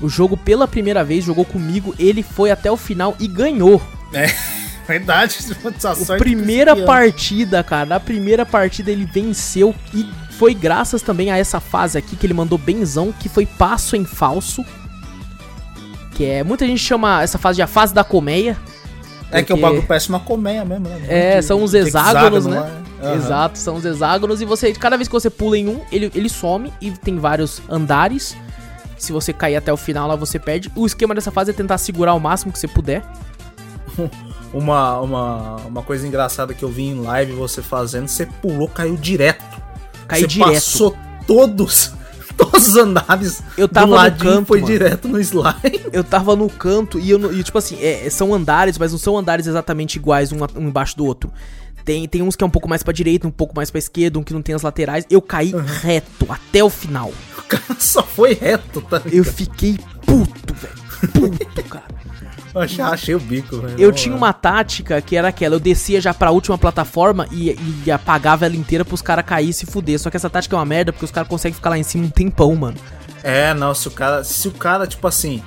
o jogo pela primeira vez, jogou comigo, ele foi até o final e ganhou. É, verdade. A primeira partida, cara, na primeira partida ele venceu e foi graças também a essa fase aqui que ele mandou benzão, que foi passo em falso. Que é, muita gente chama essa fase de a fase da colmeia. É que o porque- bagulho parece uma colmeia mesmo, né? É, Muito- são os muito hexágonos, hexágono né? Aham. Exato, são os hexágonos e você, cada vez que você pula em um, ele, ele some e tem vários andares. Se você cair até o final lá, você perde. O esquema dessa fase é tentar segurar o máximo que você puder. Uma, uma, uma coisa engraçada que eu vi em live você fazendo, você pulou, caiu direto. Cai você direto. passou todos, todos os andares Eu tava do no ladinho canto, foi mano. direto no slime. Eu tava no canto e eu e, tipo assim, é, são andares, mas não são andares exatamente iguais um, um embaixo do outro. Tem, tem uns que é um pouco mais pra direita, um pouco mais pra esquerda, um que não tem as laterais. Eu caí reto até o final. O cara só foi reto, tá ligado? Eu fiquei puto, velho. Puto, cara. Eu achei, achei o bico, velho. Eu tinha uma tática que era aquela, eu descia já pra última plataforma e, e apagava ela inteira pros caras cair e se fuder. Só que essa tática é uma merda porque os caras conseguem ficar lá em cima um tempão, mano. É, não, se o cara, se o cara, tipo assim,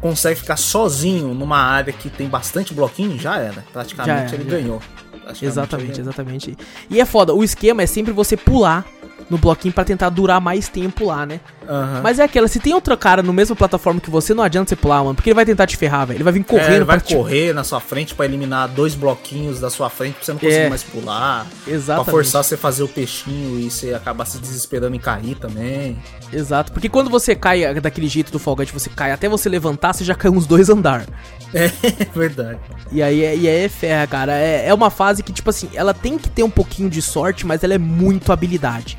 consegue ficar sozinho numa área que tem bastante bloquinho, já era. Praticamente Já era, ele já ganhou. Praticamente ele Exatamente, ganhou. exatamente. E é foda, o esquema é sempre você pular no bloquinho pra tentar durar mais tempo lá, né? Aham. Mas é aquela, se tem outro cara no mesmo plataforma que você, não adianta você pular, mano, porque ele vai tentar te ferrar, velho. Ele vai vir É, correndo ele vai pra te- correr na sua frente pra eliminar dois bloquinhos da sua frente pra você não conseguir É. mais pular. Exatamente. Pra forçar você a fazer o peixinho e você acabar se desesperando em cair também. Exato, porque quando você cai daquele jeito do Fall Guys, você cai até você levantar, você já caiu uns dois andar. É verdade. E aí, é- e aí é ferra, cara. É, é uma fase que, tipo assim, ela tem que ter um pouquinho de sorte, mas ela é muito habilidade.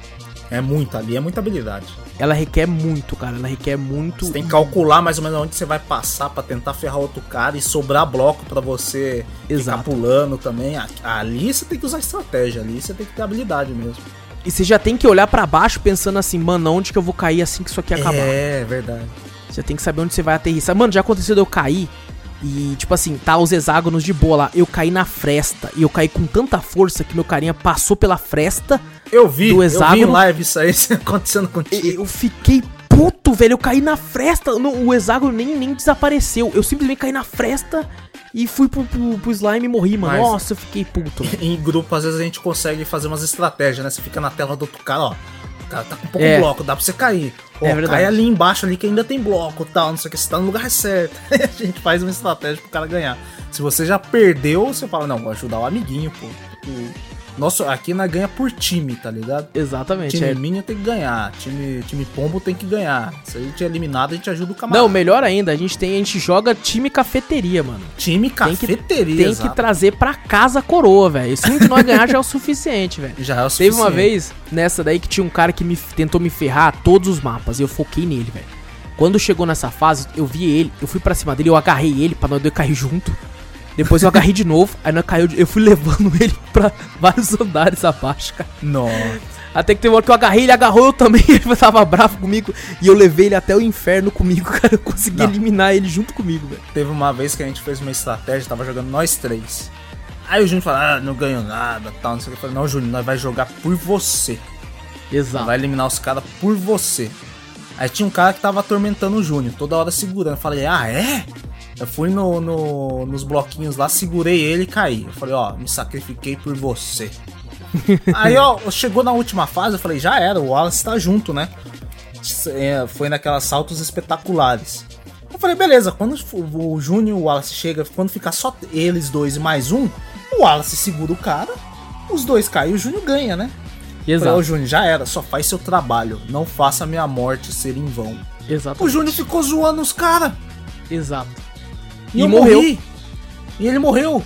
É muito ali, é muita habilidade. Ela requer muito, cara. Ela requer muito. Você tem que calcular mais ou menos onde você vai passar pra tentar ferrar outro cara e sobrar bloco pra você Exato. ficar pulando também. Ali você tem que usar estratégia, ali você tem que ter habilidade mesmo. E você já tem que olhar pra baixo pensando assim, mano, onde que eu vou cair assim que isso aqui acabar? É, verdade. Você tem que saber onde você vai aterrissar. Mano, já aconteceu de eu cair e, tipo assim, tá os hexágonos de boa lá. Eu caí na fresta e eu caí com tanta força que meu carinha passou pela fresta. Eu vi, Do eu vi em hexágono. live isso aí acontecendo contigo. Eu fiquei puto, velho. Eu caí na fresta. não, o hexágono nem, nem desapareceu. Eu simplesmente caí na fresta e fui pro, pro, pro slime e morri, mano. Mas- Nossa, eu fiquei puto. velho. Em grupo, às vezes a gente consegue fazer umas estratégias, né? Você fica na tela do outro cara, ó. Cara tá com pouco É. bloco, dá pra você cair. Ó, É verdade. cai ali embaixo ali que ainda tem bloco tal, não sei o que, você tá no lugar certo. a gente faz uma estratégia pro cara ganhar. Se você já perdeu, você fala, não, vou ajudar o amiguinho, pô. O- Nosso, aqui nós ganha por time, tá ligado? Exatamente. Time é. Minion tem que ganhar, time, time Pombo tem que ganhar. Se a gente é eliminado, a gente ajuda o camarada. Não, melhor ainda, a gente tem, a gente joga time cafeteria, mano. time Tem que- cafeteria, Tem que trazer pra casa a coroa, velho. Se um de nós ganhar já é o suficiente, velho. Já é o Teve uma suficiente. vez nessa daí que tinha um cara que me tentou me ferrar todos os mapas e eu foquei nele, velho. Quando chegou nessa fase, eu vi ele, eu fui pra cima dele, eu agarrei ele pra nós dois cair junto. Depois eu agarrei de novo, aí nós caiu, de- eu fui levando ele pra vários andares abaixo, cara. Nossa. Até que teve uma hora que eu agarrei, ele agarrou eu também, ele tava bravo comigo e eu levei ele até o inferno comigo, cara. Eu consegui Não. eliminar ele junto comigo, velho. Teve uma vez que a gente fez uma estratégia, tava jogando nós três. Aí o Júnior falou, ah, não ganho nada, tal, não sei o que. Eu falei, não, Júnior, nós vai jogar por você. Nós Exato. vai eliminar os caras por você. Aí tinha um cara que tava atormentando o Júnior, toda hora segurando. Eu falei, ah, é? Eu fui no, no- nos bloquinhos lá, segurei ele e caí. Eu falei, ó, me sacrifiquei por você. Aí, ó, chegou na última fase, eu falei, já era, o Wallace tá junto, né? É, foi naquelas saltos espetaculares. Eu falei, beleza, quando o o Júnior e o Wallace chega, quando ficar só eles dois e mais um, o Wallace segura o cara, os dois caem e o Júnior ganha, né? Eu Falei, Exato. Júnior, já era, só faz seu trabalho, não faça minha morte ser em vão. Exato. O Júnior ficou zoando os caras. Exato. E, E eu morreu. morri. E ele morreu.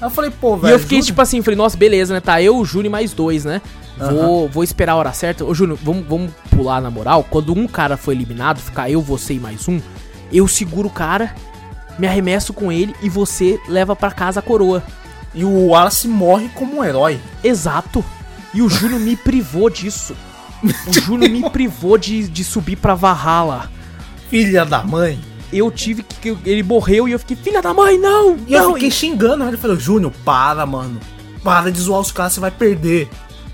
Aí eu falei, pô, velho. E eu fiquei Júnior- tipo assim, falei, nossa, beleza, né? Tá eu, o Júnior e mais dois, né? Vou, vou esperar a hora certa. Ô, Júnior, vamos, vamos pular na moral. Quando um cara foi eliminado, ficar eu, você e mais um, eu seguro o cara, me arremesso com ele e você leva pra casa a coroa. E o Wallace morre como um herói. Exato. E o Júnior me privou disso. O Júnior me privou de, de subir pra Valhalla. Filha da mãe. Eu tive que. Ele morreu e eu fiquei, filha da mãe, não! E eu não! fiquei xingando ele. Falei, Júnior, para, mano. Para de zoar os caras, você vai perder.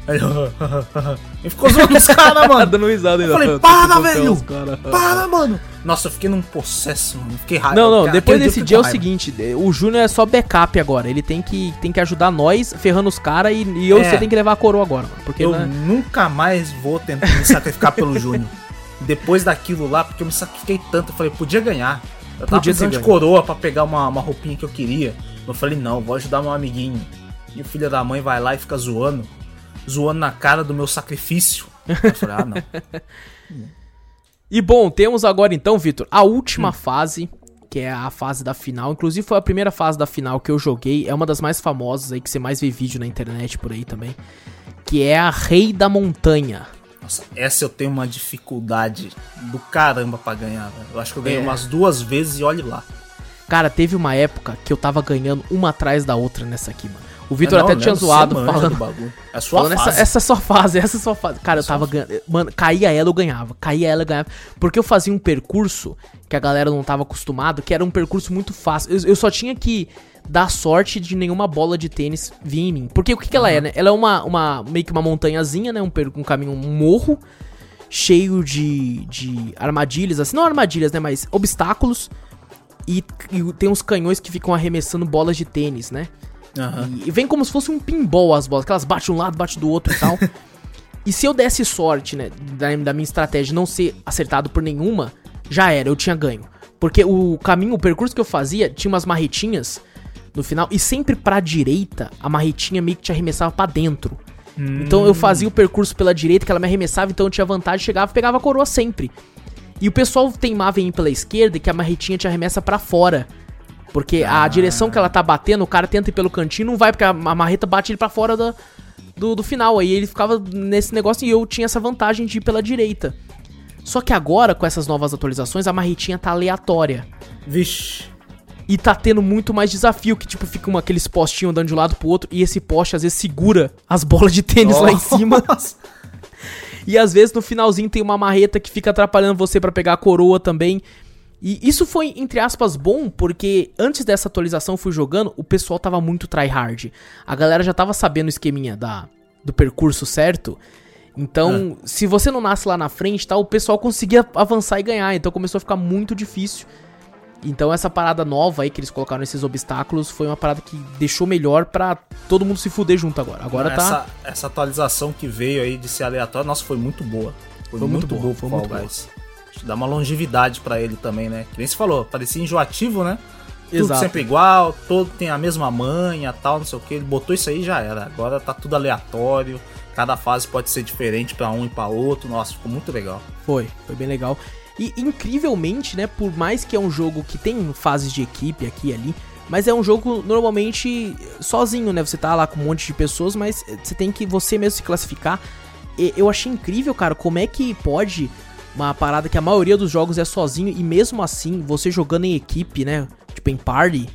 Aí ele, ficou zoando os caras, mano. dando risada ainda. Eu falei, para, tentando velho! Para, mano. Nossa, eu fiquei num processo, mano. Fiquei raiva. Não, não, Cara, depois desse eu dia é o raiva. seguinte, o Júnior é só backup agora. Ele tem que, tem que ajudar nós, ferrando os caras, e, e eu É. você tem que levar a coroa agora, mano. Porque Eu né, nunca mais vou tentar me sacrificar pelo Júnior. Depois daquilo lá, porque eu me sacrifiquei tanto, eu falei, podia ganhar. Eu tava Podia precisando de coroa pra pegar uma, uma roupinha que eu queria. Eu falei, não, vou ajudar meu amiguinho. E o filho da mãe vai lá e fica zoando. Zoando na cara do meu sacrifício. Eu falei, ah, não. E bom, temos agora então, Vitor, a Hum. última fase, que é a fase da final. Inclusive foi a primeira fase da final que eu joguei. É uma das mais famosas aí, que você mais vê vídeo na internet por aí também. Que é a Rei da Montanha. Nossa, essa eu tenho uma dificuldade do caramba pra ganhar, velho. Eu acho que eu ganhei É. umas duas vezes e olhe lá. Cara, teve uma época que eu tava ganhando uma atrás da outra nessa aqui, mano. O Vitor É, até tinha né? Você zoado falando. do bagulho. É a sua Falando essa, fase. essa é sua fase, essa é sua fase. Cara, eu tava ganhando. Mano, caía ela, eu ganhava. Caía ela, eu ganhava. Porque eu fazia um percurso que a galera não tava acostumado, que era um percurso muito fácil. Eu, eu só tinha que dar sorte de nenhuma bola de tênis vir em mim. Porque o que, que ela é, né? Ela é uma, uma. meio que uma montanhazinha, né? Um, um caminho, um morro. Cheio de, de armadilhas, assim, não armadilhas, né? Mas obstáculos. E, e tem uns canhões que ficam arremessando bolas de tênis, né? Aham. E, vem como se fosse um pinball as bolas, que elas batem de um lado, batem do outro e tal. e se eu desse sorte, né, da, da minha estratégia não ser acertado por nenhuma, já era, eu tinha ganho. Porque o caminho, o percurso que eu fazia, tinha umas marretinhas no final, e sempre pra direita, a marretinha meio que te arremessava pra dentro. Então eu fazia o percurso pela direita, que ela me arremessava, então eu tinha vantagem, chegava e pegava a coroa sempre. E o pessoal teimava em ir pela esquerda, que a marretinha te arremessa pra fora. Porque a direção que ela tá batendo, o cara tenta ir pelo cantinho, não vai, porque a marreta bate ele pra fora da- do, do final. Aí ele ficava nesse negócio e eu tinha essa vantagem de ir pela direita. Só que agora, com essas novas atualizações, a marretinha tá aleatória. Vixe. E tá tendo muito mais desafio, que tipo, fica uma, aqueles postinhos andando de um lado pro outro, e esse poste às vezes segura as bolas de tênis lá em cima. Nossa. E às vezes no finalzinho tem uma marreta que fica atrapalhando você pra pegar a coroa também. E isso foi, entre aspas, bom, porque antes dessa atualização eu fui jogando, o pessoal tava muito tryhard. A galera já tava sabendo o esqueminha da, do percurso certo. Então, se você não nasce lá na frente, tá, o pessoal conseguia avançar e ganhar. Então começou a ficar muito difícil. Então essa parada nova aí que eles colocaram esses obstáculos foi uma parada que deixou melhor pra todo mundo se fuder junto agora. Agora essa, tá. Essa atualização que veio aí de ser aleatório, nossa, foi muito boa. Foi, Foi muito muito, boa, boa foi muito Guys. Dá uma longevidade pra ele também, né? Que nem você falou, parecia enjoativo, né? Tudo Exato. sempre igual, todo tem a mesma manha, tal, não sei o que. Ele botou isso aí e já era. Agora tá tudo aleatório. Cada fase pode ser diferente pra um e pra outro. Nossa, ficou muito legal. Foi, foi bem legal. E incrivelmente, né, por mais que é um jogo que tem fases de equipe aqui e ali, mas é um jogo normalmente sozinho, né? Você tá lá com um monte de pessoas, mas você tem que você mesmo se classificar. E eu achei incrível, cara, como é que pode uma parada que a maioria dos jogos é sozinho e mesmo assim, você jogando em equipe, né? Tipo em party,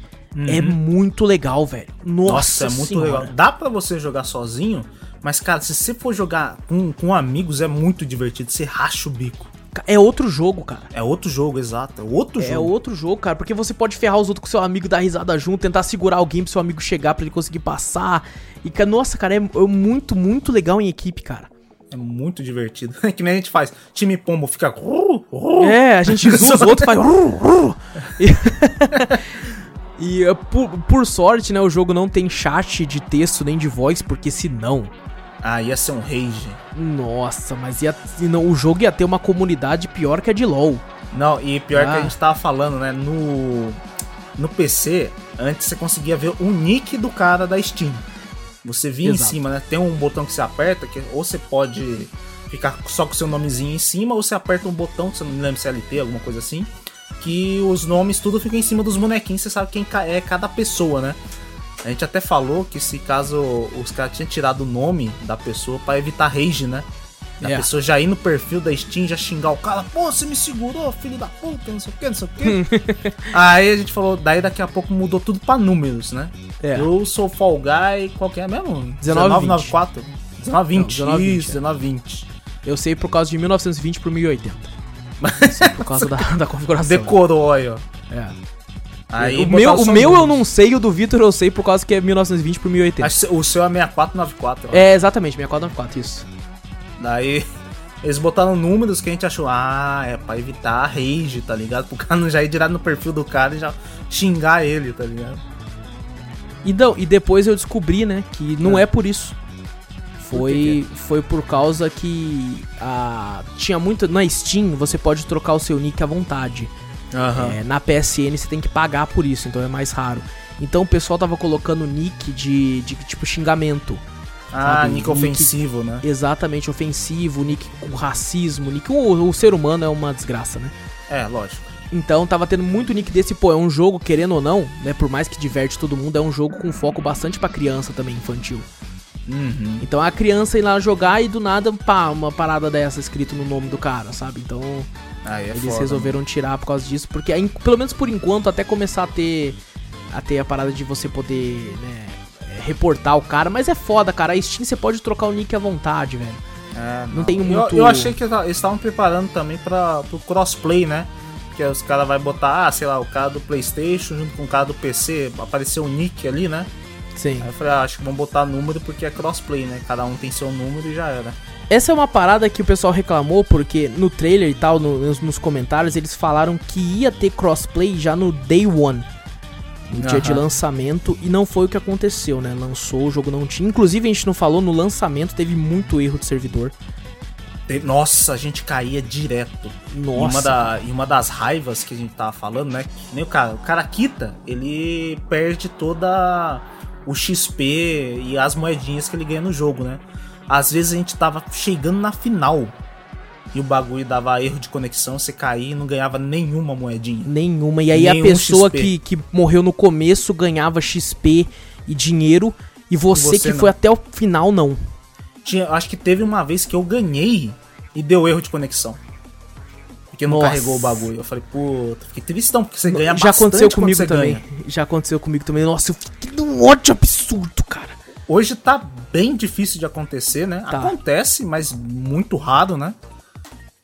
é muito legal, velho. Nossa, Nossa, é muito senhora. legal. Dá pra você jogar sozinho, mas, cara, se você for jogar com, com amigos, é muito divertido. Você racha o bico. É outro jogo, cara. É outro jogo, exato. É outro É jogo. outro jogo, cara, porque você pode ferrar os outros com seu amigo, dar risada junto, tentar segurar alguém pro seu amigo chegar pra ele conseguir passar. E, nossa, cara, é, é muito, muito legal em equipe, cara. É muito divertido. que nem a gente faz. Time pombo fica. É, a gente zoa os outros, faz. E, e, é, por, por sorte, né, o jogo não tem chat de texto nem de voz, porque senão. Ah, ia ser um rage. Nossa, mas ia, senão, o jogo ia ter uma comunidade pior que a de LoL. Não, e pior que Ah. a gente tava falando, né? No, no PC, antes você conseguia ver o nick do cara da Steam. Você Exato. em cima, né? Tem um botão que você aperta, que ou você pode ficar só com o seu nomezinho em cima, ou você aperta um botão, que você não me lembra se é LT, alguma coisa assim, que os nomes tudo fica em cima dos bonequinhos, você sabe quem é cada pessoa, né? A gente até falou que se caso os caras tinham tirado o nome da pessoa pra evitar rage, né? Da É. pessoa já ir no perfil da Steam, já xingar o cara, pô, você me segurou, filho da puta, não sei o que, não sei o que. Aí a gente falou, daí daqui a pouco mudou tudo pra números, né? É. Eu sou Fall Guy, qual que é mesmo? 1994. 1920. Não, 1920, Isso, 1920. Eu sei por causa de 1920 pro 1080. Sei por causa da, da configuração. Decorou aí, ó. É. Aí o meu, o meu eu não sei, o do Vitor eu sei por causa que é 1920 por 1080. Acho que o seu é 6494. ó. É, exatamente, 6494, isso. Daí eles botaram números que a gente achou, ah, é pra evitar a rage, tá ligado? Pro cara não já ir direto no perfil do cara e já xingar ele, tá ligado? E, não, e depois eu descobri, né, que não É. é por isso. Foi, foi por causa que a, tinha muito. Na Steam você pode trocar o seu nick à vontade. É, na PSN você tem que pagar por isso, então é mais raro. Então o pessoal tava colocando nick de, de tipo xingamento. Ah, sabe? nick Nick- ofensivo, né? Exatamente, ofensivo, nick com racismo, nick. O, o ser humano é uma desgraça, né? É, lógico. Então tava tendo muito nick desse, pô, é um jogo, querendo ou não, né? Por mais que diverte todo mundo, é um jogo com foco bastante pra criança também, infantil. Uhum. Então a criança ir lá jogar e do nada, pá, uma parada dessa escrito no nome do cara, sabe? Então é eles foda, resolveram tirar por causa disso, porque aí, pelo menos por enquanto, até começar a ter a ter a parada de você poder, né, é, reportar o cara, mas é foda, cara. A Steam você pode trocar o nick à vontade, velho. É, Não tem Eu- muito- Eu, achei que eles estavam preparando também para pro crossplay, né? Que os caras vai botar, ah, sei lá, o cara do PlayStation junto com o cara do PC, apareceu o nick ali, né? Sim. Aí eu falei, ah, acho que vão botar número porque é crossplay, né? Cada um tem seu número e já era. Essa é uma parada que o pessoal reclamou, porque no trailer e tal, no- nos, nos comentários, eles falaram que ia ter crossplay já no day one. No dia de lançamento, e não foi o que aconteceu, né? Lançou, o jogo não tinha. Inclusive, a gente não falou, no lançamento teve muito erro de servidor. Nossa, a gente caía direto. E uma, Nossa. da, e uma das raivas que a gente tava falando, né? Nem o cara, o cara quita, ele perde toda o XP e as moedinhas que ele ganha no jogo, né? Às vezes a gente tava chegando na final e o bagulho dava erro de conexão, você caía e não ganhava nenhuma moedinha. Nenhuma. E aí a Nenhum pessoa XP. que, que morreu no começo ganhava XP e dinheiro, e você, você que não. foi até o final, não. Tinha, acho que teve uma vez que eu ganhei e deu erro de conexão. Porque não Nossa. carregou o bagulho. Eu falei, puta, fiquei tristão, porque você ganha Já aconteceu comigo também. ganha. Já aconteceu comigo também. Nossa, eu fiquei num ódio absurdo, cara. Hoje tá bem difícil de acontecer, né? Tá. Acontece, mas muito raro, né?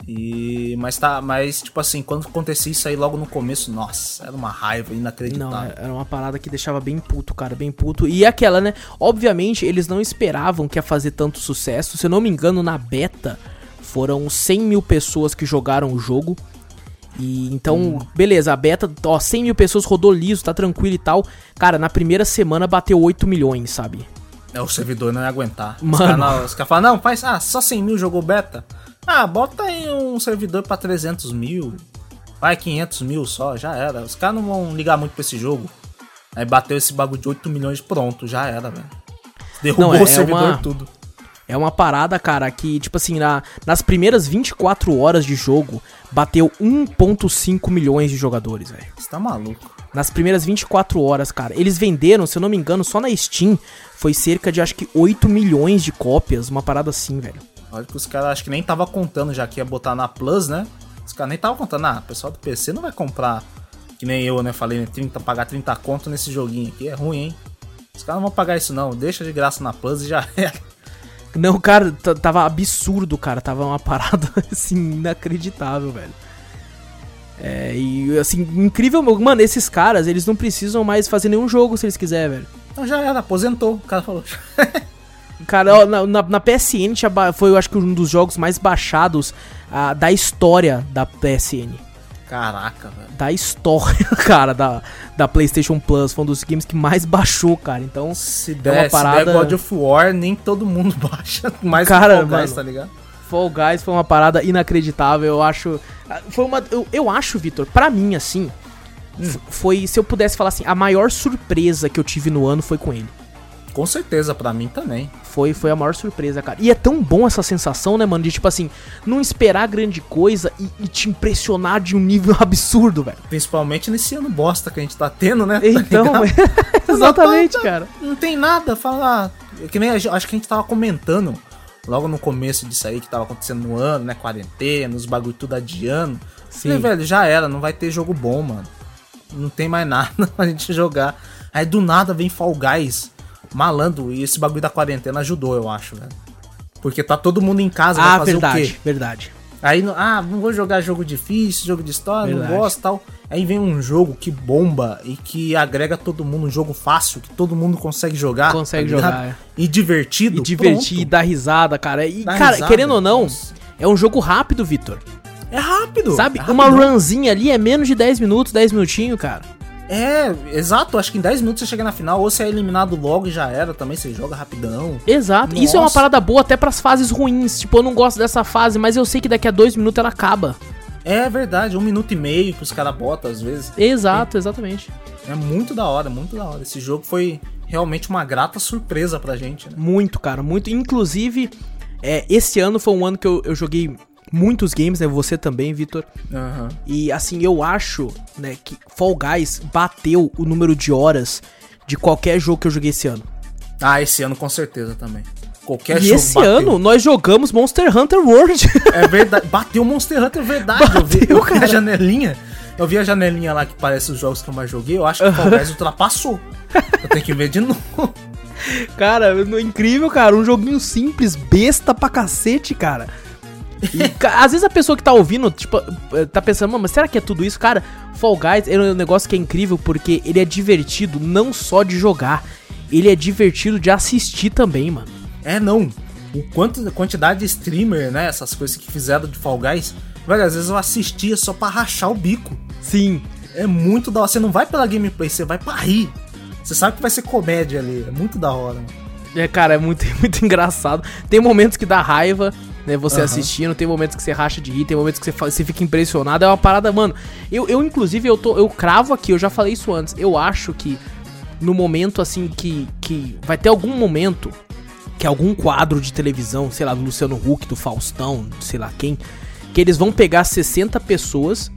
E mas tá, mas tipo assim, quando acontecia isso aí logo no começo, nossa, era uma raiva Não, inacreditável. era uma parada que deixava bem puto, cara, bem puto. E aquela, né? Obviamente, eles não esperavam que ia fazer tanto sucesso. Se eu não me engano, na beta foram 100 mil pessoas que jogaram o jogo. E então, beleza, a beta, ó, 100 mil pessoas rodou liso, tá tranquilo e tal. Cara, na primeira semana bateu 8 milhões, sabe? É, o servidor não ia aguentar. Mano. Os caras falam, não, faz, ah, só 100 mil jogou beta. Ah, bota aí um servidor pra 300 mil. Vai, 500 mil só, já era. Os caras não vão ligar muito pra esse jogo. Aí bateu esse bagulho de 8 milhões, pronto, já era, velho. Derrubou Não, é- o servidor é uma- tudo. É uma parada, cara, que, tipo assim, na, nas primeiras 24 horas de jogo, bateu 1.5 milhões de jogadores, velho. Você tá maluco. Nas primeiras 24 horas, cara. Eles venderam, se eu não me engano, só na Steam, foi cerca de acho que 8 milhões de cópias, uma parada assim, velho. Olha que os caras acho que nem tava contando já que ia botar na Plus, né? Os caras nem tava contando. Ah, o pessoal do PC não vai comprar, que nem eu, né? Falei, né? 30, pagar 30 conto nesse joguinho aqui. É ruim, hein? Os caras não vão pagar isso não. Deixa de graça na Plus e já era. Não, cara, tava absurdo, cara. Tava uma parada, assim, inacreditável, velho. É, e assim, incrível, mano, esses caras, eles não precisam mais fazer nenhum jogo se eles quiserem, velho. Então já era, aposentou. O cara falou. Cara, na, na, na PSN tinha foi, eu acho que um dos jogos mais baixados ah, da história da PSN. Caraca, velho. Da história, cara, da, da PlayStation Plus. Foi um dos games que mais baixou, cara. Então, Se É uma der, se parada- der God of War, nem todo mundo baixa. Mais que Cara, Fall Guys, mano. tá ligado? Fall Guys foi uma parada inacreditável. Eu acho. ah, Foi uma. Eu, eu acho, Vitor, pra mim, assim. f- Foi, se eu pudesse falar assim, a maior surpresa que eu tive no ano foi com ele. Com certeza, pra mim também. Foi, foi a maior surpresa, cara. E é tão bom essa sensação, né, mano? De tipo assim, não esperar grande coisa e, e te impressionar de um nível absurdo, velho. Principalmente nesse ano bosta que a gente tá tendo, né? Tá Então, ligado? exatamente, Não, cara. Não tem nada, fala. Que nem a gente- acho que a gente tava comentando logo no começo disso aí que tava acontecendo no ano, né? Quarentena, os bagulho tudo adiando. Sim. Falei, velho, já era, não vai ter jogo bom, mano. Não tem mais nada pra gente jogar. Aí do nada vem Fall Guys, malandro, e esse bagulho da quarentena ajudou, eu acho, velho. Porque tá todo mundo em casa, vai Ah, fazer o verdade, quê? verdade. Aí, ah, não vou jogar jogo difícil, jogo de história, Verdade. não gosto e tal. Aí vem um jogo que bomba e que agrega todo mundo, um jogo fácil, que todo mundo consegue jogar. Consegue tá jogar, é. E divertido. E divertir, pronto. dar risada, cara. E, Dá cara, risada, querendo ou não, nossa. é um jogo rápido, Vitor. É rápido. Sabe? é Uma rapidão. runzinha ali é menos de 10 minutos, 10 minutinhos, cara. É, exato. Acho que em 10 minutos você chega na final, ou você é eliminado logo e já era também, você joga rapidão. Exato. Isso é uma Nossa. parada boa até pras fases ruins. Tipo, eu não gosto dessa fase, mas eu sei que daqui a dois minutos ela acaba. É verdade, um minuto e meio que os caras botam às vezes. Exato, exatamente. É muito da hora, muito da hora. Esse jogo foi realmente uma grata surpresa pra gente, né? Muito, cara, muito. Inclusive, é, esse ano foi um ano que eu, eu joguei muitos games, né? Você também, Vitor. Aham. E assim, eu acho, né, que Fall Guys bateu o número de horas de qualquer jogo que eu joguei esse ano. Ah, esse ano com certeza também. Qualquer e jogo esse bateu. ano nós jogamos Monster Hunter World. É verdade. Bateu Monster Hunter, é verdade. eu vi, Bateu, eu vi a janelinha. Eu vi a janelinha lá que parece os jogos que eu mais joguei. Eu acho que o Fall Guys ultrapassou. Eu tenho que ver de novo. cara, incrível, cara. Um joguinho simples, besta pra cacete, cara. E, às vezes a pessoa que tá ouvindo, tipo, eh, tá pensando, "Mano, mas será que é tudo isso? Cara, Fall Guys é um negócio que é incrível porque ele é divertido não só de jogar, ele é divertido de assistir também, mano. É, não. O quanto, a quantidade de streamer, né? Essas coisas que fizeram de Fall Guys. Velho, às vezes eu assistia só pra rachar o bico. Sim. É muito da hora. Você não vai pela gameplay, você vai pra rir. Você sabe que vai ser comédia ali. É muito da hora, mano. É, cara, é muito, muito engraçado. Tem momentos que dá raiva, né? Você Aham. assistindo, tem momentos que você racha de rir, tem momentos que você, você fica impressionado. É uma parada, mano. Eu, eu inclusive, eu, tô, eu cravo aqui, eu já falei isso antes. Eu acho que no momento, assim, que, que vai ter algum momento que algum quadro de televisão, sei lá, do Luciano Huck, do Faustão, sei lá quem, que eles vão pegar 60 pessoas,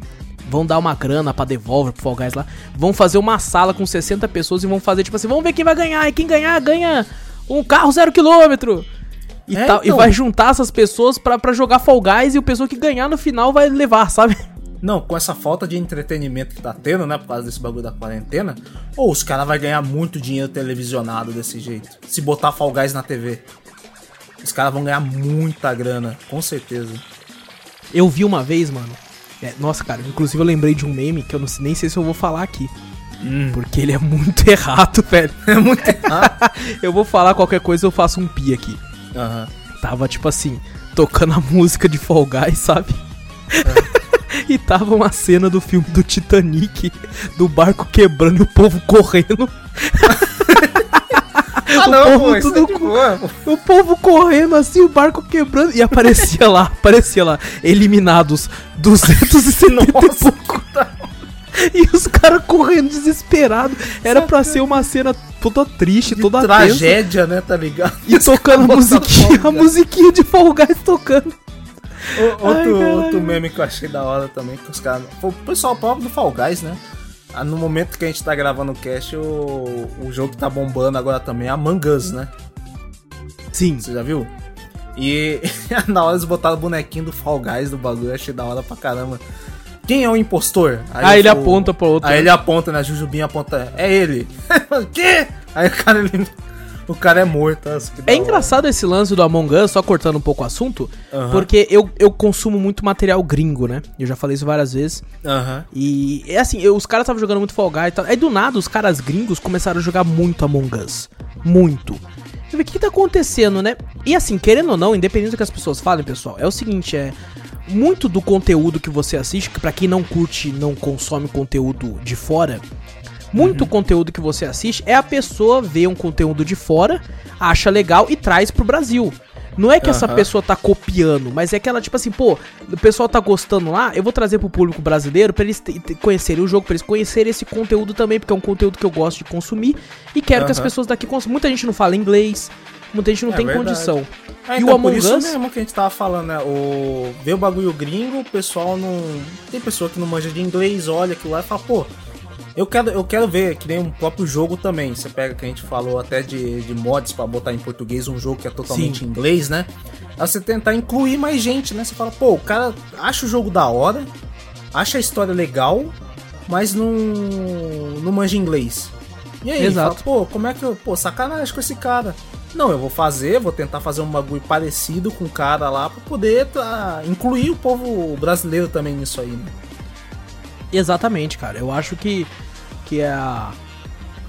vão dar uma grana pra Devolver, pro Fall Guys lá, vão fazer uma sala com 60 pessoas e vão fazer tipo assim, vamos ver quem vai ganhar, e quem ganhar, ganha um carro zero quilômetro. E, É, tal, e então. vai juntar essas pessoas pra, pra jogar Fall Guys e o pessoa que ganhar no final vai levar, sabe? Não, com essa falta de entretenimento que tá tendo, né? Por causa desse bagulho da quarentena. Ou os caras vão ganhar muito dinheiro televisionado desse jeito. Se botar Fall Guys na TV. Os caras vão ganhar muita grana, com certeza. Eu vi uma vez, mano. é, nossa, cara, inclusive eu lembrei de um meme que eu não, sei- nem sei se eu vou falar aqui. Porque ele é muito errado, velho. É muito errado. Eu vou falar qualquer coisa, eu faço um pi aqui. Aham. Tava tipo assim, tocando a música de Fall Guys, sabe? E tava uma cena do filme do Titanic, do barco quebrando e o povo correndo. Ah, O não, povo pô, isso tudo é. O povo correndo assim, o barco quebrando. E aparecia lá, aparecia lá, eliminados 270 e Nossa. pouco. E os caras correndo desesperado. Era pra ser uma cena toda triste, De toda tensa. tragédia, né, tá ligado? E tocando a musiquinha, a musiquinha de Fall Guys tocando. O- Outro, Ai, outro meme que eu achei da hora também, que os caras. Foi o pessoal próprio do Fall Guys, né? Ah, No momento que a gente tá gravando o cast, o, o jogo que tá bombando agora também é Among Us, né? Sim. Você já viu? E na hora eles botaram o bonequinho do Fall Guys do bagulho, eu achei da hora pra caramba. Quem é o impostor? Aí Ah, ele aponta pro outro. Aí ele aponta, né? A Jujubinha aponta, é ele. o quê? Aí o cara, ele, o cara é morto. nossa, que É engraçado esse lance do Among Us, só cortando um pouco o assunto, porque eu, eu consumo muito material gringo, né? Eu já falei isso várias vezes. Aham. E é assim, eu- os caras estavam jogando muito Fall Guys e tal. Aí do nada os caras gringos começaram a jogar muito Among Us. Muito. Eu falei, o que, que tá acontecendo, né? E assim, querendo ou não, independente do que as pessoas falem, pessoal, é o seguinte, é. Muito do conteúdo que você assiste, que pra quem não curte, não consome conteúdo de fora, muito conteúdo que você assiste é a pessoa ver um conteúdo de fora, acha legal e traz pro Brasil. Não é que essa Aham. pessoa tá copiando, mas é que ela, tipo assim, pô, o pessoal tá gostando lá, eu vou trazer pro público brasileiro pra eles conhecerem o jogo, pra eles conhecerem esse conteúdo também, porque é um conteúdo que eu gosto de consumir e quero que as pessoas daqui consumam. Muita gente não fala inglês, muita gente não É tem verdade. condição. É, E então, o por Among isso Us? mesmo que a gente tava falando, né? O... Vê o bagulho gringo, o pessoal não. Tem pessoa que não manja de inglês, olha aquilo lá e fala, pô, eu quero, eu quero ver, que nem um próprio jogo também. Você pega que a gente falou até de, de mods pra botar em português um jogo que é totalmente Sim. em inglês, né? Aí você tentar incluir mais gente, né? Você fala, pô, o cara acha o jogo da hora, acha a história legal, mas não, não manja inglês. E aí, Exato. fala, pô, como é que eu. Pô, sacanagem com esse cara. Não, eu vou fazer, vou tentar fazer um bagulho parecido com o cara lá pra poder tá, incluir o povo brasileiro também nisso aí, né? Exatamente, cara. Eu acho que, que é a.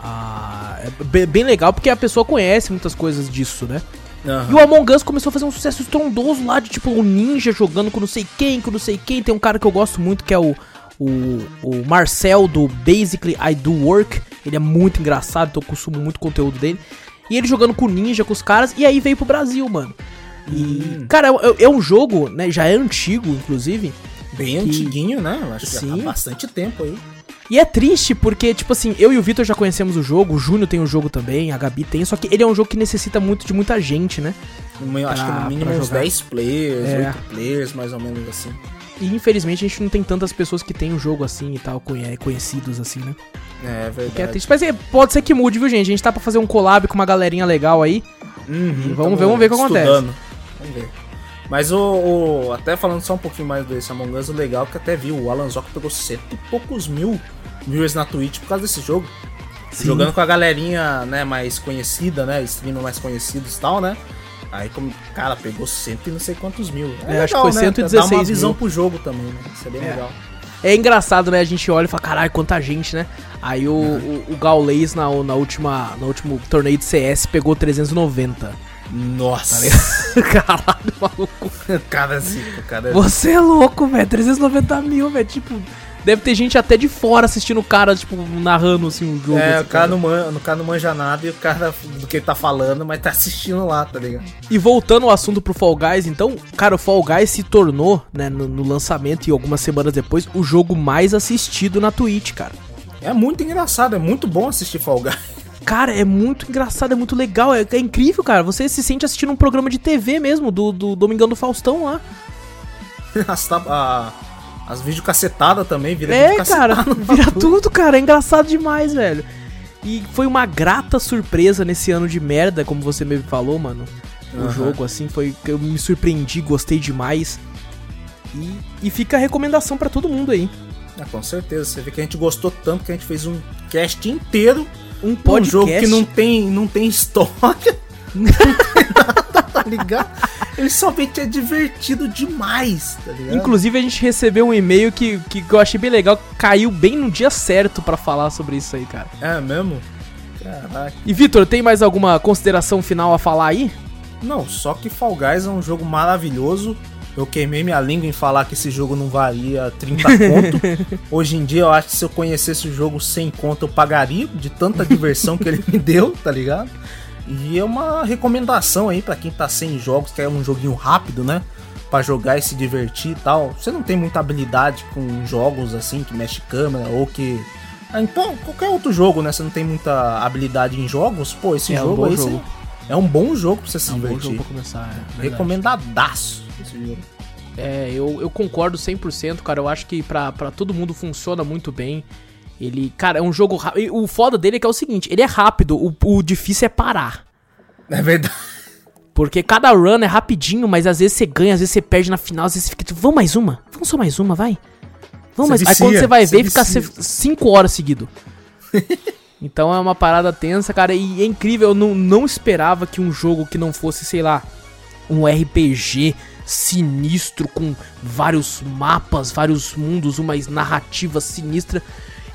a- é be- bem legal porque a pessoa conhece muitas coisas disso, né? E o Among Us começou a fazer um sucesso estrondoso lá de tipo o ninja jogando com não sei quem, com não sei quem. Tem um cara que eu gosto muito que é o, o, o Marcel do Basically I Do Work. Ele é muito engraçado, então eu consumo muito conteúdo dele. E ele jogando com ninja, com os caras, e aí veio pro Brasil, mano. E, cara, é, é um jogo, né? Já é antigo, inclusive. Bem que- antiguinho, né? Eu acho que já Sim. tá há bastante tempo aí. E é triste porque, tipo assim, eu e o Vitor já conhecemos o jogo, o Júnior tem o jogo também, a Gabi tem, só que ele é um jogo que necessita muito de muita gente, né? Eu acho que Pra- no mínimo uns jogar. 10 players, É. 8 players, mais ou menos assim. E infelizmente a gente não tem tantas pessoas que tem o jogo assim e tal, conhe- conhecidos assim, né? É Que é verdade. triste. Mas é, pode ser que mude, viu, gente? A gente tá pra fazer um collab com uma galerinha legal aí. Uhum, Vamos ver, vamos ver o que acontece. Vamos ver. Mas o, o- Até falando só um pouquinho mais desse Among Us, o legal é que até viu, o Alan Zoc pegou cento e poucos mil viewers na Twitch por causa desse jogo. Sim. Jogando com a galerinha, né, mais conhecida, né? Streamer mais conhecidos e tal, né? Aí, como, cara, pegou cento e não sei quantos mil. É, acho que foi 116 Dá uma visão mil. pro jogo também, né? Isso é bem É. legal. É engraçado, né? A gente olha e fala, caralho, quanta gente, né? Aí o, o, o Gaules na, na última, no último torneio de CS pegou 390. Nossa! Caralho, maluco. cara cara. Você é louco, velho. 390 mil, velho. Tipo, deve ter gente até de fora assistindo o cara, tipo, narrando assim o jogo. É, assim, o cara, não man, o cara não manja nada e o cara do que ele tá falando, mas tá assistindo lá, tá ligado? E voltando ao assunto pro Fall Guys, então, cara, o Fall Guys se tornou, né, no, no lançamento e algumas semanas depois, o jogo mais assistido na Twitch, cara. É muito engraçado, é muito bom assistir Fall Guys. Cara, é muito engraçado, é muito legal, é, é incrível, cara. Você se sente assistindo um programa de TV mesmo, do, do Domingão do Faustão lá. As, a- as videocacetadas também, vira É, cara, vira tudo, cara. É engraçado demais, velho. E foi uma grata surpresa nesse ano de merda, como você mesmo falou, mano. O Aham. jogo, assim, foi. Eu me surpreendi, gostei demais. E, e fica a recomendação pra todo mundo aí. Ah, com certeza, você vê que a gente gostou tanto que a gente fez um cast inteiro Um um podcast. jogo que não tem, não tem história. Não tem nada, tá ligado? Ele somente é divertido demais, tá ligado? Inclusive, a gente recebeu um e-mail que, que eu achei bem legal, caiu bem no dia certo pra falar sobre isso aí, cara. É mesmo? Caraca. E Vitor, tem mais alguma consideração final a falar aí? Não, só que Fall Guys é um jogo maravilhoso. Eu queimei minha língua em falar que esse jogo não valia 30 conto. Hoje em dia eu acho que se eu conhecesse o jogo sem conto eu pagaria de tanta diversão que ele me deu, tá ligado? E é uma recomendação aí para quem tá sem jogos, quer um joguinho rápido, né? Pra jogar e se divertir e tal. Você não tem muita habilidade com jogos assim que mexe câmera ou que ah, então, qualquer outro jogo, né? Você não tem muita habilidade em jogos, pô, esse É um jogo bom aí jogo. você- é um bom jogo pra você se É um bom divertir. jogo pra começar. É. Recomendadaço esse jogo. É, eu, eu concordo 100%, cara. Eu acho que pra, pra todo mundo funciona muito bem. Ele, cara, é um jogo rápido. O foda dele é que é o seguinte: ele é rápido, o, o difícil é parar. É verdade. Porque cada run é rapidinho, mas às vezes você ganha, às vezes você perde na final, às vezes você fica tipo, vamos mais uma? Vamos só mais uma, vai? Vamos mais. Aí quando vicia, você vai ver, fica vicia. 5 horas seguido. então é uma parada tensa, cara, e é incrível. Eu não, não esperava que um jogo que não fosse, sei lá, um RPG sinistro com vários mapas, vários mundos, uma narrativa sinistra.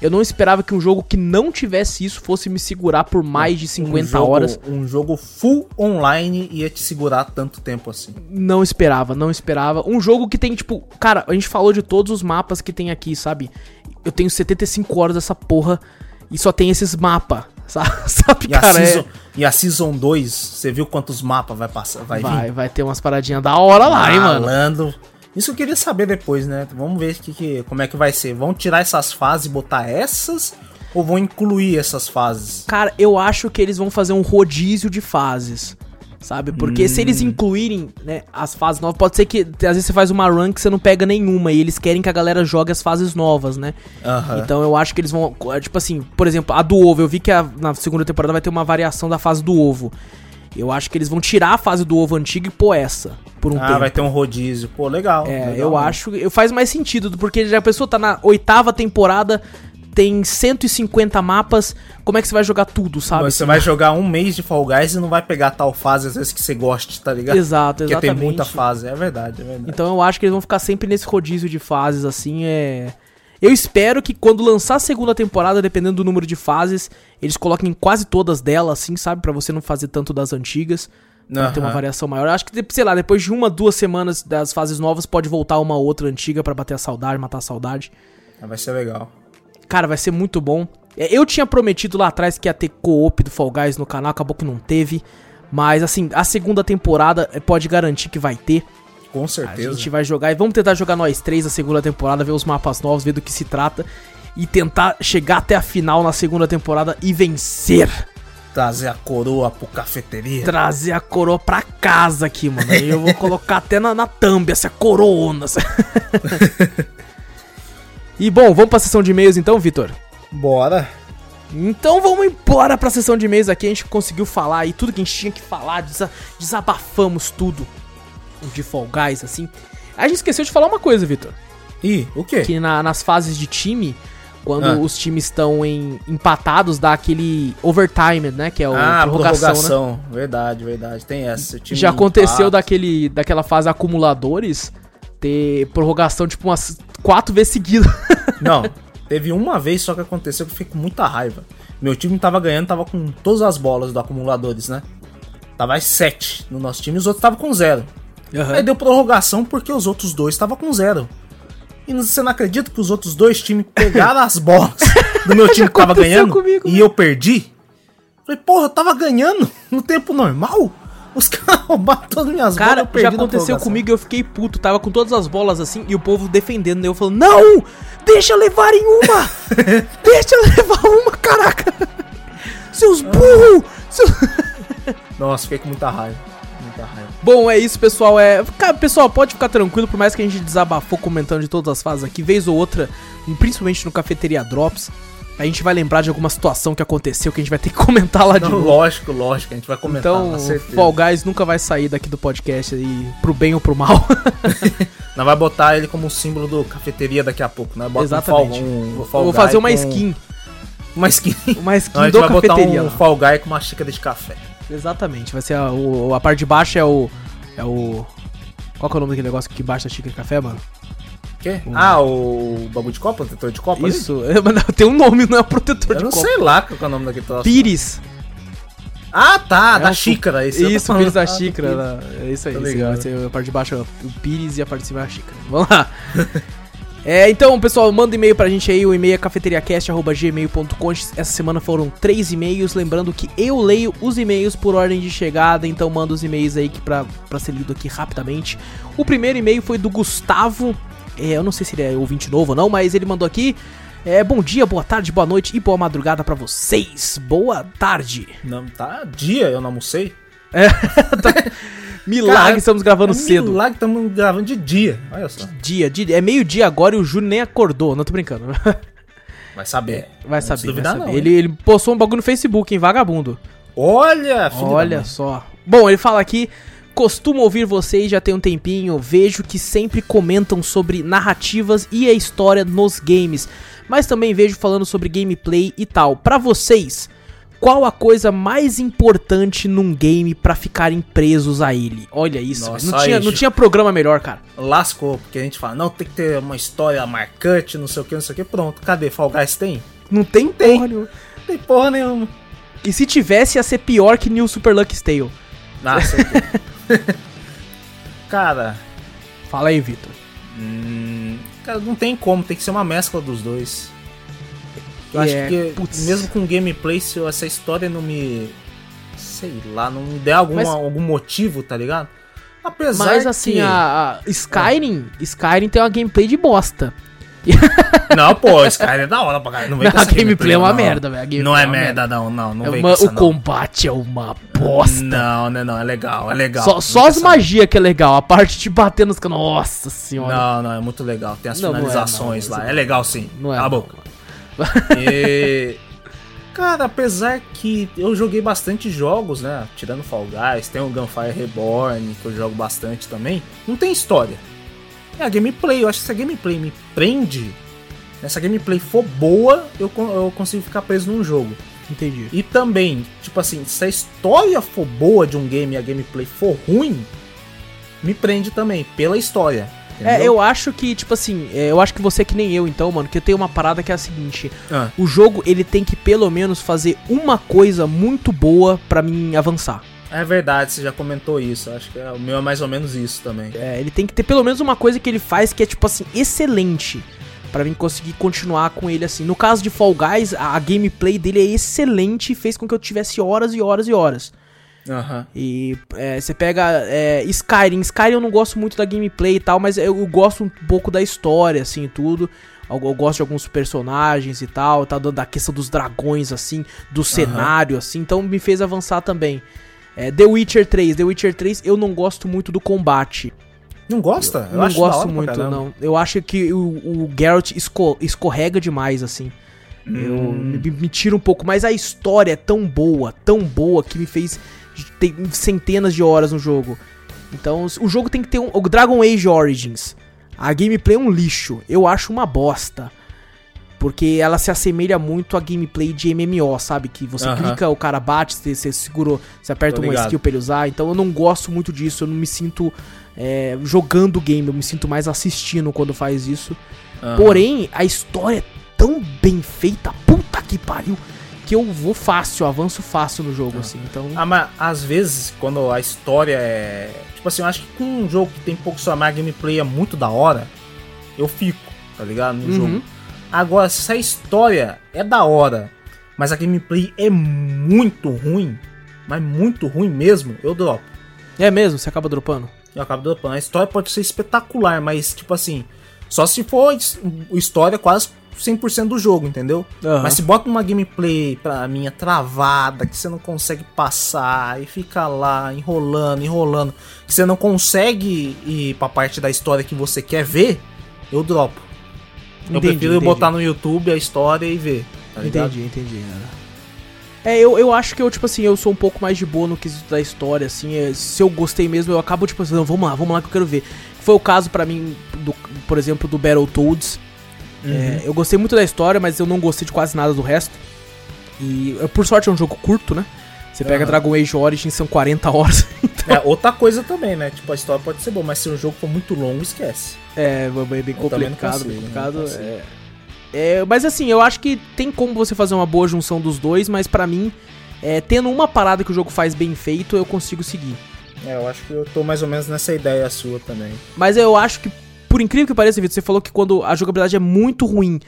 Eu não esperava que um jogo que não tivesse isso fosse me segurar por mais de 50 um jogo, horas. Um jogo full online ia te segurar tanto tempo assim. Não esperava, não esperava. Um jogo que tem, tipo, cara, a gente falou de todos os mapas que tem aqui, sabe? Eu tenho 75 horas dessa porra e só tem esses mapas, sabe? E a, cara, é- season, e a Season 2, você viu quantos mapas vai passar? Vai, vai, vir? vai ter umas paradinhas da hora lá, hein, mano? Isso eu queria saber depois, né? Vamos ver que, que, como é que vai ser. Vão tirar essas fases e botar essas? Ou vão incluir essas fases? Cara, eu acho que eles vão fazer um rodízio de fases. Sabe? Porque se Hum. eles incluírem, né, as fases novas, pode ser que às vezes você faz uma run que você não pega nenhuma e eles querem que a galera jogue as fases novas, né? Aham. Então eu acho que eles vão. Tipo assim, por exemplo, a do ovo. Eu vi que a- na segunda temporada vai ter uma variação da fase do ovo. Eu acho que eles vão tirar a fase do ovo antiga e pôr essa. Por um ah, tempo. vai ter um rodízio. Pô, legal. É, legal, eu né? acho. Faz mais sentido, porque já a pessoa tá na oitava temporada, tem 150 mapas. Como é que você vai jogar tudo, sabe? Você vai jogar um mês de Fall Guys e não vai pegar tal fase às vezes que você goste, tá ligado? Exato, Porque exatamente. tem muita fase. É verdade, é verdade. Então eu acho que eles vão ficar sempre nesse rodízio de fases, assim, é... Eu espero que quando lançar a segunda temporada, dependendo do número de fases, eles coloquem quase todas delas, assim, sabe? Pra você não fazer tanto das antigas. Pra ter uma variação maior. Eu acho que, sei lá, depois de uma, duas semanas das fases novas, pode voltar uma outra antiga pra bater a saudade, matar a saudade. Vai ser legal. Cara, vai ser muito bom. É, Eu tinha prometido lá atrás que ia ter co-op do Fall Guys no canal, acabou que não teve. Mas, assim, a segunda temporada eh, pode garantir que vai ter. Com A certeza. gente vai jogar e vamos tentar jogar nós três a segunda temporada, ver os mapas novos, ver do que se trata. E tentar chegar até a final na segunda temporada e vencer. Trazer a coroa pro cafeteria. Trazer a coroa pra casa aqui, mano. Eu vou colocar até na, na thumb essa coroa. essa- e bom, vamos pra sessão de e-mails então, Vitor? Bora. Então vamos embora pra sessão de e-mails aqui. A gente conseguiu falar aí tudo que a gente tinha que falar, desa- desabafamos tudo de Fall Guys, assim. A gente esqueceu de falar uma coisa, Vitor. Ih, o quê? Que na- nas fases de time, quando Ah. os times estão em empatados, dá aquele overtime, né? Que é o ah, prorrogação, né? prorrogação. Verdade, verdade. Tem essa. Já aconteceu daquele, daquela fase acumuladores ter prorrogação tipo umas quatro vezes seguidas. Não, teve uma vez só que aconteceu que eu fiquei com muita raiva. Meu time tava ganhando, tava com todas as bolas do acumuladores, né? Tava às 7 no nosso time e os outros estavam com zero. Aí deu prorrogação porque os outros dois estavam com zero. E você não acredita que os outros dois times pegaram as bolas do meu time que tava ganhando comigo, e eu perdi? Falei, porra, eu tava ganhando no tempo normal? Os caras roubaram todas as minhas Cara, bolas. perdi já aconteceu comigo e eu fiquei puto. Tava com todas as bolas assim e o povo defendendo. E eu falando, não! Deixa levarem uma! deixa levar uma, caraca! Seus burros! Seus... Nossa, fiquei com muita raiva. Raiva. Bom, é isso, pessoal. É, pessoal, pode ficar tranquilo, por mais que a gente desabafou comentando de todas as fases aqui, vez ou outra, principalmente no Cafeteria Drops, a gente vai lembrar de alguma situação que aconteceu que a gente vai ter que comentar lá de Não, novo. lógico, lógico, a gente vai comentar, Então. Fall Guys nunca vai sair daqui do podcast aí, pro bem ou pro mal. Nós vai botar ele como símbolo do cafeteria daqui a pouco, né? Bota Exatamente. Um Fall, um Vou- fazer uma com- skin, Uma skin. uma skin Não, a gente do vai botar Cafeteria. um lá. Fall Guy com uma xícara de café. Exatamente, vai ser a, o- a parte de baixo é o... é o... Qual que é o nome daquele negócio que baixa a xícara de café, mano? Quê? Ah, o bagulho de copa? Protetor de copa? Isso, é, mas não, tem um nome, não é protetor Eu de não copo. sei lá qual é o nome daquele troço. Pires. Ah, tá, É da xícara. Esse eu Isso, o. Pires da Ah, xícara. É isso aí. Ligado. esse- a parte de baixo é o Pires e a parte de cima é a xícara. Vamos lá. É, então, pessoal, manda e-mail pra gente aí, o e-mail é cafeteriacast.gmail.com. Essa semana foram três e-mails, lembrando que eu leio os e-mails por ordem de chegada, então manda os e-mails aí que pra, pra ser lido aqui rapidamente. O primeiro e-mail foi do Gustavo, é, eu não sei se ele é ouvinte novo ou não, mas ele mandou aqui, é, bom dia, boa tarde, boa noite e boa madrugada pra vocês. Boa tarde. Não, tá dia, eu não almocei. Milagre, Cara, estamos gravando é cedo. Milagre, estamos gravando de dia. Olha só. Dia, dia, é meio dia agora e o Júnior nem acordou, não tô brincando. Vai saber. Vai Não saber, se duvidar, vai saber. não, ele, ele postou um bagulho no Facebook, hein, vagabundo. Olha, filho da Olha mãe. só. Bom, ele fala aqui, costumo ouvir vocês já tem um tempinho, vejo que sempre comentam sobre narrativas e a história nos games, mas também vejo falando sobre gameplay e tal. Pra vocês, qual a coisa mais importante num game pra ficarem presos a ele? Olha isso, Nossa, não, tinha, não tinha programa melhor, cara. Lascou, porque a gente fala, não, tem que ter uma história marcante, não sei o que, não sei o que. Pronto, cadê? Fall Guys tem? Não tem Tem. porra nenhuma. Não tem porra nenhuma. E se tivesse, ia ser pior que New Super Lucky Tale. Nossa. cara, Fala aí, Vitor. hum, cara, não tem como, tem que ser uma mescla dos dois. Eu É, acho que putz. mesmo com gameplay, se essa história não me. Sei lá, não me der alguma, Mas- algum motivo, tá ligado? Apesar Mas assim, que... a, a Skyrim, Skyrim tem uma gameplay de bosta. Não, pô, cara é da hora pra caralho. Não vem Não, a gameplay é uma não. merda, velho. Não é uma merda, não, não. Não É vem uma- o combate é uma bosta. Não, não, não, é legal, é legal. Só, só as magias que é legal, a parte de bater nos canos. Nossa senhora. Não, não, é muito legal. Tem as Não, não é, finalizações não, lá. isso É legal sim. Não é. Cala a não, boca. E... Cara, apesar que eu joguei bastante jogos, né? Tirando Fall Guys, tem o Gunfire Reborn, que eu jogo bastante também. Não tem história. É a gameplay. Eu acho que se a gameplay me prende, né, se a gameplay for boa, eu, eu consigo ficar preso num jogo. Entendi. E também, tipo assim, se a história for boa de um game e a gameplay for ruim, me prende também, pela história. É, eu acho que, tipo assim, é, eu acho que você é que nem eu, então, mano, que eu tenho uma parada que é a seguinte: Ah, o jogo ele tem que pelo menos fazer uma coisa muito boa pra mim avançar. é verdade, você já comentou isso. Acho que é- o meu é mais ou menos isso também. É, ele tem que ter pelo menos uma coisa que ele faz que é, tipo assim, excelente. Pra mim conseguir continuar com ele assim. No caso de Fall Guys, a, a gameplay dele é excelente e fez com que eu tivesse horas e horas e horas. Aham. E é, você pega é, Skyrim. Skyrim eu não gosto muito da gameplay e tal, mas eu, eu gosto um pouco da história, assim, tudo. Eu, eu gosto de alguns personagens e tal, tá dando da questão dos dragões, assim, do cenário, assim, então me fez avançar também. É, The Witcher 3, The Witcher 3 eu não gosto muito do combate. Não gosta? Eu não acho da hora gosto muito, não. Eu acho que o, o Geralt esco- escorrega demais, assim. Eu, Hum. me, me tira um pouco, mas a história é tão boa, tão boa, que me fez ter centenas de horas no jogo. Então, o jogo tem que ter um. O Dragon Age Origins. A gameplay é um lixo. Eu acho uma bosta. Porque ela se assemelha muito à gameplay de MMO, sabe? Que você Aham. clica, o cara bate, você, você segurou, você aperta uma skill pra ele usar. Então eu não gosto muito disso. Eu não me sinto é, jogando o game, eu me sinto mais assistindo quando faz isso. Aham. Porém, a história é tão bem feita, puta que pariu, que eu vou fácil, eu avanço fácil no jogo, assim. Então. Ah, mas às vezes, quando a história é. Tipo assim, eu acho que com um jogo que tem pouco só, mas a gameplay é muito da hora, eu fico, tá ligado? No Uhum. jogo. Agora, se a história é da hora, mas a gameplay é muito ruim, mas muito ruim mesmo, eu dropo. É mesmo, você acaba dropando? Eu acabo dropando. A história pode ser espetacular, mas, tipo assim, só se for his- história quase 100% do jogo, entendeu? Aham. Mas se bota uma gameplay pra mim é travada, que você não consegue passar e fica lá enrolando, enrolando, que você não consegue ir pra parte da história que você quer ver, eu dropo. eu Entendi, prefiro entendi. botar no YouTube a história e ver, tá? Entendi, entendi. cara. É, eu, eu acho que eu, tipo assim, eu sou um pouco mais de boa no quesito da história, assim. é, se eu gostei mesmo, eu acabo, tipo assim, não, vamos lá, vamos lá que eu quero ver. Foi o caso pra mim, do, por exemplo, do Battletoads. Uhum. É, eu gostei muito da história, mas eu não gostei de quase nada do resto. E, é, por sorte, é um jogo curto, né? Você pega Aham. Dragon Age Origins, são 40 horas. É, outra coisa também, né? Tipo, a história pode ser boa, mas se o jogo for muito longo, esquece. É, é bem complicado, consigo, bem complicado. É, É, mas assim, eu acho que tem como você fazer uma boa junção dos dois, mas pra mim, é, tendo uma parada que o jogo faz bem feito, eu consigo seguir. É, eu acho que eu tô mais ou menos nessa ideia sua também. Mas eu acho que, por incrível que pareça, Vitor, você falou que quando a jogabilidade é muito ruim,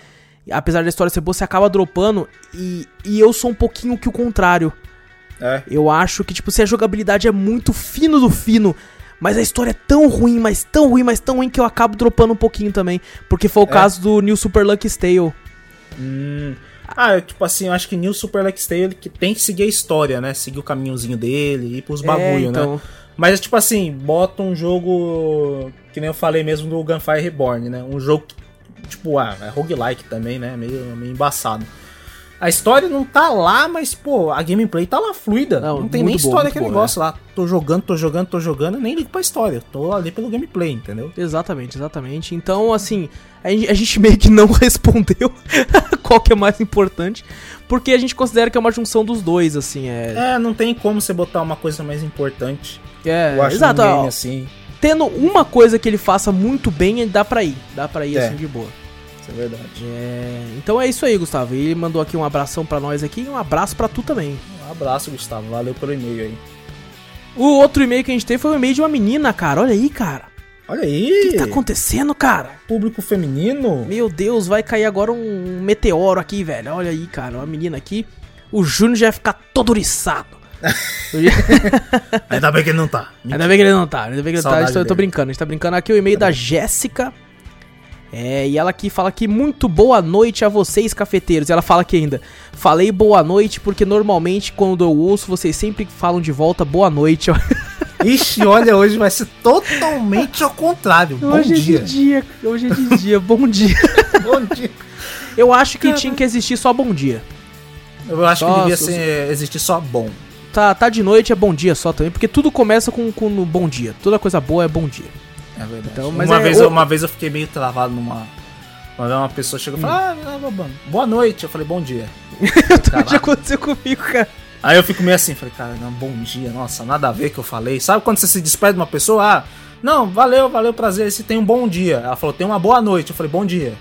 apesar da história ser boa, você acaba dropando. E, e eu sou um pouquinho que o contrário. É. Eu acho que, tipo, se a jogabilidade é muito fino do fino, mas a história é tão ruim, mas tão ruim, mas tão ruim que eu acabo dropando um pouquinho também. Porque foi o É. caso do New Super Lucky Tale. Hum. Ah, eu, tipo assim, eu acho que New Super Lex Tale que tem que seguir a história, né? Seguir o caminhozinho dele, ir pros bagulho, é, então, né? Mas, tipo assim, bota um jogo, que nem eu falei mesmo do Gunfire Reborn, né? Um jogo, que, tipo, ah, é roguelike também, né? Meio, meio embaçado. A história não tá lá, mas, pô, a gameplay tá lá fluida. Não, Não, tem nem boa, história aquele boa, negócio lá. Tô jogando, tô jogando, tô jogando, nem ligo pra história. Tô ali pelo gameplay, entendeu? Exatamente, exatamente. Então, assim, a gente, a gente meio que não respondeu qual que é mais importante, porque a gente considera que é uma junção dos dois, assim, é... É, não tem como você botar uma coisa mais importante. é eu acho exato, assim. tendo uma coisa que ele faça muito bem, dá pra ir, dá pra ir, É. assim, de boa. Isso é verdade. É, então é isso aí, Gustavo. Ele mandou aqui um abração pra nós aqui e um abraço pra tu também. Um abraço, Gustavo. Valeu pelo e-mail aí. O outro e-mail que a gente teve foi o e-mail de uma menina, cara. Olha aí, cara. Olha O aí! que tá acontecendo, cara? Público feminino? Meu Deus, vai cair agora um meteoro aqui, velho. Olha aí, cara. Uma menina aqui. O Júnior já vai ficar todo oriçado. Ainda bem que ele não tá. Ainda bem que ele não tá, ainda bem que ele tá. Saudade Eu tô, eu tô brincando, a gente tá brincando aqui o e-mail da Jéssica. É, e ela aqui fala que muito boa noite a vocês, cafeteiros. E ela fala aqui ainda. Falei boa noite porque normalmente quando eu ouço vocês sempre falam de volta boa noite. Ixi, olha, hoje vai ser totalmente ao contrário. Bom hoje dia. é de dia, hoje é de dia, bom dia. Bom dia. Eu acho que tinha que existir só bom dia. Eu acho que Nossa, devia ser, existir só bom. Tá, tá de noite é bom dia só também, porque tudo começa com, com no bom dia. Toda coisa boa é bom dia. É verdade. Então, uma, é- vez, eu- uma vez eu fiquei meio travado numa. Uma pessoa chegou e falou: Ah, ah, bom- boa noite. Eu falei, bom dia. Caralho. Já aconteceu comigo, cara. Aí eu fico meio assim, falei, cara, não, bom dia, nossa, nada a ver que eu falei. Sabe quando você se despede de uma pessoa? Ah, não, valeu, valeu, prazer, você tem um bom dia. Ela falou, tem uma boa noite. Eu falei, bom dia.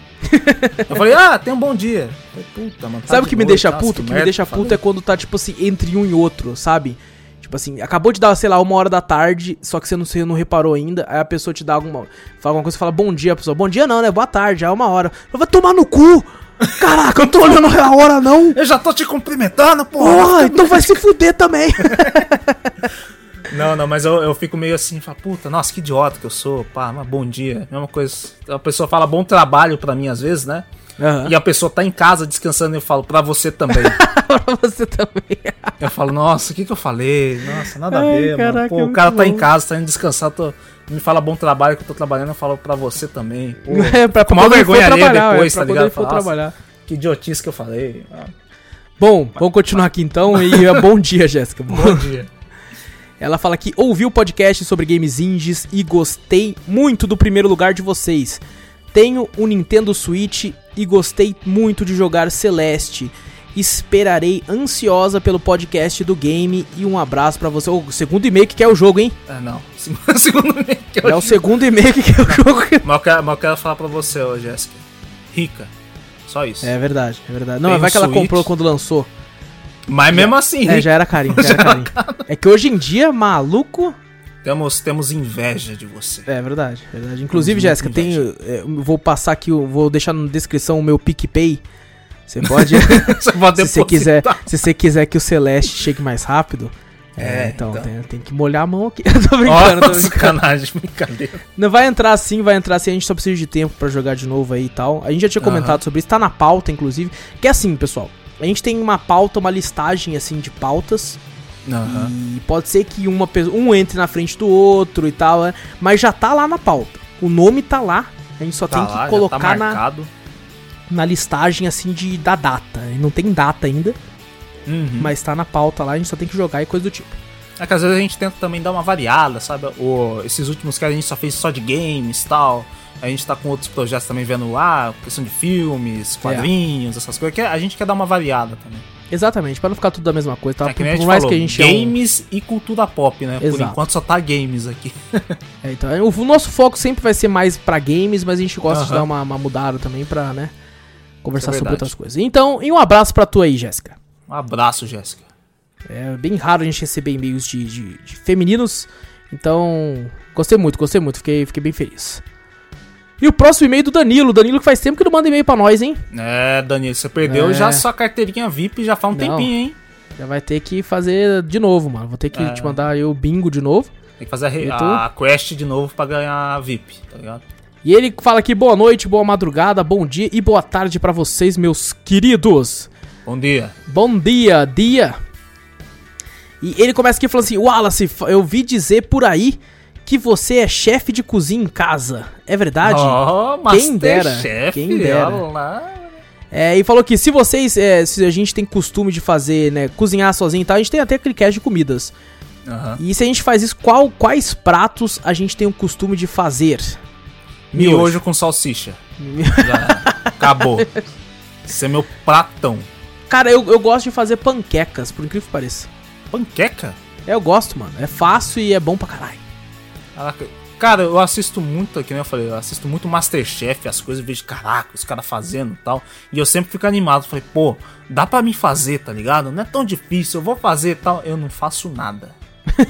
eu falei, ah, tem um bom dia. Falei, Puta, mano. tá Sabe o que me deixa nossa, puto? O que me deixa puto é quando tá, tipo assim, entre um e outro, sabe? Tipo assim, acabou de dar, sei lá, uma hora da tarde, só que você não, você não reparou ainda, aí a pessoa te dá alguma. Fala alguma coisa, fala bom dia, pessoa. Bom dia não, né? Boa tarde, já é uma hora. Eu vou tomar no cu! Caraca, eu tô olhando a hora, não! Eu já tô te cumprimentando, porra. Porra, então vai se fuder também! Não, não, mas eu, eu fico meio assim, falo, puta, nossa, que idiota que eu sou, pá, mas bom dia. Mesma coisa. A pessoa fala bom trabalho pra mim às vezes, né? Aham. E a pessoa tá em casa descansando e eu falo, pra você também. pra você também. eu falo, nossa, o que que eu falei? Nossa, nada a Ai, ver, caraca, mano. é Pô, o muito cara tá em bom. casa, tá indo descansar, tô- me fala bom trabalho que eu tô trabalhando, eu falo pra você também. Pô, É, pra com vergonha alheia trabalhar, depois, é, pra tá ligado? ele for Fala, "Nossa, trabalhar. Que idiotice que eu falei. Ah, Bom, vamos continuar aqui então. E é bom dia, Jéssica. bom dia. Ela fala que ouviu o podcast sobre games indies e gostei muito do primeiro lugar de vocês. Tenho um Nintendo Switch e gostei muito de jogar Celeste. Esperarei ansiosa pelo podcast do game e um abraço pra você. O segundo e-mail que quer o jogo, hein? Ah, não. Segundo mês que eu É o segundo e-mail que quer o jogo. Mas eu quero, mas eu quero falar pra você, ô Jéssica. Rica. Só isso. É verdade, é verdade. Não, Tem vai um que ela Switch. comprou quando lançou. Mas mesmo assim, É, já era carinho, já era carinho. É que hoje em dia, maluco. temos, temos inveja de você. É verdade, verdade. Inclusive, Jéssica, tem. é, vou passar aqui, vou deixar na descrição o meu PicPay. Você pode. Você pode se você quiser, se você quiser que o Celeste chegue mais rápido. É, É, então, então. Tem, tem que molhar a mão aqui. Eu tô brincando, Ó, tô sacanagem, brincadeira. Não vai entrar assim, vai entrar assim, a gente só precisa de tempo pra jogar de novo aí e tal. A gente já tinha comentado sobre isso, tá na pauta, inclusive. Que é assim, pessoal. A gente tem uma pauta, uma listagem assim de pautas. Aham. E pode ser que uma, um entre na frente do outro e tal, né? mas já tá lá na pauta. O nome tá lá. A gente só Tá tem lá, que já colocar tá na. Na listagem assim de da data. Não tem data ainda, Uhum. mas tá na pauta lá, a gente só tem que jogar e coisa do tipo. É que às vezes a gente tenta também dar uma variada, sabe? O, esses últimos que a gente só fez só de games e tal. A gente tá com outros projetos também vendo, ah, questão de filmes, É. quadrinhos, essas coisas. Que a gente quer dar uma variada também. Exatamente, pra não ficar tudo da mesma coisa, tá? é que por, por mais falou, que a gente é um- games e cultura pop, né? Por Exato. enquanto só tá games aqui. É, então, o, o nosso foco sempre vai ser mais pra games, mas a gente gosta de Aham. dar uma, uma mudada também pra, né? Conversar é sobre outras coisas. Então, e um abraço pra tu aí, Jéssica. Um abraço, Jéssica. É bem raro a gente receber e-mails de, de, de femininos. Então, gostei muito, gostei muito. Fiquei, fiquei bem feliz. E o próximo e-mail do Danilo. Danilo que faz tempo que não manda e-mail pra nós, hein? É, Danilo, você perdeu É. já sua carteirinha VIP já faz um Não. tempinho, hein? Já vai ter que fazer de novo, mano. Vou ter que É. te mandar o bingo de novo. Tem que fazer a, a quest de novo pra ganhar VIP, tá ligado? E ele fala aqui boa noite, boa madrugada, bom dia e boa tarde pra vocês, meus queridos. Bom dia. Bom dia, dia. E ele começa aqui falando assim: Wallace, eu vi dizer por aí que você é chefe de cozinha em casa. É verdade? Oh, Quem dera, Masterchef, quem dera. É, e falou que se vocês, é, se a gente tem costume de fazer, né, cozinhar sozinho e tal, a gente tem até aquele cast de comidas. Aham. E se a gente faz isso, qual, quais pratos a gente tem o costume de fazer? Miojo com salsicha. Já. Acabou. Esse é meu pratão. Cara, eu, eu gosto de fazer panquecas, por incrível que pareça. Panqueca? É, eu gosto, mano. É fácil e é bom pra caralho. Caraca. Cara, eu assisto muito, que nem eu falei, eu assisto muito Masterchef, as coisas, eu vejo, caraca, os caras fazendo e tal. E eu sempre fico animado, falei, pô, dá pra mim fazer, tá ligado? Não é tão difícil, eu vou fazer e tal. Eu não faço nada.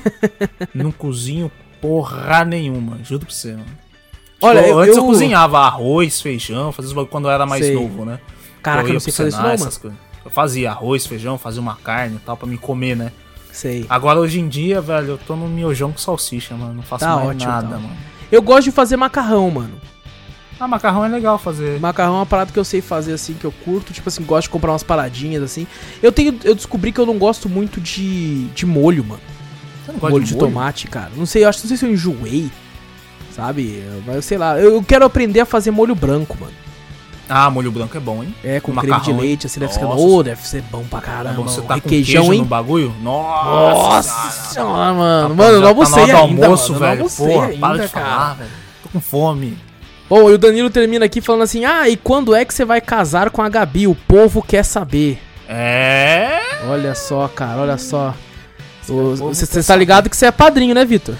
não cozinho porra nenhuma, juro pra você, mano. Olha, Tipo, eu- antes eu, eu- cozinhava arroz, feijão, fazia os bagulho quando eu era mais Sei. novo, né? Caraca, eu ia não sei fazer isso não, Senai, essas coisas. Eu fazia arroz, feijão, fazia uma carne e tal pra me comer, né? Sei. Agora hoje em dia, velho, eu tô no miojão com salsicha, mano. Não faço Tá mais ótimo, nada, então. mano. Eu gosto de fazer macarrão, mano. Ah, macarrão é legal fazer. Macarrão é uma parada que eu sei fazer assim, que eu curto. Tipo assim, gosto de comprar umas paradinhas assim. Eu tenho. Eu descobri que eu não gosto muito de, de molho, mano. Você não gosta molho de, tomate, cara. Não sei, eu acho não sei se eu enjoei. Sabe? Mas sei lá. Eu quero aprender a fazer molho branco, mano. Ah, molho branco é bom, hein? É, com Com creme de macarrão, leite, assim, deve ser. Ô, deve ser bom pra É caramba. bom você tá com requeijão, queijo hein? no bagulho? Nossa, Nossa senhora, mano. Rapaz, Mano, eu não tá almocei do ainda, almoço, mano. Velho. Porra, ainda, para de cara. falar, velho. Tô com fome. Bom, e o Danilo termina aqui falando assim: Ah, e quando é que você vai casar com a Gabi? O povo quer saber. É... Olha só, cara, olha só. povo Você tá ligado que você é padrinho, né, Vitor?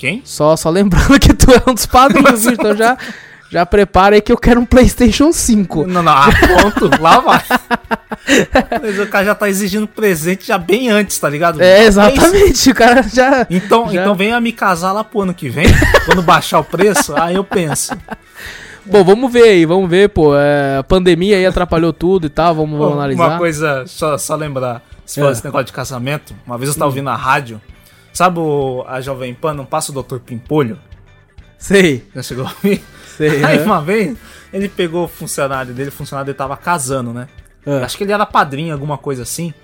Quem? Só, só lembrando que tu é um dos padrinhos? Então já, já prepara aí que eu quero um PlayStation 5. Não, não, ah, pronto, lá vai. Mas o cara já tá exigindo presente já bem antes, tá ligado? É, exatamente, o cara já. Então, Já. então venha me casar lá pro ano que vem, quando baixar o preço, aí eu penso. Bom, vamos ver aí, vamos ver, pô. É, a pandemia aí atrapalhou tudo e tal, vamos, Pô, vamos analisar. Uma coisa, só, só lembrar, você É. falou esse negócio de casamento, uma vez eu Hum. tava ouvindo na rádio, sabe o, a Jovem Pan, não passa o Dr. Pimpolho? Sei, Já chegou a ouvir? sei. Aí é. uma vez, ele pegou o funcionário dele, o funcionário dele tava casando, né? É. Acho que ele era padrinho, alguma coisa assim.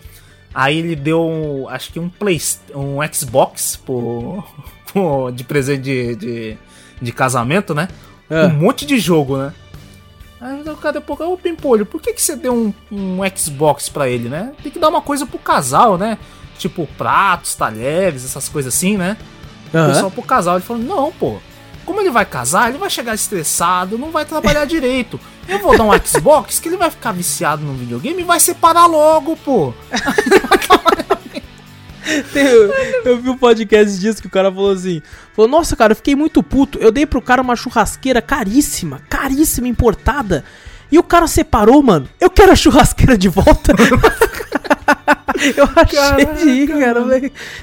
Aí ele deu, acho que um Play, um Xbox pro- de presente de, de, de casamento, né? É. Um monte de jogo, né? Aí o cara depois, ô Pimpolho, por que, que você deu um, um Xbox pra ele, né? Tem que dar uma coisa pro casal, né? Tipo pratos, talheres, essas coisas assim, né? Aham. Pessoal pro casal. Ele falou, não, pô. Como ele vai casar, ele vai chegar estressado, não vai trabalhar direito. Eu vou dar um Xbox que ele vai ficar viciado no videogame e vai separar logo, pô. Eu, eu vi um podcast disso que o cara falou assim: falou, Nossa, cara, eu fiquei muito puto. Eu dei pro cara uma churrasqueira caríssima, caríssima, importada. E o cara separou, mano. Eu quero a churrasqueira de volta. eu achei de rir, cara.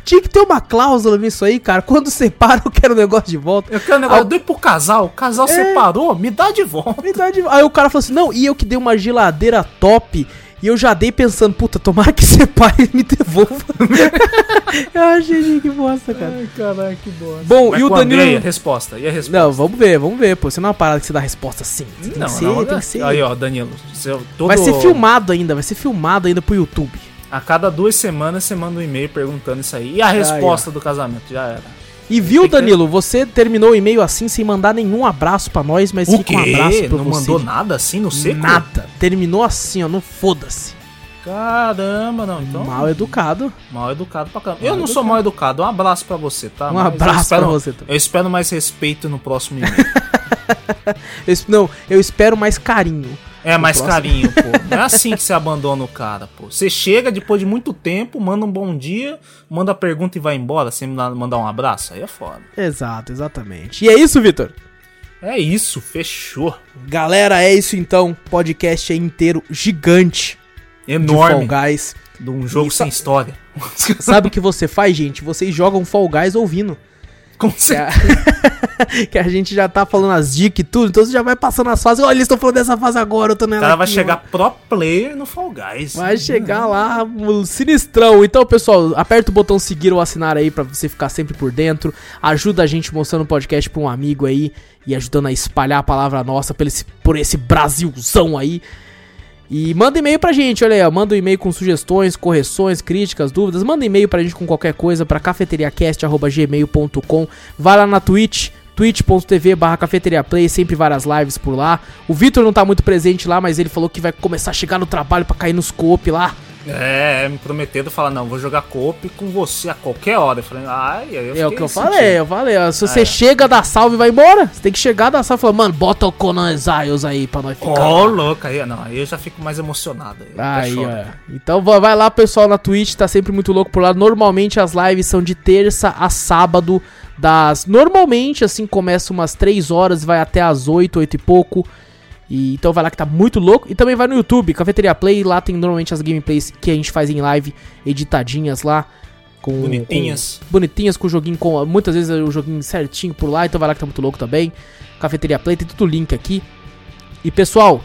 Tinha que ter uma cláusula nisso aí, cara. Quando separa, eu quero o negócio de volta. Eu quero um negócio, Al- eu dei pro casal, o casal separou, me dá de volta. Me dá de- Aí o cara falou assim: Não, e eu que dei uma geladeira top. E eu já dei pensando, puta, tomara que separe e me devolva. eu achei que bosta, cara. Ai, caralho, que bosta. Bom, Mas e o Danilo. Andrei, a resposta. E a resposta? Não, vamos ver, vamos ver, pô. Você não é uma parada que você dá resposta assim. Tem não, que ser, não, tem que ser. Aí, ó, Danilo. seu- todo- Vai ser filmado ainda, vai ser filmado ainda pro YouTube. A cada duas semanas você manda um e-mail perguntando isso aí. E a resposta do casamento? Já era. E viu, Danilo, você terminou o e-mail assim sem mandar nenhum abraço pra nós, mas O fica um abraço pra Não você. mandou nada assim no seco? Nada. Terminou assim, ó, não foda-se. Caramba, não. Então, Mal educado. mal educado pra caramba. Mal eu não sou mal educado. Um abraço pra você, tá? Um Mas abraço espero- pra você também. Eu espero mais respeito no próximo e-mail. Eu não, eu espero mais carinho. É, mais próximo. carinho, pô. Não é assim que você abandona o cara, pô. Você chega depois de muito tempo, manda um bom dia, manda a pergunta e vai embora sem mandar um abraço. Aí é foda. Exato, exatamente. E é isso, Vitor. É isso, fechou. Galera, é isso então. Podcast aí inteiro gigante de Fall Enorme. Guys. De um jogo E sem história. Sabe o que você faz, gente? Vocês jogam Fall Guys ouvindo. Com Que certeza. a, que a gente já tá falando as dicas e tudo, então você já vai passando as fases. Olha, eles estão falando dessa fase agora, eu tô O nela. cara vai aqui, chegar pro player no Fall Guys. Vai chegar lá, sinistrão. Então, pessoal, aperta o botão seguir ou assinar aí pra você ficar sempre por dentro. Ajuda a gente mostrando o podcast pra um amigo aí e ajudando a espalhar a palavra nossa por esse, por esse Brasilzão aí. E manda e-mail pra gente, olha aí, ó, manda um e-mail com sugestões, correções, críticas, dúvidas, manda e-mail pra gente com qualquer coisa pra cafeteriacast.gmail.com Vai lá na Twitch, twitch.tv barra cafeteriaplay, sempre várias lives por lá. O Vitor não tá muito presente lá, mas ele falou que vai começar a chegar no trabalho pra cair nos coop lá. É, me prometendo falar, não, vou jogar coop com você a qualquer hora. Eu falei, ai, eu É o que eu sentindo. falei, eu falei, ó, se você É. chega da salve e vai embora, você tem que chegar da salve e falar, mano, bota o Conan Exiles aí pra nós ficar. Ô, louco, aí, não, aí eu já fico mais emocionado. Aí, Aí. Então va- vai lá, pessoal, na Twitch, tá sempre muito louco por lá. Normalmente as lives são de terça a sábado, das. Normalmente, assim, começa umas 3 horas, vai até as 8, 8 e pouco. E, então vai lá que tá muito louco. E também vai no YouTube, Cafeteria Play, lá tem normalmente as gameplays que a gente faz em live, editadinhas lá. Com, Bonitinhas. com- bonitinhas, com o joguinho, com, muitas vezes é o joguinho certinho por lá, então vai lá que tá muito louco também. Cafeteria Play, tem tudo link aqui. E pessoal,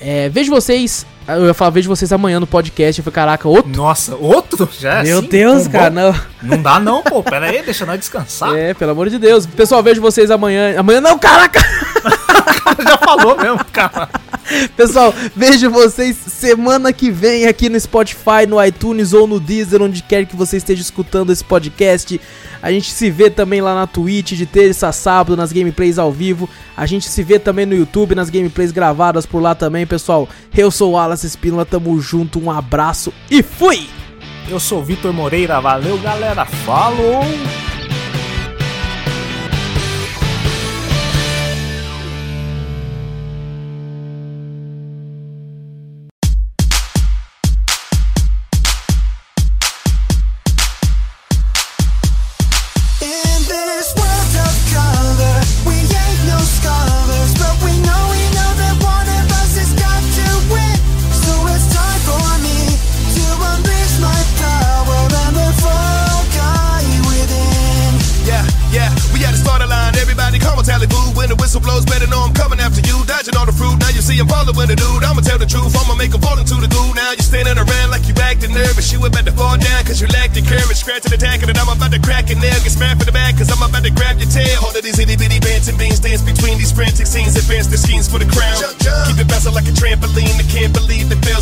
é, vejo vocês. Eu ia falar, vejo vocês amanhã no podcast. Eu falei, caraca, outro. Nossa, outro? Já é Meu assim? Deus, Bom, cara, bom. não. Não dá não, pô. Pera aí, deixa nós descansar. É, pelo amor de Deus. Pessoal, vejo vocês amanhã. Amanhã não, caraca! Já falou mesmo, cara. Pessoal, vejo vocês semana que vem aqui no Spotify, no iTunes ou no Deezer, onde quer que você esteja escutando esse podcast. A gente se vê também lá na Twitch de terça a sábado nas gameplays ao vivo. A gente se vê também no YouTube nas gameplays gravadas por lá também, pessoal. Eu sou o Wallace Espínola, tamo junto, um abraço e fui! Eu sou o Vitor Moreira, valeu galera, falou!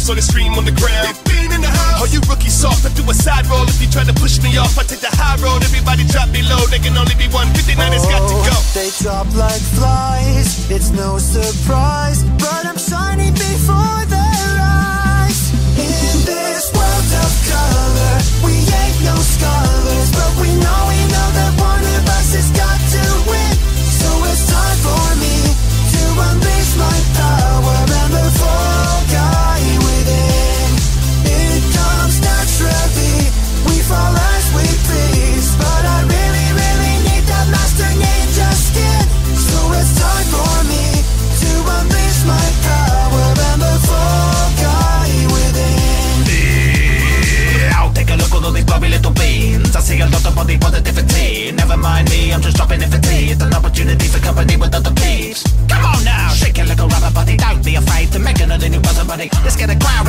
Believe they fell, so they scream on the ground. In the house. Oh, you rookie soft. I do a side roll. If you try to push me off, I take the high road. Everybody drop me low. They can only be 159. It's got to go. Oh, they drop like flies, it's no surprise, but I'm shining before An opportunity for company with other peeps. Come on now, shake your little rubber buddy. Don't be afraid to make another new buzzer buddy. Let's get a crowd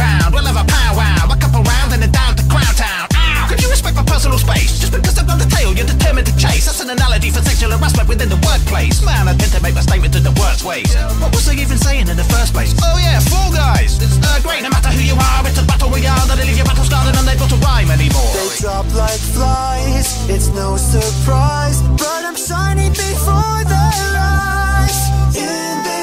harassment within the workplace. Man, I tend to make my statement in the worst ways. What was I even saying in the first place? Oh yeah, Fall Guys. It's uh, great, no matter who you are. It's a battle royale that'll leave your battle scarred and unable to rhyme anymore. They drop like flies, it's no surprise, but I'm shining before their eyes. In this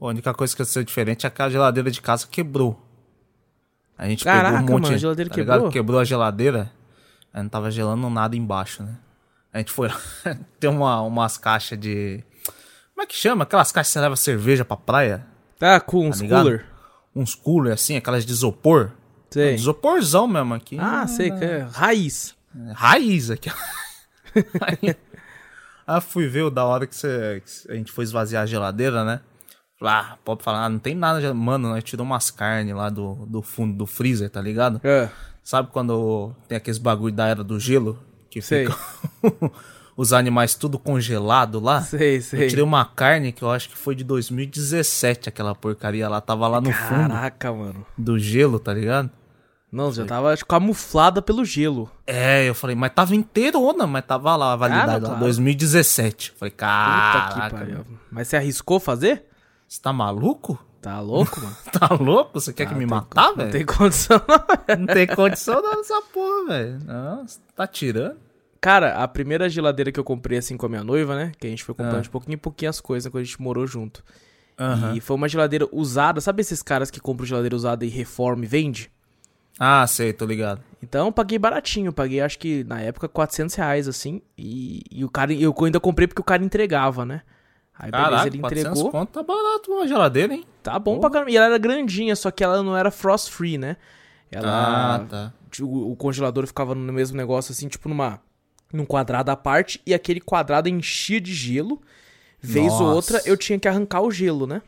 A única coisa que ia ser diferente é que a geladeira de casa quebrou. A gente Caraca, pegou um monte mano, a geladeira tá ligado? quebrou? Quebrou a geladeira. Aí não tava gelando nada embaixo, né? A gente foi lá. Tem uma, umas caixas de. Como é que chama? Aquelas caixas que você leva cerveja pra praia? Tá com uns ligado? cooler. Uns cooler assim, aquelas de isopor. Sei. Isoporzão mesmo aqui. Ah, sei, que é raiz. Raiz aqui. Aí, aí fui ver o da hora que, você, que a gente foi esvaziar a geladeira, né? Ah, pode falar, ah, não tem nada. Mano, nós tirou umas carnes lá do, do fundo do freezer, tá ligado? É. Sabe quando tem aqueles bagulho da era do gelo? Que Sei. fica os animais tudo congelado lá? Sei, sei. Eu tirei uma carne que eu acho que foi de 2017, aquela porcaria lá. Tava lá no fundo Caraca, mano. do gelo, tá ligado? Não, já tava acho, camuflada pelo gelo. É, eu falei, mas tava inteirona, mas tava lá a validade, Ah, lá, claro. 2017. Falei, caraca, Mas você arriscou fazer? Você tá maluco? Tá louco, mano? Tá louco? Você quer que me matar, Não velho? tem condição, não. Não tem condição não nessa porra, velho. Não, você tá tirando? Cara, a primeira geladeira que eu comprei assim com a minha noiva, né? Que a gente foi comprando Ah. de pouquinho em pouquinho as coisas quando a gente morou junto. Aham. E foi uma geladeira usada. Sabe esses caras que compram geladeira usada e reforma e vende? Ah, sei, tô ligado. Então eu paguei baratinho, paguei acho que na época 400 reais assim. E, e o cara, eu ainda comprei porque o cara entregava, né? Aí beleza, Caraca, ele 400 entregou. conto tá barato uma geladeira, hein? Tá bom pra caramba. E ela era grandinha, só que ela não era frost free, né? Ela. Ah, tá. o, o congelador ficava no mesmo negócio, assim, tipo numa. num quadrado à parte, e aquele quadrado enchia de gelo. Vez ou Nossa. outra eu tinha que arrancar o gelo, né?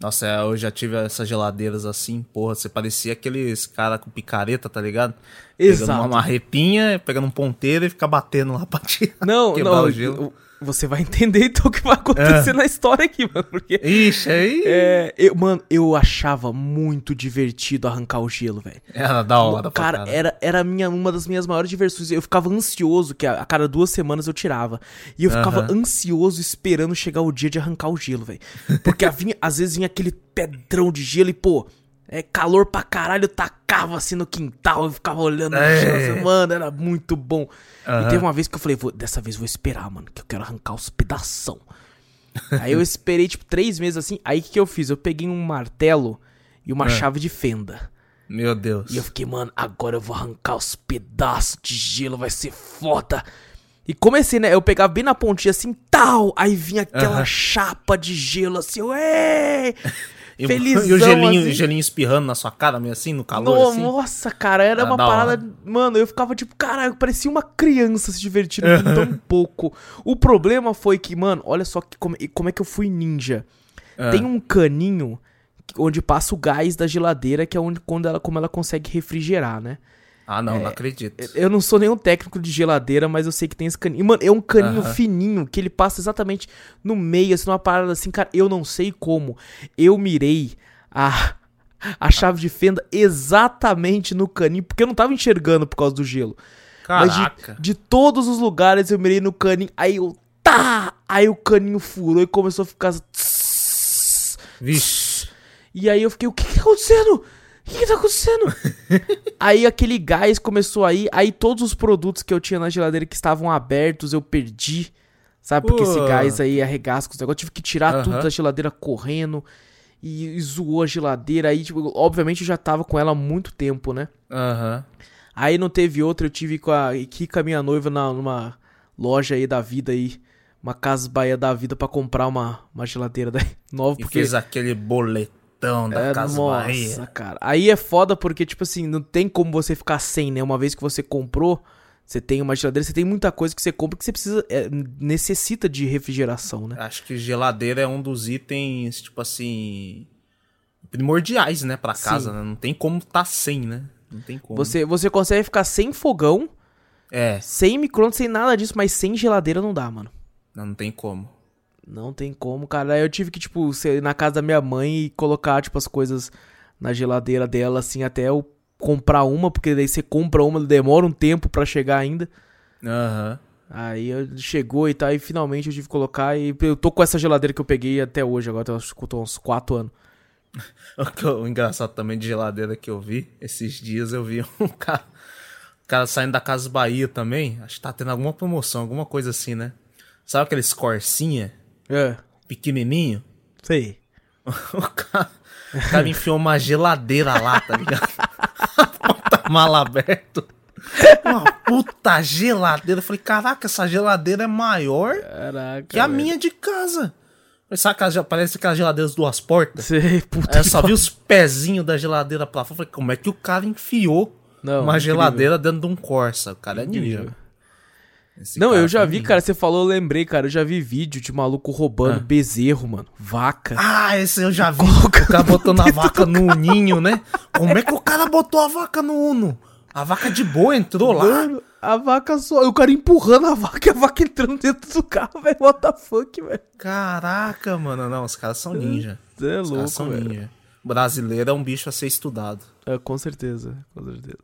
Nossa, é, eu já tive essas geladeiras assim, porra, você parecia aqueles cara com picareta, tá ligado? Exato. Pegando uma marretinha, pegando um ponteiro e ficar batendo lá pra tirar. Não, quebrar não. o gelo. Você vai entender então o que vai acontecer na história aqui, mano. Porque. Ixi, aí É, eu, mano, eu achava muito divertido arrancar o gelo, velho. era da hora, Cara, caralho. era, era minha, uma das minhas maiores diversões. Eu ficava ansioso, que a, a cada duas semanas eu tirava. E eu ficava Aham. ansioso esperando chegar o dia de arrancar o gelo, velho. Porque vinha, às vezes vinha aquele pedrão de gelo e, pô, é calor pra caralho, eu tacava assim no quintal, eu ficava olhando no É. assim, mano, era muito bom. E Aham. teve uma vez que eu falei, dessa vez vou esperar, mano, que eu quero arrancar os pedação. aí eu esperei, tipo, três meses assim. Aí o que, que eu fiz? Eu peguei um martelo e É. uma chave de fenda. Meu Deus. E eu fiquei, mano, agora eu vou arrancar os pedaços de gelo, vai ser foda. E comecei, né? Eu pegava bem na pontinha assim, tal. Aí vinha aquela Aham. chapa de gelo assim, ué! E, o- Felizão, e o gelinho, assim. gelinho espirrando na sua cara, meio assim, no calor, No- assim. Nossa, cara, era Era uma da parada. hora. Mano, eu ficava tipo, caralho, parecia uma criança se divertindo com tão pouco. O problema foi que, mano, olha só que, como, como é que eu fui ninja. Ah. Tem um caninho onde passa o gás da geladeira, que é onde quando ela, como ela consegue refrigerar, né? Ah, não, não acredito. Eu não sou nenhum técnico de geladeira, mas eu sei que tem esse caninho. Mano, é um caninho fininho que ele passa exatamente no meio, assim, numa parada assim, cara. Eu não sei como. Eu mirei a, a chave de fenda exatamente no caninho, porque eu não tava enxergando por causa do gelo. Mas Caraca. de, de todos os lugares eu mirei no caninho, aí eu. Tá! Aí o caninho furou e começou a ficar. tss, Vixe. e aí eu fiquei, o que que tá acontecendo? O que que tá acontecendo? aí aquele gás começou a ir, aí todos os produtos que eu tinha na geladeira que estavam abertos eu perdi. Sabe? Porque esse gás aí arregaça com os negócios. Eu tive que tirar tudo Aham. da geladeira correndo. E, e zoou a geladeira. Aí, tipo, obviamente eu já tava com ela há muito tempo, né? Aham. Aí não teve outra, eu tive com a, aqui com a minha noiva na, numa loja aí da vida aí. Uma Casa Bahia da vida pra comprar uma, uma geladeira daí, nova. E porque fez aquele da é, Casa nossa, Bahia. cara. Aí é foda porque, tipo assim, não tem como você ficar sem, né? Uma vez que você comprou, você tem uma geladeira, você tem muita coisa que você compra que você precisa, é, necessita de refrigeração, né? Acho que geladeira é um dos itens, tipo assim, primordiais, né, pra casa, né? Não tem como tá sem, né? Não tem como. Você, você consegue ficar sem fogão, É, sem micro-ondas, sem nada disso, mas sem geladeira não dá, mano. não, não tem como. Não tem como, cara. Aí eu tive que, tipo, ser na casa da minha mãe e colocar, tipo, as coisas na geladeira dela, assim, até eu comprar uma, porque daí você compra uma, demora um tempo pra chegar ainda. Aham. Aí eu- chegou e tal, e finalmente eu tive que colocar. E eu tô com essa geladeira que eu peguei até hoje, agora eu acho que eu tô uns 4 anos. O engraçado também de geladeira que eu vi, esses dias eu vi um cara, um cara saindo da Casa Bahia também, acho que tá tendo alguma promoção, alguma coisa assim, né? Sabe aqueles Corsinha, É, pequenininho? sei. O cara, o cara enfiou uma geladeira lá, tá ligado? Mala aberta. Uma puta geladeira. Eu falei, caraca, essa geladeira é maior Caraca. que a velho. minha de casa. Sabe aquelas, parece aquelas geladeiras duas portas? Sei, puta Aí eu que só vi os pezinhos da geladeira pra fora. Falei, como é que o cara enfiou Não, uma incrível. geladeira dentro de um Corsa? O cara é ninja. Esse Não, eu já foi vi, cara, você falou, eu lembrei, cara, eu já vi vídeo de maluco roubando Ah. bezerro, mano. Vaca. Ah, esse eu já vi. Coloca O cara botando a vaca no ninho, né? Como é que o cara botou a vaca no Uno? A vaca de boa entrou lá. Mano, a vaca só. O cara empurrando a vaca e a vaca entrando dentro do carro, velho. What the fuck, velho? Caraca, mano. Não, os caras são ninja. Você é Os caras louco, são velho. ninja. Brasileiro é um bicho a ser estudado. É, com certeza, com certeza.